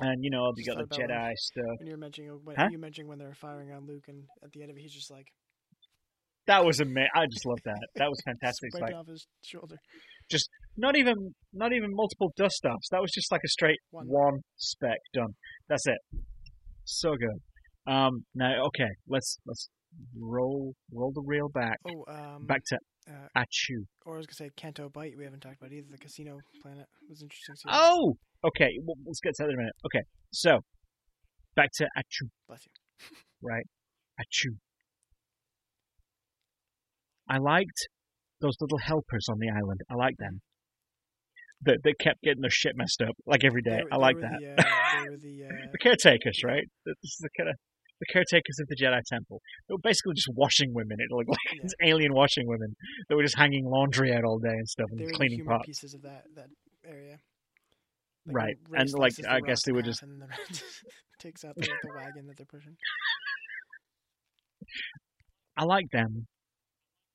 and you know, you got the Jedi stuff. When you were mentioning uh, when Huh? you mentioning when they were firing on Luke, and at the end of it, he's just like That was amazing. I just love that. That was fantastic. It's like off his shoulder. Just not even not even multiple dust offs. That was just like a straight One. one, spec done. That's it. So good. Um, now okay, let's let's roll roll the reel back Oh, um, back to uh, Ahch-To. or I was gonna say Canto Bight. We haven't talked about either. The casino planet was interesting too. Oh, okay. Well, let's get to that in a minute. Okay, so back to Ahch-To. Bless you. [LAUGHS] right? Achoo. I liked those little helpers on the island. I liked them. That they kept getting their shit messed up like every day. Were- I like that. The, uh, the [LAUGHS] uh, The caretakers, right? This is the kind of the caretakers of the Jedi Temple. They were basically just washing women. It looked like [LAUGHS] Yeah. alien washing women. They were just hanging laundry out all day and stuff and were cleaning pots. pieces of that that area. Right, and, like, I guess they would just- and then [LAUGHS] takes out the, the wagon that they're pushing. I like them.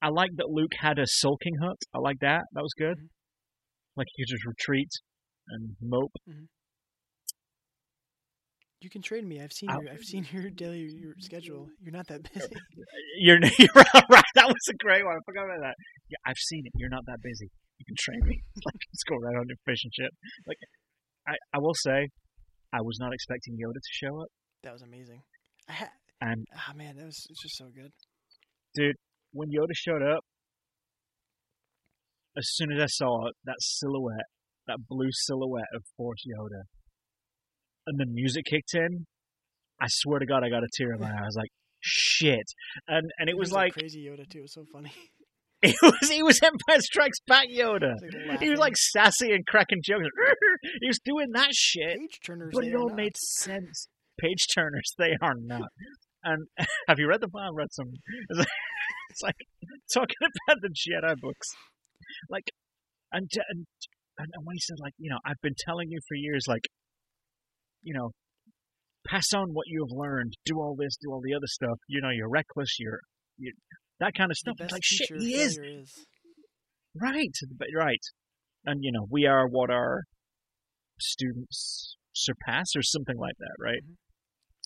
I like that Luke had a sulking hut. I like that. That was good. Mhm. Like could just retreat and mope. You can trade me. I've seen I'll- your I've seen your daily your schedule. You're not that busy. [LAUGHS] You're, [LAUGHS] you're right. That was a great one. I forgot about that. Yeah, I've seen it. You're not that busy. You can train me. [LAUGHS] like, let's go right on your fishing ship. Like, I, I will say, I was not expecting Yoda to show up. That was amazing. I ha- And ah man, that was it's just so good. Dude, when Yoda showed up, as soon as I saw that silhouette, that blue silhouette of Force Yoda, and the music kicked in, I swear to God, I got a tear in my eye. I was like, shit. And and it He was like crazy Yoda too. It was so funny. [LAUGHS] it was, it was Empire Strikes Back Yoda. Like, He was like sassy and cracking jokes. [LAUGHS] he was doing that shit, page turners. but they it all not. made sense. Page turners, they are not. And [LAUGHS] have you read them? I've read some. It's like, it's like talking about the Jedi books, like, and and and when he said like, you know, I've been telling you for years, like, you know, pass on what you have learned, do all this, do all the other stuff. You know, you're reckless, you're, you that kind of stuff. It's like shit, he is is. Right, but right, and you know we are what our students surpass, or something like that, right?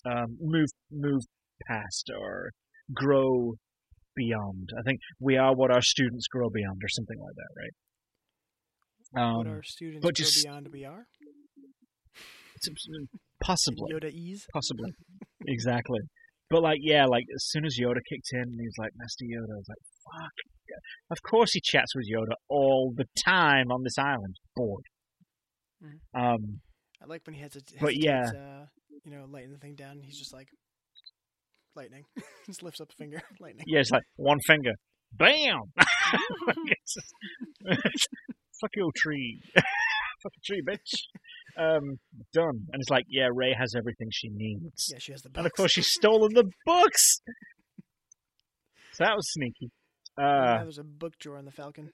um, move move past or grow beyond. I think we are what our students grow beyond, or something like that, right? what Um, our students but go just- beyond we are. possibly, Yoda ease. possibly, [LAUGHS] exactly. But like, yeah, like as soon as Yoda kicked in, and he was like, "Master Yoda," I was like, "Fuck." Of course, he chats with Yoda all the time on this island. Bored. Mhm. Um, I like when he has a But yeah. uh, you know, lighten the thing down. And he's just like lightning. [LAUGHS] just lifts up a finger, [LAUGHS] lightning. yeah, it's like one finger, bam. [LAUGHS] It's Fuck your tree. Fuck a tree, bitch. Um, done. And it's like, yeah, Rey has everything she needs. Yeah, she has the. books. And of course, she's stolen the books. So that was sneaky. Uh, now there's a book drawer in the Falcon.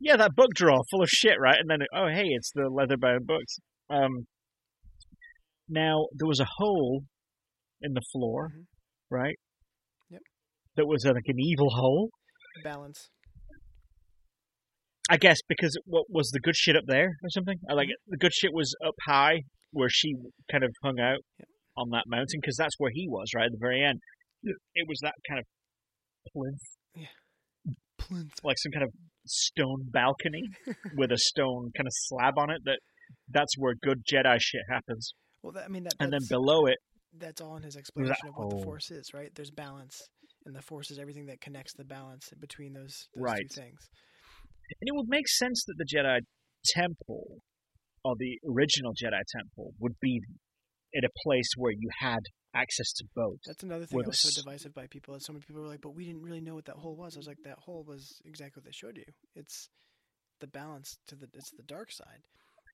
yeah, that book drawer full of shit, right? And then, oh, hey, it's the leather-bound books. Um, now there was a hole in the floor, Mhm. right? Yep. That was like an evil hole. Balance. I guess because what was the good shit up there or something? I like Mm-hmm. the good shit was up high where she kind of hung out Yep. on that mountain because that's where he was right at the very end. It was that kind of plinth, Plinth. like some kind of stone balcony [LAUGHS] with a stone kind of slab on it. That that's where good Jedi shit happens. Well, that, I mean that. And then below it, that's all in his explanation of what the force is, right? There's balance, and the force is everything that connects the balance between those, those Right. two things. and it would make sense that the Jedi Temple or the original Jedi Temple would be in a place where you had access to both. That's another thing that was so divisive by people. Is so many people were like, "But we didn't really know what that hole was." I was like, "That hole was exactly what they showed you. It's the balance to the it's the dark side.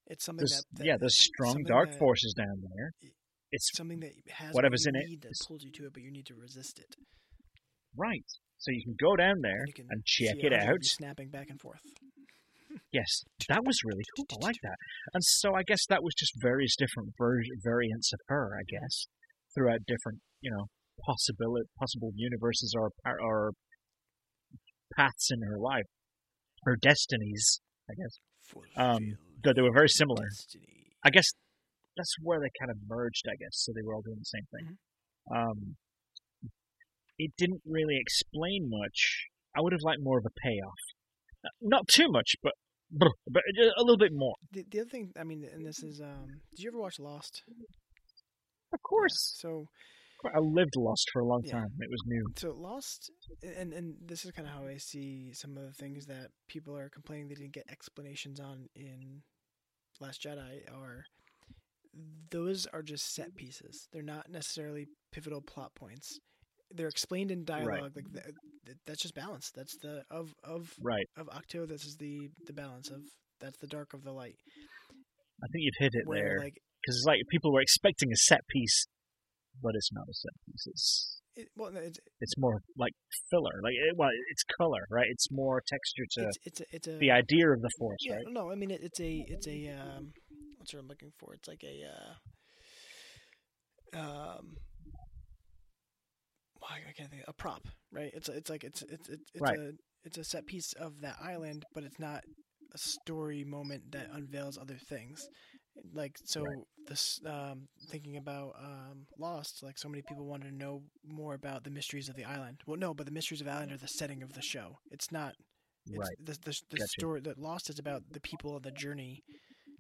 It's something that, that yeah, there's strong dark that- forces down there. It's something that has whatever's what you in it that pulls you to it, but you need to resist it. right. So you can go down there and see check it out. snapping back and forth. Yes, that was really cool. I like that. And so I guess that was just various different ver- variants of her. I guess throughout different, you know, possible possible universes or or paths in her life, her destinies. I guess Um, that they were very similar. I guess that's where they kind of merged. I guess so they were all doing the same thing. Um, it didn't really explain much. I would have liked more of a payoff. Uh, Not too much, but but a little bit more. The, the other thing, I mean, and this is, um, did you ever watch Lost? Of course, So, I lived Lost for a long Yeah. time. It was new. so Lost, and and this is kind of how I see some of the things that people are complaining they didn't get explanations on in Last Jedi are those are just set pieces. They're not necessarily pivotal plot points. They're explained in dialogue. Like th- th- that's just balance. That's the of of Right. of Ahch-To. This is the the balance of that's the dark of the light. I think you've hit it Where there like because it's like people were expecting a set piece, but it's not a set piece. It's it, well, it's it's more like filler. Like it, well, it's color, right? It's more texture to it's it's a, it's a the idea of the force, yeah right? no I mean it, it's a it's a um I'm looking for it's like a uh um I can't think a prop right it's it's like it's it's it's, it's Right. a it's a set piece of that island but it's not a story moment that unveils other things like so Right. this um thinking about um lost like so many people want to know more about the mysteries of the island well no but the mysteries of the island are the setting of the show it's not it's Right. the the, the Gotcha. story that Lost is about the people of the journey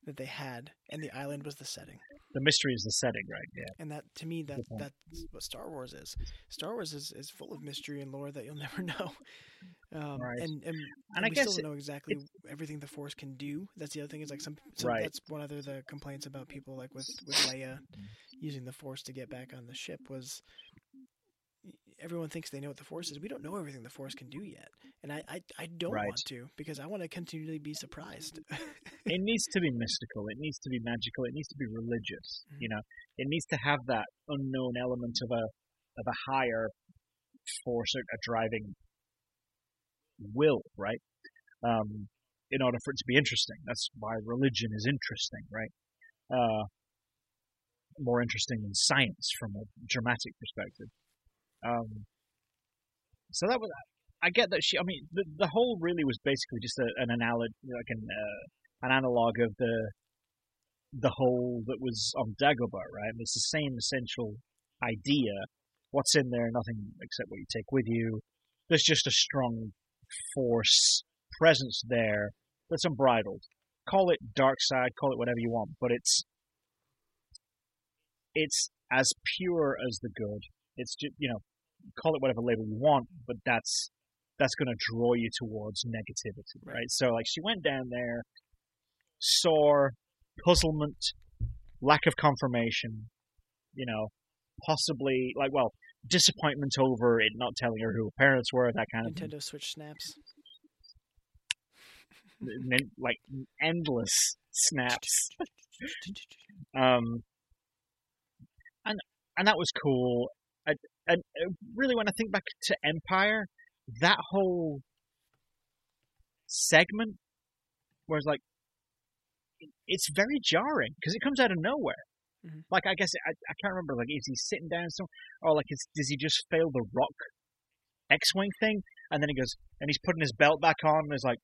that they had, and the island was the setting. The mystery is the setting, right? Yeah. And that to me, that that's what Star Wars is. Star Wars is, is full of mystery and lore that you'll [LAUGHS] never know. Um, Right. And and, And I we guess still don't know exactly everything the Force can do. That's the other thing. Is like some. some Right. That's one other the complaints about people like with with Leia using the Force to get back on the ship was. Everyone thinks they know what the Force is. We don't know everything the Force can do yet, and I I, I don't Right. want to because I want to continually be surprised. [LAUGHS] it needs to be mystical. It needs to be magical. It needs to be religious. Mhm. You know, it needs to have that unknown element of a of a higher force, a, a driving will, right? Um, in order for it to be interesting, that's why religion is interesting, right? Uh, more interesting than science from a dramatic perspective. Um, so that was I get that she. I mean, the the whole really was basically just a, an analogy, like an uh, an analog of the the hole that was on Dagobah, right? And it's the same essential idea. What's in there? Nothing except what you take with you. There's just a strong force presence there that's unbridled. Call it dark side, call it whatever you want, but it's it's as pure as the good. It's just you know, call it whatever label you want, but that's that's going to draw you towards negativity, right? So like she went down there, saw puzzlement, lack of confirmation, you know, possibly like well, disappointment over it not telling her who her parents were, that kind of. Nintendo Switch snaps. Like endless snaps. [LAUGHS] Um, and and that was cool. And, and really, when I think back to Empire, that whole segment was like it- it's very jarring because it comes out of nowhere. Mhm. Like I guess I, I can't remember. Like is he sitting down somewhere, or like is, does he just fail the rock X-wing thing? And then he goes and he's putting his belt back on and is like,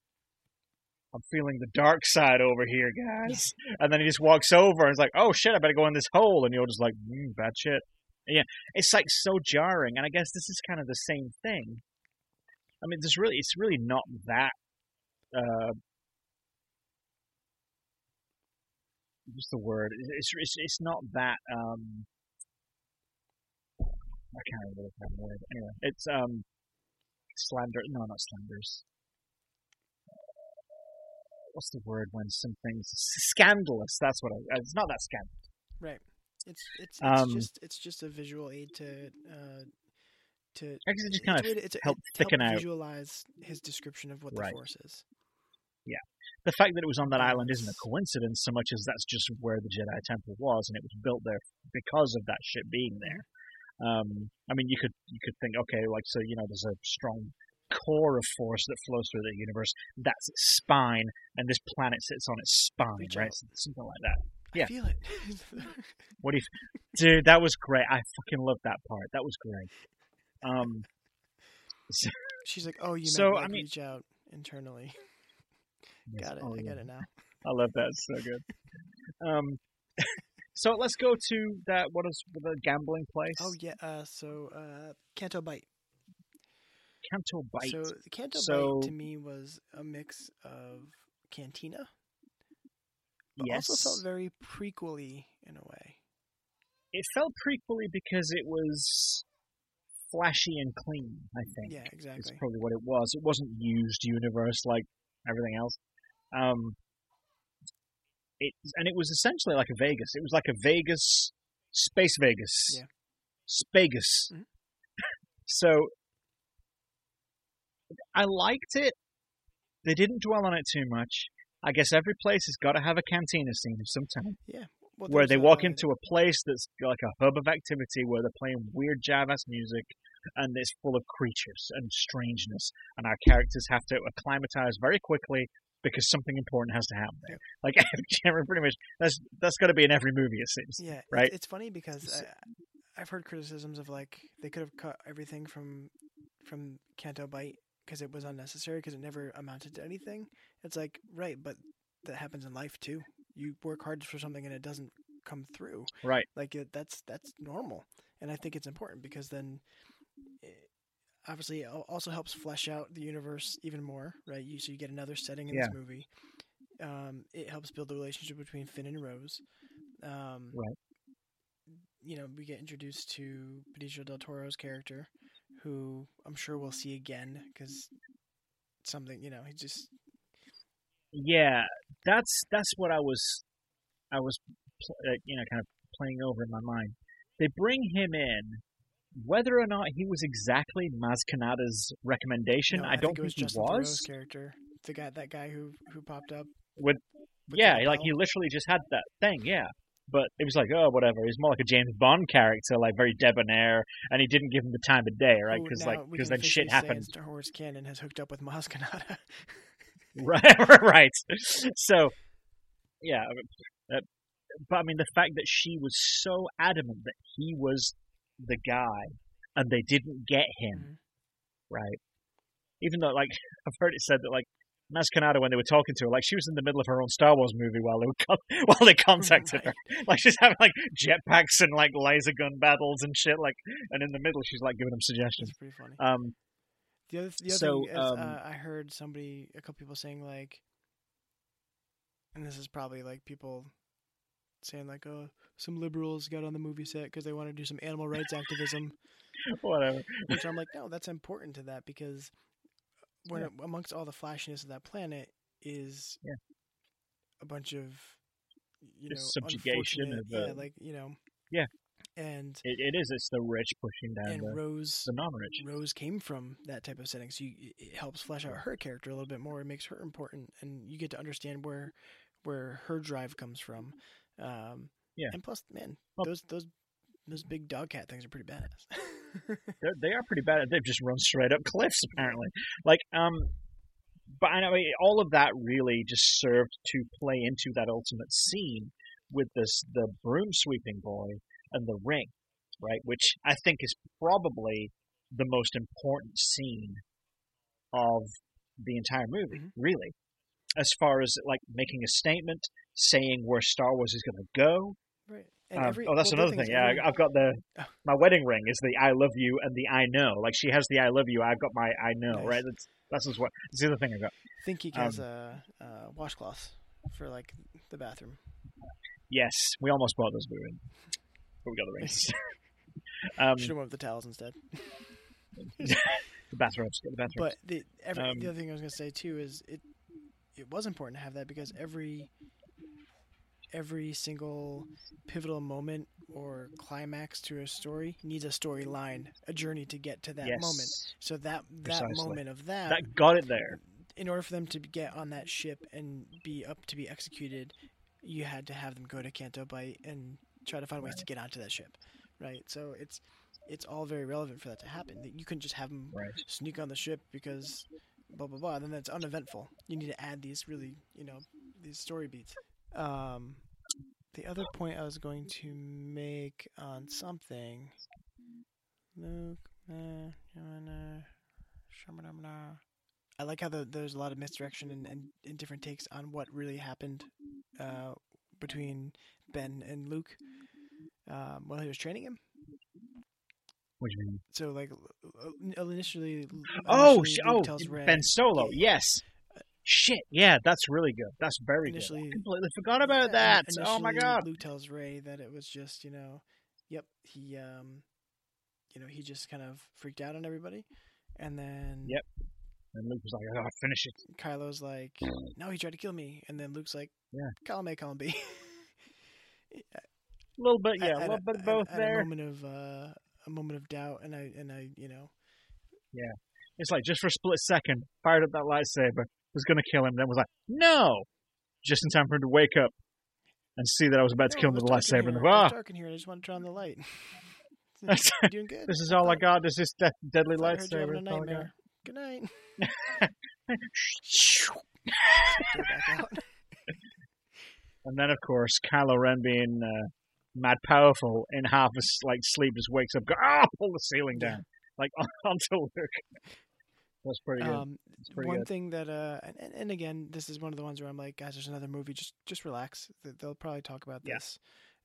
I'm feeling the dark side over here, guys. And then he just walks over and is like, oh shit, I better go in this hole. And you're just like, mm, bad shit. And yeah, it's like so jarring. And I guess this is kind of the same thing. I mean, there's really, it's really not that. Uh, what's the word? It's it's, it's not that. Um, I can't remember the kind of word. Anyway, it's um, slander. No, not slanders. What's the word when something's scandalous? That's what I. It's not that scandalous. Right. It's it's it's Um, just it's just a visual aid to uh to I guess it just kind it's of it's help it- to thicken out. visualize his description of what Right. the force is. The fact that it was on that island isn't a coincidence so much as that's just where the Jedi Temple was, and it was built there because of that ship being there. Um, I mean, you could you could think, okay, like so, you know, there's a strong core of force that flows through the universe. That's its spine, and this planet sits on its spine, Reach right? out. Something like that. I Yeah. feel it. [LAUGHS] [LAUGHS] What do you, dude? That was great. I fucking loved that part. That was great. Um, [LAUGHS] She's like, "Oh, you So, I mean- reach out internally." Yes, Got it. oh, I get it now. [LAUGHS] I love that. It's so good. Um, [LAUGHS] so let's go to that. What is the gambling place? Oh yeah. Uh, so uh, Canto Bight. Canto Bight. So the Canto So- Bite to me was a mix of Cantina, but yes, also felt very prequely in a way. it felt prequely because it was flashy and clean. I think. Yeah, exactly. It's probably what it was. It wasn't used universe like everything else. Um, it and it was essentially like a Vegas. It was like a Vegas, space Vegas, Yeah. Spagus. Mhm. [LAUGHS] so I liked it. They didn't dwell on it too much. I guess every place has got to have a cantina scene of some time Well, where they walk into a place that's like a hub of activity where they're playing weird jazz music and it's full of creatures and strangeness and our characters have to acclimatize very quickly because something important has to happen there. Like [LAUGHS] pretty much that's that's got to be in every movie it seems. Yeah, right? It's, funny because I, I've heard criticisms of like they could have cut everything from from Canto Bight because it was unnecessary because it never amounted to anything. It's like right, but that happens in life too. You work hard for something and it doesn't come through. Right. Like it, that's that's normal, and I think it's important because then. Obviously, it also helps flesh out the universe even more, right? You so you get another setting in Yeah. this movie. Um, it helps build the relationship between Finn and Rose. Um, Right. you know, we get introduced to Benicio del Toro's character, who I'm sure we'll see again because something, you know, he just Yeah, that's that's what I was I was uh, you know kind of playing over in my mind. They bring him in whether or not he was exactly Maz Kanata's recommendation, no, I, don't think it was think he was. character, the guy, that guy who who popped up. With with yeah, like he literally just had that thing, yeah. But it was like, oh, whatever. He's more like a James Bond character, like very debonair, and he didn't give him the time of day, right? Because like, because then shit officially say in happened, Star Wars canon has hooked up with Maz Kanata. [LAUGHS] [LAUGHS] right? [LAUGHS] right. So, yeah. Uh, but I mean, the fact that she was so adamant that he was the guy, and they didn't get him, Mhm. right? Even though, like, [LAUGHS] I've heard it said that like Maz Kanata when they were talking to her, like she was in the middle of her own Star Wars movie while they were con- [LAUGHS] while they contacted her. [LAUGHS] Like she's having like jetpacks and like laser gun battles and shit. Like, and in the middle she's like giving them suggestions. It's pretty funny. Um, The other, the other so, thing is, um, uh, I heard somebody, a couple people saying like, and this is probably like people saying like, oh, some liberals got on the movie set because they want to do some animal rights activism, [LAUGHS] whatever. which I'm like, no, that's important to that because when amongst all the flashiness of that planet is Yeah. a bunch of you Just know subjugation of, yeah, uh, like you know Yeah. and It, it is. It's the rich pushing down and the, Rose the non-rich. Rose came from that type of setting, so you, it helps flesh out her character a little bit more. It makes her important, and you get to understand where where her drive comes from. Um, Yeah. and plus, man, Well- those those those big dog cat things are pretty badass. [LAUGHS] They're, pretty bad. They've just run straight up cliffs, apparently. Like, um, but I know all of that really just served to play into that ultimate scene with this the broom sweeping boy and the ring, right? Which I think is probably the most important scene of the entire movie, Mhm. really. As far as like making a statement, saying where Star Wars is going to go, right. Um, every, oh, that's well, another thing. Yeah, I- I've got the Oh. my wedding ring is the I love you and the I know. Like she has the I love you. I've got my I know. Nice. Right. That's that's just what. That's the other thing I got. Thinking um, has a, a washcloth for like the bathroom. Yes, we almost bought those, but we. But we got the rings. [LAUGHS] [LAUGHS] um, Should have went with the towels instead. [LAUGHS] the bathrobes. Get the bathrobes. But the every, Um, the other thing I was gonna say too is it it was important to have that because every every single pivotal moment or climax to a story needs a storyline, a journey to get to that yes, moment. So that that moment of that, that got it there. in order for them to get on that ship and be up to be executed, you had to have them go to Canto Bight and try to find ways to get onto that ship, right? So it's it's all very relevant for that to happen. That You couldn't just have them Right. sneak on the ship because blah blah blah. Then that's uneventful. You need to add these really, you know, these story beats. Um, the other point I was going to make on something. Luke. I like how the, there's a lot of misdirection and, and, and different takes on what really happened uh, between Ben and Luke um, while he was training him. What do you mean? So like initially, Oh, Luke oh, tells Rey, Ben Solo. Yeah. Yes. Shit. Yeah, that's really good. That's very Initially- good. I completely forgot about Yeah, that. Oh my god. Luke tells Rey that it was just you know, yep, he um, you know, he just kind of freaked out on everybody, and then Yep. And Luke was like, "I gotta finish it." Kylo's like, no, he tried to kill me, and then Luke's like, Yeah. column A, column B. A [LAUGHS] little bit, yeah, At- a little bit of both at there. A moment of uh, a moment of doubt, and I and I, you know, yeah, It's like just for a split second, fired up that lightsaber, was gonna kill him, then was like, no, just in time for him to wake up and see that I was about to "No, kill him with the lightsaber. And It ah, dark in here. I just want to turn on the light. [LAUGHS] That's- you doing good? this is all I got. This is this de- deadly I lightsaber? having a That's all I Good night. [LAUGHS] [LAUGHS] And then, of course, Kylo Ren being uh, mad powerful in half a like sleep just wakes up, go, ah, pull the ceiling Yeah. down, like onto Luke. That's pretty good. Um, It's pretty one good. thing that, uh, and- and, again, this is one of the ones where I'm like, guys, there's another movie. Just just relax. They'll probably talk about Yeah. this.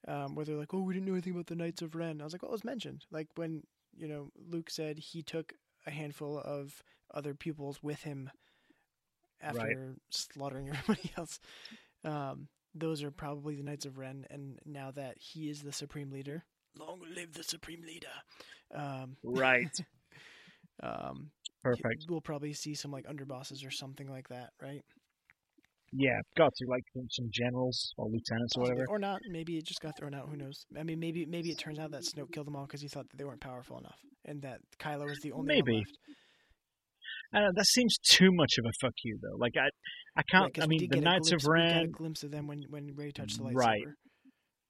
Um, where they're like, oh, we didn't know anything about the Knights of Ren. I was like, well, it was mentioned. Like when you know Luke said he took a handful of other pupils with him after slaughtering [LAUGHS] everybody else. Um, those are probably the Knights of Ren, and now that he is the supreme leader, long live the supreme leader. Um, Right. [LAUGHS] um, Perfect. We'll probably see some like underbosses or something like that, right? Yeah, got to like some generals or lieutenants or whatever. Or not. Maybe it just got thrown out. Who knows? I mean, maybe maybe it turns out that Snoke killed them all because he thought that they weren't powerful enough, and that Kylo was the only Maybe. one left. I that seems too much of a fuck you though. Like I, I can't. Right, I mean, the Knights of glimpse- we got a Ren, glimpse of them when when Rey touched the lightsaber. Right.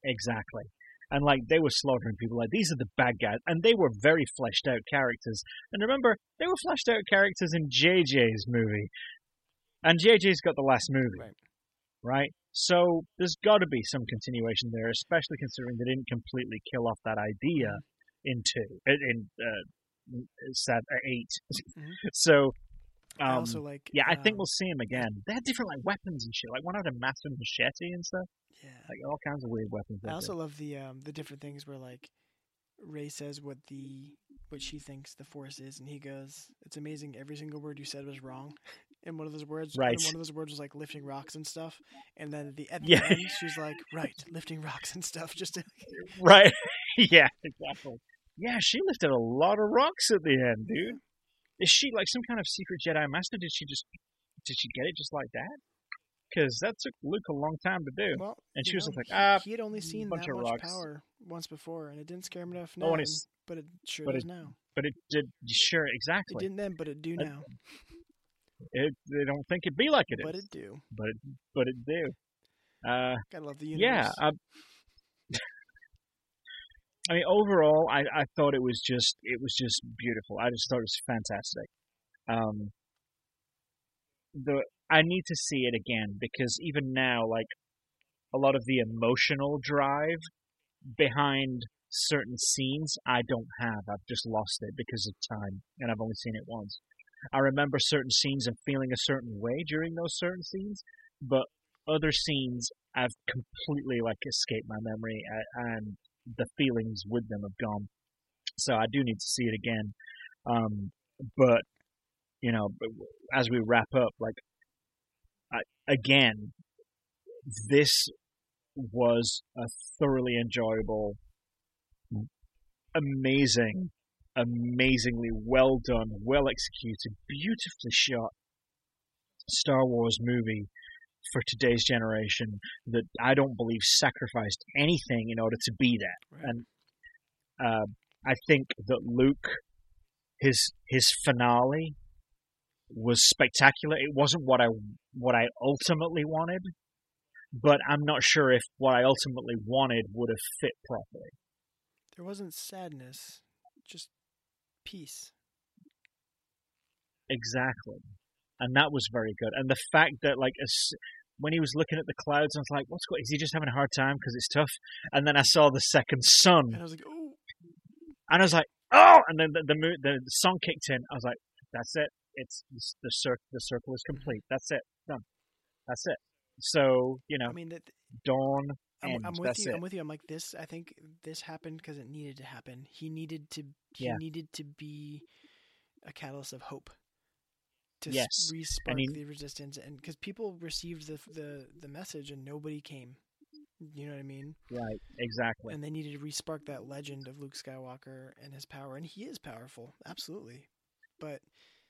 exactly. And like they were slaughtering people. Like these are the bad guys, and they were very fleshed out characters. And remember, they were fleshed out characters in JJ's movie, and JJ's got the last movie, Right. right? So there's got to be some continuation there, especially considering they didn't completely kill off that idea in two, in uh, seven, eight. Mhm. [LAUGHS] So Um, also like. yeah, I think um, we'll see him again. They had different like weapons and shit. Like one had a massive machete and stuff. Yeah. Like all kinds of weird weapons. I also love the um the different things where like Rey says what the what she thinks the force is, and he goes, "It's amazing. Every single word you said was wrong." [LAUGHS] And one of those words, and Right. one of those words was like lifting rocks and stuff. And then at the at the Yeah. end, she's like, "Right, lifting rocks and stuff." [LAUGHS] Just to, right. [LAUGHS] yeah, exactly. Yeah, she lifted a lot of rocks at the end, dude. Is she like some kind of secret Jedi master? Did she just did she get it just like that? Because that took Luke a long time to do. well, And she was like, "Ah, he had only seen that much rocks." power once before, and it didn't scare him enough Oh, now. and it's- but it sure but does it- now. But it did. Sure, exactly. It didn't then, but it do now. It, they don't think it'd be like it is, But it do. but it, but it do. Uh, Gotta love the universe. yeah. I, I mean, overall, I, I thought it was just it was just beautiful. I just thought it was fantastic. Um, the I need to see it again because even now, like a lot of the emotional drive behind certain scenes, I don't have. I've just lost it because of time, and I've only seen it once. I remember certain scenes and feeling a certain way during those certain scenes, but other scenes I've completely like escaped my memory and the feelings with them have gone. So I do need to see it again. Um, but you know, as we wrap up, like I, again, this was a thoroughly enjoyable, amazing, amazingly well done, well executed, beautifully shot Star Wars movie for today's generation that I don't believe sacrificed anything in order to be that. Right. And uh, I think that Luke, his his finale was spectacular. It wasn't what I what I ultimately wanted, but I'm not sure if what I ultimately wanted would have fit properly. There wasn't sadness, just peace. Exactly. And that was very good. And the fact that, like, as, when he was looking at the clouds, I was like, what's going Is he just having a hard time because it's tough? And then I saw the second sun, And I was like, oh, and I was like, oh! And then the, the, mo- the, the song kicked in. I was like, that's it. It's the, circle. the circle is complete. That's it. Done. That's it. So, you know, I mean, that dawn, I'm. I'm with that's you. it. I'm with you. I'm like this. I think this happened because it needed to happen. He needed to. He Yeah. needed to be a catalyst of hope. To Yes. re-spark he- the resistance, and because people received the the the message and nobody came. You know what I mean? Right, exactly. And they needed to re-spark that legend of Luke Skywalker and his power, and he is powerful, absolutely. But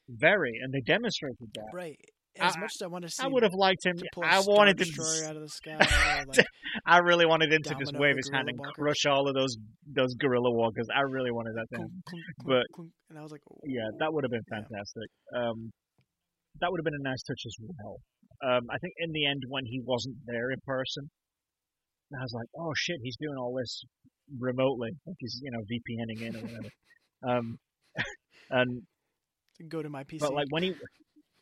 Very, and they demonstrated that. right, as I- much as I want to see, I would have liked him. to pull a I wanted to destroyer out of the sky, [LAUGHS] like I really wanted him to just wave his hand and walkers. crush all of those those gorilla walkers. I really wanted that thing, But- and I was like, oh, Yeah, that would have been Yeah. fantastic. Um, that would have been a nice touch as well. Um, I think in the end, when he wasn't there in person, I was like, oh shit, he's doing all this remotely, like he's you know VPNing in or whatever. um, [LAUGHS] and go to my PC. but like when he,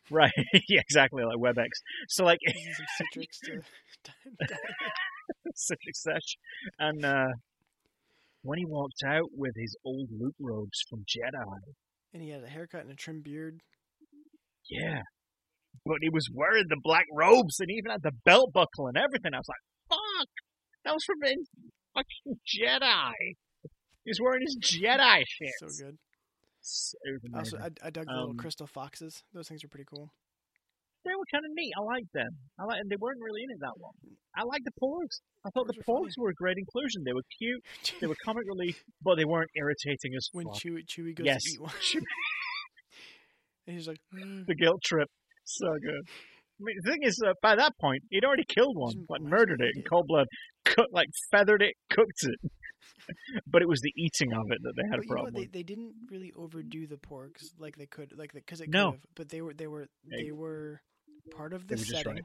right, [LAUGHS] yeah, exactly, like WebEx. So like some Citrix to [LAUGHS] Citric Sesh. And uh, when he walked out with his old loot robes from Jedi, and he had a haircut and a trim beard. Yeah. But he was wearing the black robes and even had the belt buckle and everything. I was like, fuck! That was from in fucking Jedi! He's wearing his Jedi shit. [LAUGHS] So good. Was Also. I, I dug the little Um, crystal foxes. Those things are pretty cool. they were kind of neat. I liked them. I like, and they weren't really in it that long. I liked the porgs. I thought the Porgs are funny. porgs were a great inclusion. They were cute. They were [LAUGHS] comic relief, but they weren't irritating as when fuck. Chewie Chewie goes Yes. to eat one, [LAUGHS] and he's like, "Mm." the guilt trip. So good. I mean, the thing is, uh, by that point, he'd already killed one, Just like might as murdered it in cold blood, cooked, like feathered it, cooked it. [LAUGHS] but it was the eating of it that they had But a you know problem? They they didn't really overdo the porgs like they could, like because it No. could have. But they were they were They- were part of the setting. right.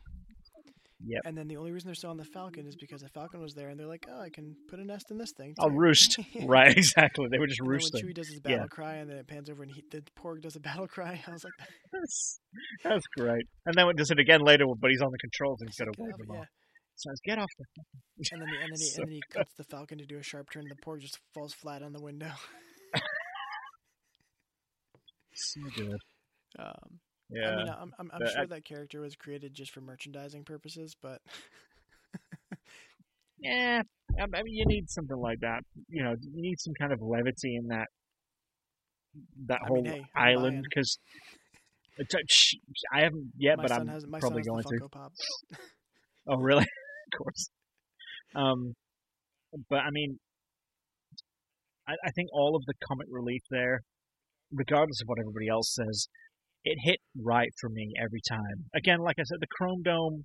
Yep. And then the only reason they're still on the Falcon is because the Falcon was there, and they're like, "Oh, I can put a nest in this thing." I'll roost. [LAUGHS] right, exactly. They were just And roosting. Chewie does his Yeah. battle cry, and then it pans over, and he, the porg does a [LAUGHS] battle cry, I was like, [LAUGHS] That's, that's great. And then it does it again later, but he's on the controls and he's got to "Get wave them yeah. off. So it's, get off the. And then, he, and, then he, So and then he cuts the Falcon to do a sharp turn, and the porg just falls flat on the window. So good. Um, Yeah. I mean, I'm I'm, I'm sure I- that character was created just for merchandising purposes, but [LAUGHS] Yeah, I mean, you need something like that. You know, you need some kind of levity in that that I whole mean, hey, island because I haven't yet, my but I'm has probably going to. [LAUGHS] Oh, really? [LAUGHS] of course. Um, but I mean, I, I think all of the comic relief there, regardless of what everybody else says, it hit right for me every time. Again, like I said, the Chrome Dome,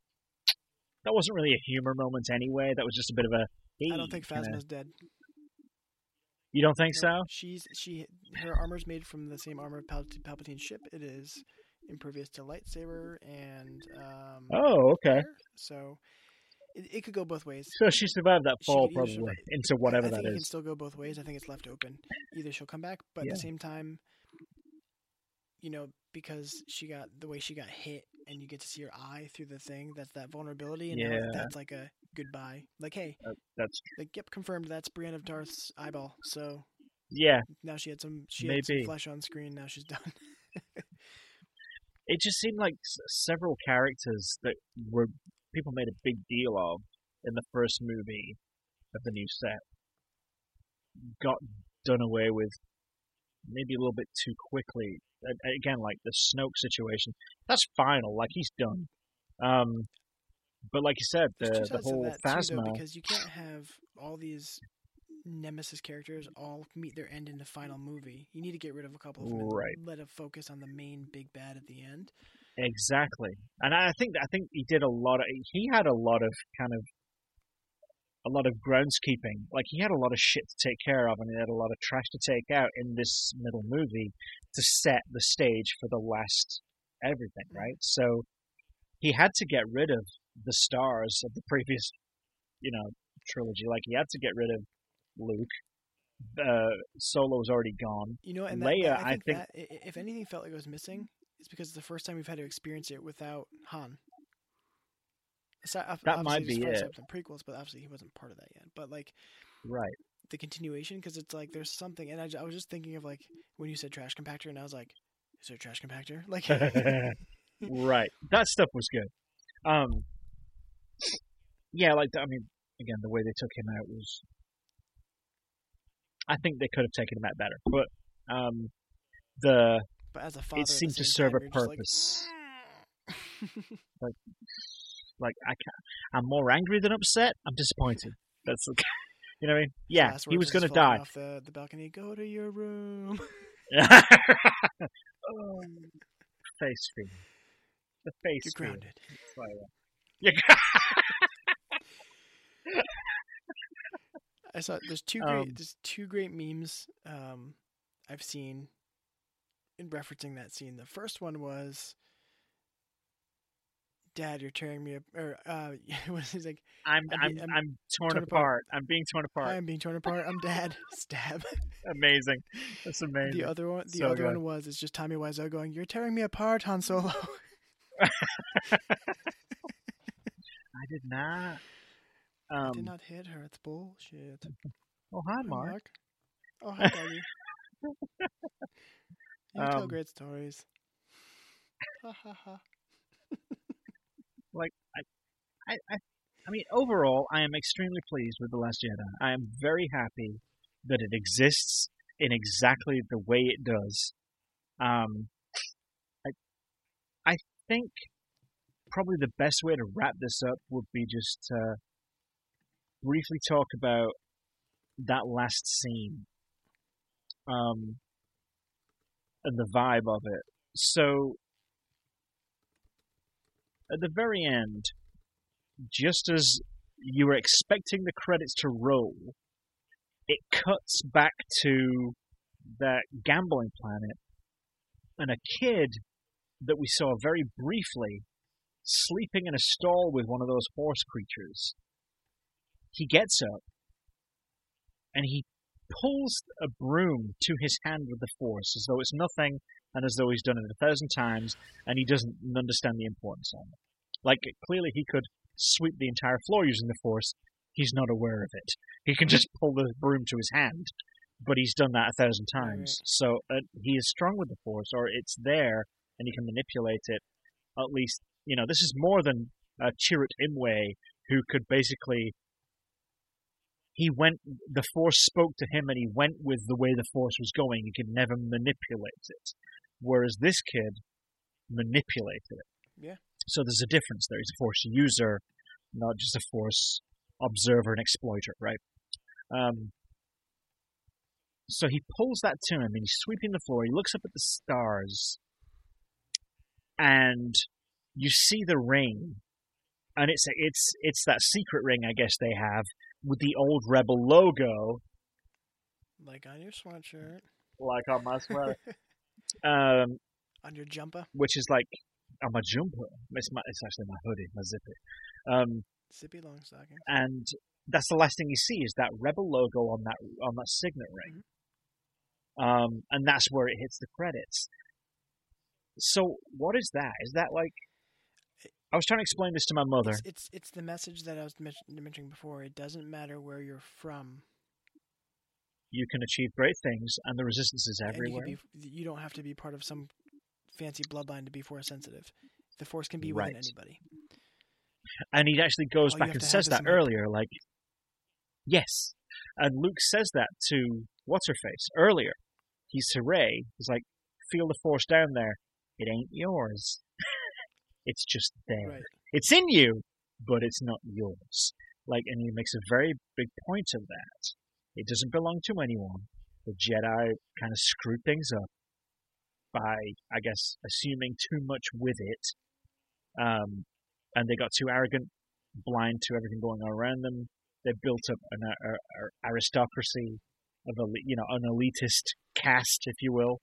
that wasn't really a humor moment anyway. That was just a bit of a. Hey, I don't think kinda- Phasma's dead. You don't think Nope. so? She's she her armor's made from the same armor of Pal- Palpatine's ship. It is impervious to lightsaber and um. Oh, okay. fire, So it, it could go both ways. So she survived that fall probably survive- into whatever I, think that it can still go both ways. I think it's left open. Either she'll come back, but Yeah. at the same time, you know, because she got the way she got hit, and you get to see her eye through the thing. That's that vulnerability, and now Yeah. that's like a goodbye. Like, hey, That's like, yep, confirmed. That's Brienne of Tarth's eyeball. So yeah. now she had some she had some flesh on screen. Now she's done. [LAUGHS] It just seemed like s- several characters that were people made a big deal of in the first movie of the new set got done away with maybe a little bit too quickly. Again, like the Snoke situation, that's final. Like he's done. Um, but like you said, the the whole that too, though, Phasma. because you can't have all these nemesis characters all meet their end in the final movie. You need to get rid of a couple of them Right. let it focus on the main big bad at the end. Exactly, and I think I think he did a lot of. He had a lot of kind of a lot of groundskeeping. Like he had a lot of shit to take care of, and he had a lot of trash to take out in this middle movie to set the stage for the last everything. Right, so he had to get rid of the stars of the previous, you know, trilogy. Like he had to get rid of Luke. Uh, Solo Solo's already gone. You know, and that, Leia, I I think, think- that, if anything felt like it was missing, it's because it's the first time we've had to experience it without Han. Ob- That might be as far as it. the prequels, but obviously he wasn't part of that yet. But like Right. the continuation, because it's like there's something, and I was just thinking of like when you said trash compactor, and I was like, is there a trash compactor? [LAUGHS] Like, [LAUGHS] right. That stuff was good. Um, yeah, like I mean, again, the way they took him out was. I think they could have taken him out better, but um, the but as a father, at the seemed to serve time, a just like, purpose. [LAUGHS] like I can't, I'm more angry than upset. I'm disappointed. That's the, [LAUGHS] you know what I mean? Yeah, he was going to die. Off the, the balcony, go to your room. oh, [LAUGHS] [LAUGHS] face feed. The face You're grounded. It's like, You're I saw there's two great Um, there's two great memes um, I've seen in referencing that scene. The first one was Dad, you're tearing me ap- or uh [LAUGHS] what is like I'm I'm I'm I'm, torn, torn apart. apart. I'm being torn apart. I'm being torn apart, I'm dad. [LAUGHS] Stab. [LAUGHS] Amazing. That's amazing. The other one the So other good. one was it's just Tommy Wiseau going, You're tearing me apart, Han Solo. I did not. I Um, did not hit her, it's bullshit. oh hi Hi, Mark. Oh hi doggy. you tell Um, great stories. Ha ha ha. I, I I mean overall I am extremely pleased with the Last Jedi. I am very happy that it exists in exactly the way it does. Um, I I think probably the best way to wrap this up would be just to briefly talk about that last scene um, and the vibe of it. So, at the very end, just as you were expecting the credits to roll, it cuts back to that gambling planet and a kid that we saw very briefly sleeping in a stall with one of those horse creatures. He gets up and he pulls a broom to his hand with the force as though it's nothing and as though he's done it a thousand times and he doesn't understand the importance of it. Like, clearly he could sweep the entire floor using the force. He's not aware of it. He can just pull the broom to his hand, but he's done that a thousand times. right. So uh, he is strong with the force, or it's there, and he can manipulate it. At least, you know, this is more than uh, Chirrut Imwe, who could basically. He went. The Force spoke to him, and he went with the way the Force was going. He could never manipulate it, whereas this kid manipulated it. Yeah. So there's a difference there. He's a Force user, not just a Force observer and exploiter, right? Um, so he pulls that to him and he's sweeping the floor. He looks up at the stars and you see the ring. And it's it's it's that secret ring, I guess they have, with the old rebel logo, Like on your sweatshirt, like on my sweater, [LAUGHS] um, on your jumper, which is like on my jumper. It's my it's actually my hoodie, my zippy. Um, zippy long stockings. and that's the last thing you see is that rebel logo on that on that signet ring. Um, and that's where it hits the credits. So what is that? Is that like i was trying to explain this to my mother It's, it's it's the message that I was mentioning before. It doesn't matter where you're from. you can achieve great things and the resistance is and you, everywhere be, you don't have to be part of some fancy bloodline to be force sensitive. The force can be within Right. anybody. and he actually goes All back and says that earlier like yes and luke says that to what's her face earlier he's to ray he's like feel the force down there it ain't yours it's just there Right. it's in you, but it's not yours. Like, and he makes a very big point of that. It doesn't belong to anyone. The Jedi kind of screwed things up by, I guess, assuming too much with it. Um, and they got too arrogant, blind to everything going on around them. They built up an a, a, aristocracy of, a, you know, an elitist caste, if you will.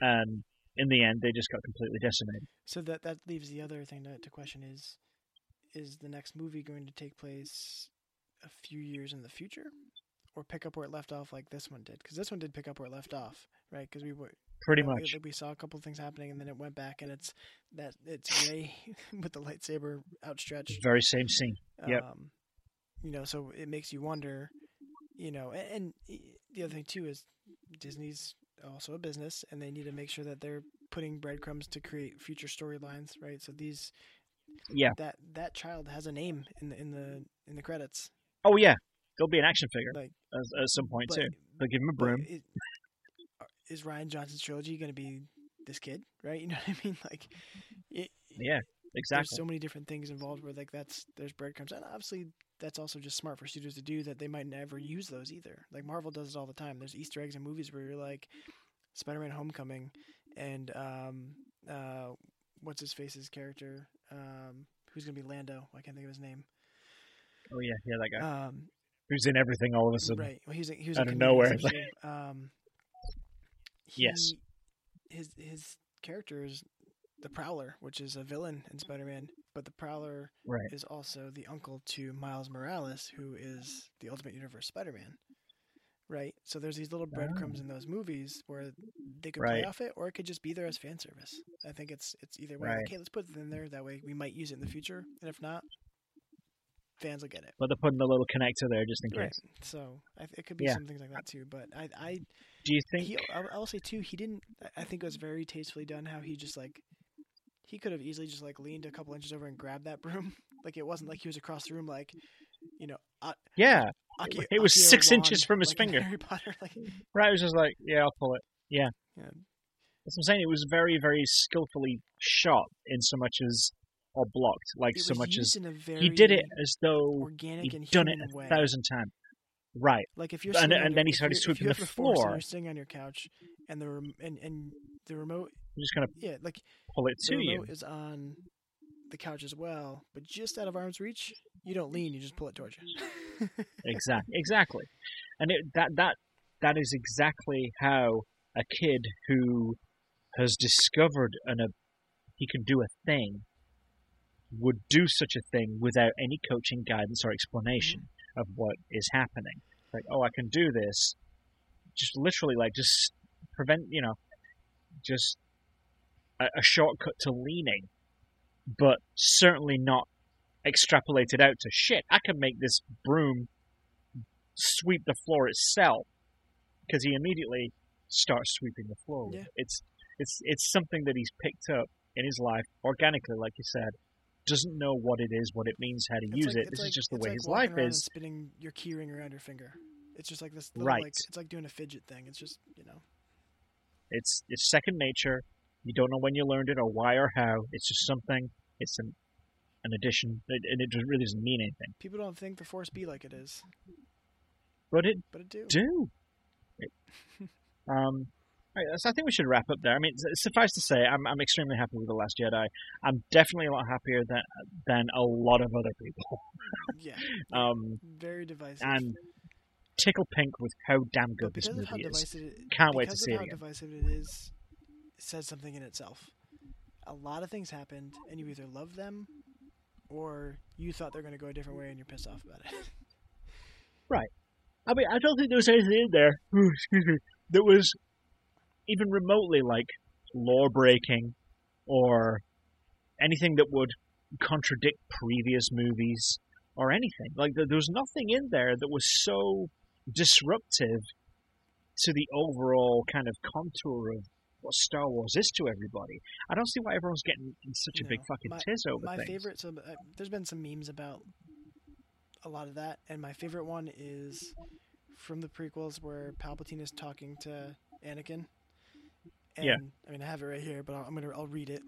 And in the end, they just got completely decimated. So that that leaves the other thing to, to question is is the next movie going to take place a few years in the future or pick up where it left off like this one did? Because this one did pick up where it left off, right? Because we were Pretty you know, much. we, saw a couple of things happening and then it went back and it's that it's Rey [LAUGHS] with the lightsaber outstretched. Very same scene. Yep. Um, you know, so it makes you wonder, you know, and, and the other thing too is Disney's also a business and they need to make sure that they're putting breadcrumbs to create future storylines, right? So these Yeah. that that child has a name in the in the in the credits. Oh yeah, there'll be an action figure Like at, at some point but, too. They'll give him a broom. Is, is Rian Johnson's trilogy going to be this kid, right? [LAUGHS] You know what I mean? Like, it, Yeah, there's exactly. so many different things involved where like that's there's breadcrumbs and obviously that's also just smart for studios to do that they might never use those either. Like marvel does it all the time. There's easter eggs in movies where you're like spider-man homecoming and um uh what's his face's character? Um who's gonna be lando? I can't think of his name. Oh yeah, yeah, that guy. Um who's in everything all of a sudden. right. Well he was a, he was out of nowhere. [LAUGHS] um Yes. his his character is the prowler which is a villain in spider-man but the prowler Right. is also the uncle to Miles Morales, who is the Ultimate Universe Spider-Man. Right. So there's these little breadcrumbs ah. in those movies where they could play off it, or it could just be there as fan service. I think it's it's either way. Right. Okay, let's put it in there. That way we might use it in the future, and if not, fans will get it. But they're putting the little connector there just in case. Right. So I, th- it could be Yeah. some things like that too. But I, I, Do you think? he, I, will say too, he didn't. I think it was very tastefully done. How he just like, he could have easily just like leaned a couple inches over and grabbed that broom. [LAUGHS] Like it wasn't like he was across the room, like, you know, uh, yeah, Aki- It was Accio six inches from his like finger. Harry Potter, like [LAUGHS] right. It was just like, yeah, I'll pull it. Yeah. Yeah. That's what I'm saying. It was very, very skillfully shot in so much as or blocked, like so much as used in a very he did it as though organic and he'd done it a way. thousand times. Right. Like if you're And- and your- then he started sweeping the floor. you're sitting on your couch, and the rem- and and the remote, I'm just gonna yeah, like pull it to you. is on the couch as well, but just out of arm's reach. You don't lean; you just pull it towards you. [LAUGHS] Exactly. Exactly. And it, that that that is exactly how a kid who has discovered an a, he can do a thing would do such a thing without any coaching, guidance, or explanation mm-hmm. of what is happening. Like, oh, I can do this. Just literally, like, just prevent, you know, just a, a shortcut to leaning, but certainly not extrapolated out to shit. I can make this broom sweep the floor itself because he immediately starts sweeping the floor. Yeah. It's it's it's something that he's picked up in his life organically, like you said. Doesn't know what it is, what it means, how to It's use like- it. This like- is just the way like his life is. spinning your keyring around your finger. It's just like this little, Right. like it's like doing a fidget thing. It's just you know. It's it's second nature. You don't know when you learned it or why or how. It's just something. It's an an addition, it- and it really doesn't mean anything. People don't think the force be like it is, But it but it do. do. It- [LAUGHS] um, right, so I think we should wrap up there. I mean, suffice to say, I'm I'm extremely happy with the Last Jedi. I'm definitely a lot happier than than a lot of other people. [LAUGHS] Yeah, Um, very divisive. and tickle pink with how damn good this because of how movie is. it, Can't wait to because see of it how again. divisive it is, it says something in itself. A lot of things happened, and you either love them, or you thought they're going to go a different way, and you're pissed off about it. [LAUGHS] Right. I mean, I don't think there was anything in there. [LAUGHS] excuse me. That was even remotely like law breaking or anything that would contradict previous movies or anything. Like there was nothing in there that was so disruptive to the overall kind of contour of what Star Wars is to everybody. I don't see why everyone's getting in such a big fucking My- tiz over my things. favorite. So uh, there's been some memes about a lot of that, and my favorite one is from the prequels where Palpatine is talking to Anakin. And, Yeah. I mean, I have it right here, but I'll, I'm gonna I'll read it.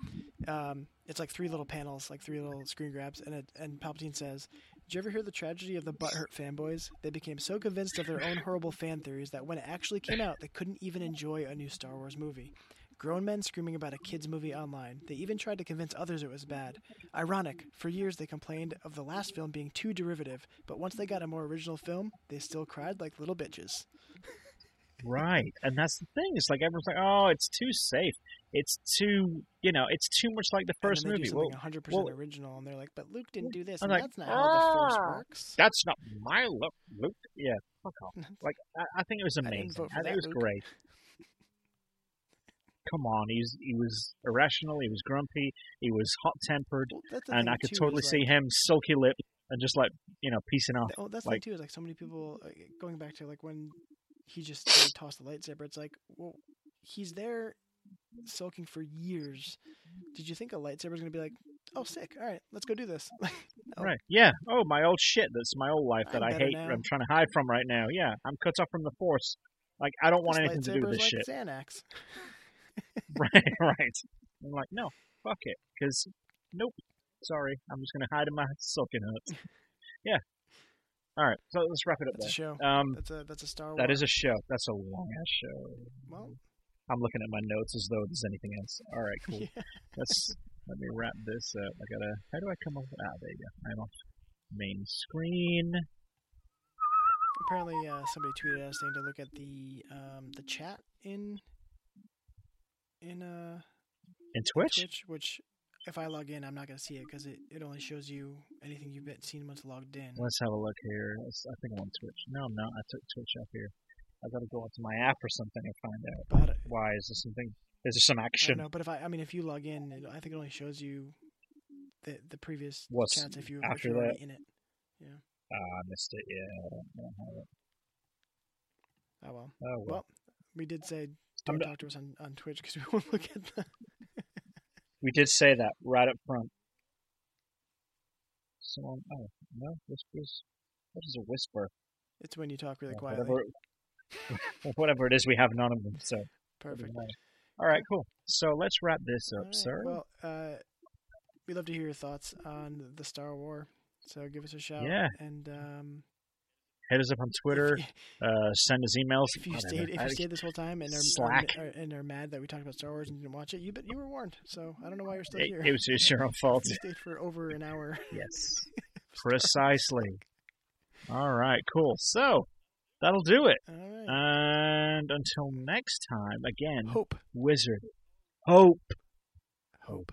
Um, it's like three little panels, like three little screen grabs, and it, and Palpatine says, "Did you ever hear the tragedy of the butthurt fanboys? They became so convinced of their own horrible fan theories that when it actually came out, they couldn't even enjoy a new Star Wars movie." Grown men screaming about a kids' movie online. They even tried to convince others it was bad. Ironic, for years they complained of the last film being too derivative, but once they got a more original film, they still cried like little bitches. [LAUGHS] Right, and that's the thing. It's like everyone's like, "Oh, it's too safe. It's too, you know, it's too much like the And first then they movie." do something 100% well- original, and they're like, but Luke didn't do this, and like, that's not how the Force "Ah, works. that's not [LAUGHS] my look, Luke. Yeah, fuck off. [LAUGHS] Like, I, I think it was I amazing. for I think it was Luke. great. Come on, he was he was irrational. He was grumpy. He was hot tempered, Well, and I could too, totally see like, him sulky lip and just like you know piecing off. Oh, that's like- the thing too. Is like so many people going back to like when he just tossed the lightsaber. It's like, well, he's there sulking for years. Did you think a lightsaber was gonna be like, oh, sick? All right, let's go do this. no. [LAUGHS] Oh. Right. Yeah. Oh, my old shit. That's my old life that I'm I hate. now. I'm trying to hide from right now. Yeah. I'm cut off from the force. Like I don't want This anything to do with this like shit. Xanax. [LAUGHS] right. [LAUGHS] Right. I'm like, no, fuck it. Because nope. Sorry. I'm just gonna hide in my sulking hut. yeah. All right. So let's wrap it up That's a show. Um, That's a that's a Star Wars. that is a show. That's a long ass show. well, I'm looking at my notes as though there's anything else. All right. Cool. [LAUGHS] yeah. Let's let me wrap this up. I gotta. How do I come up? Ah, there you go. I'm off main screen. Apparently, uh, somebody tweeted us saying to look at the um, the chat in in uh In Twitch. Twitch, which if I log in, I'm not gonna see it because it, it only shows you anything you've been seen once logged in. Let's have a look here. I think I'm on Twitch. No, I'm not. I took Twitch off here. I gotta go onto my app or something and find out. But Why is there something? Is there some action? don't. But if I, I mean, if you log in, it, I think it only shows you the the previous What's chats if you after you're that? in it. Yeah. Ah, I missed it. Yeah. I don't, I don't have it. Oh well. Oh well. Well, we did say I'm don't d- talk to us on, on Twitch because we [LAUGHS] won't look at the. We did say that right up front. Someone. Oh no, whispers. What is a whisper? It's when you talk really Uh, quietly. Whatever. [LAUGHS] whatever it is, we have none of them. So. Perfect. All right, cool. So let's wrap this up, Alright, sir. Well, uh, we'd love to hear your thoughts on the Star War. So give us a shout. Yeah. And um, Hit us up on Twitter. Uh, send us emails. if you whatever. stayed, if you stayed this whole time and are, Slack. Are, and are mad that we talked about Star Wars and didn't watch it, you but you were warned. So I don't know why you're still it, here. it was it's your own [LAUGHS] fault. you stayed for over an hour. Yes. [LAUGHS] Precisely. All right, cool. So that'll do it. Right. And until next time, again, Hope. Wizard. Hope. Hope.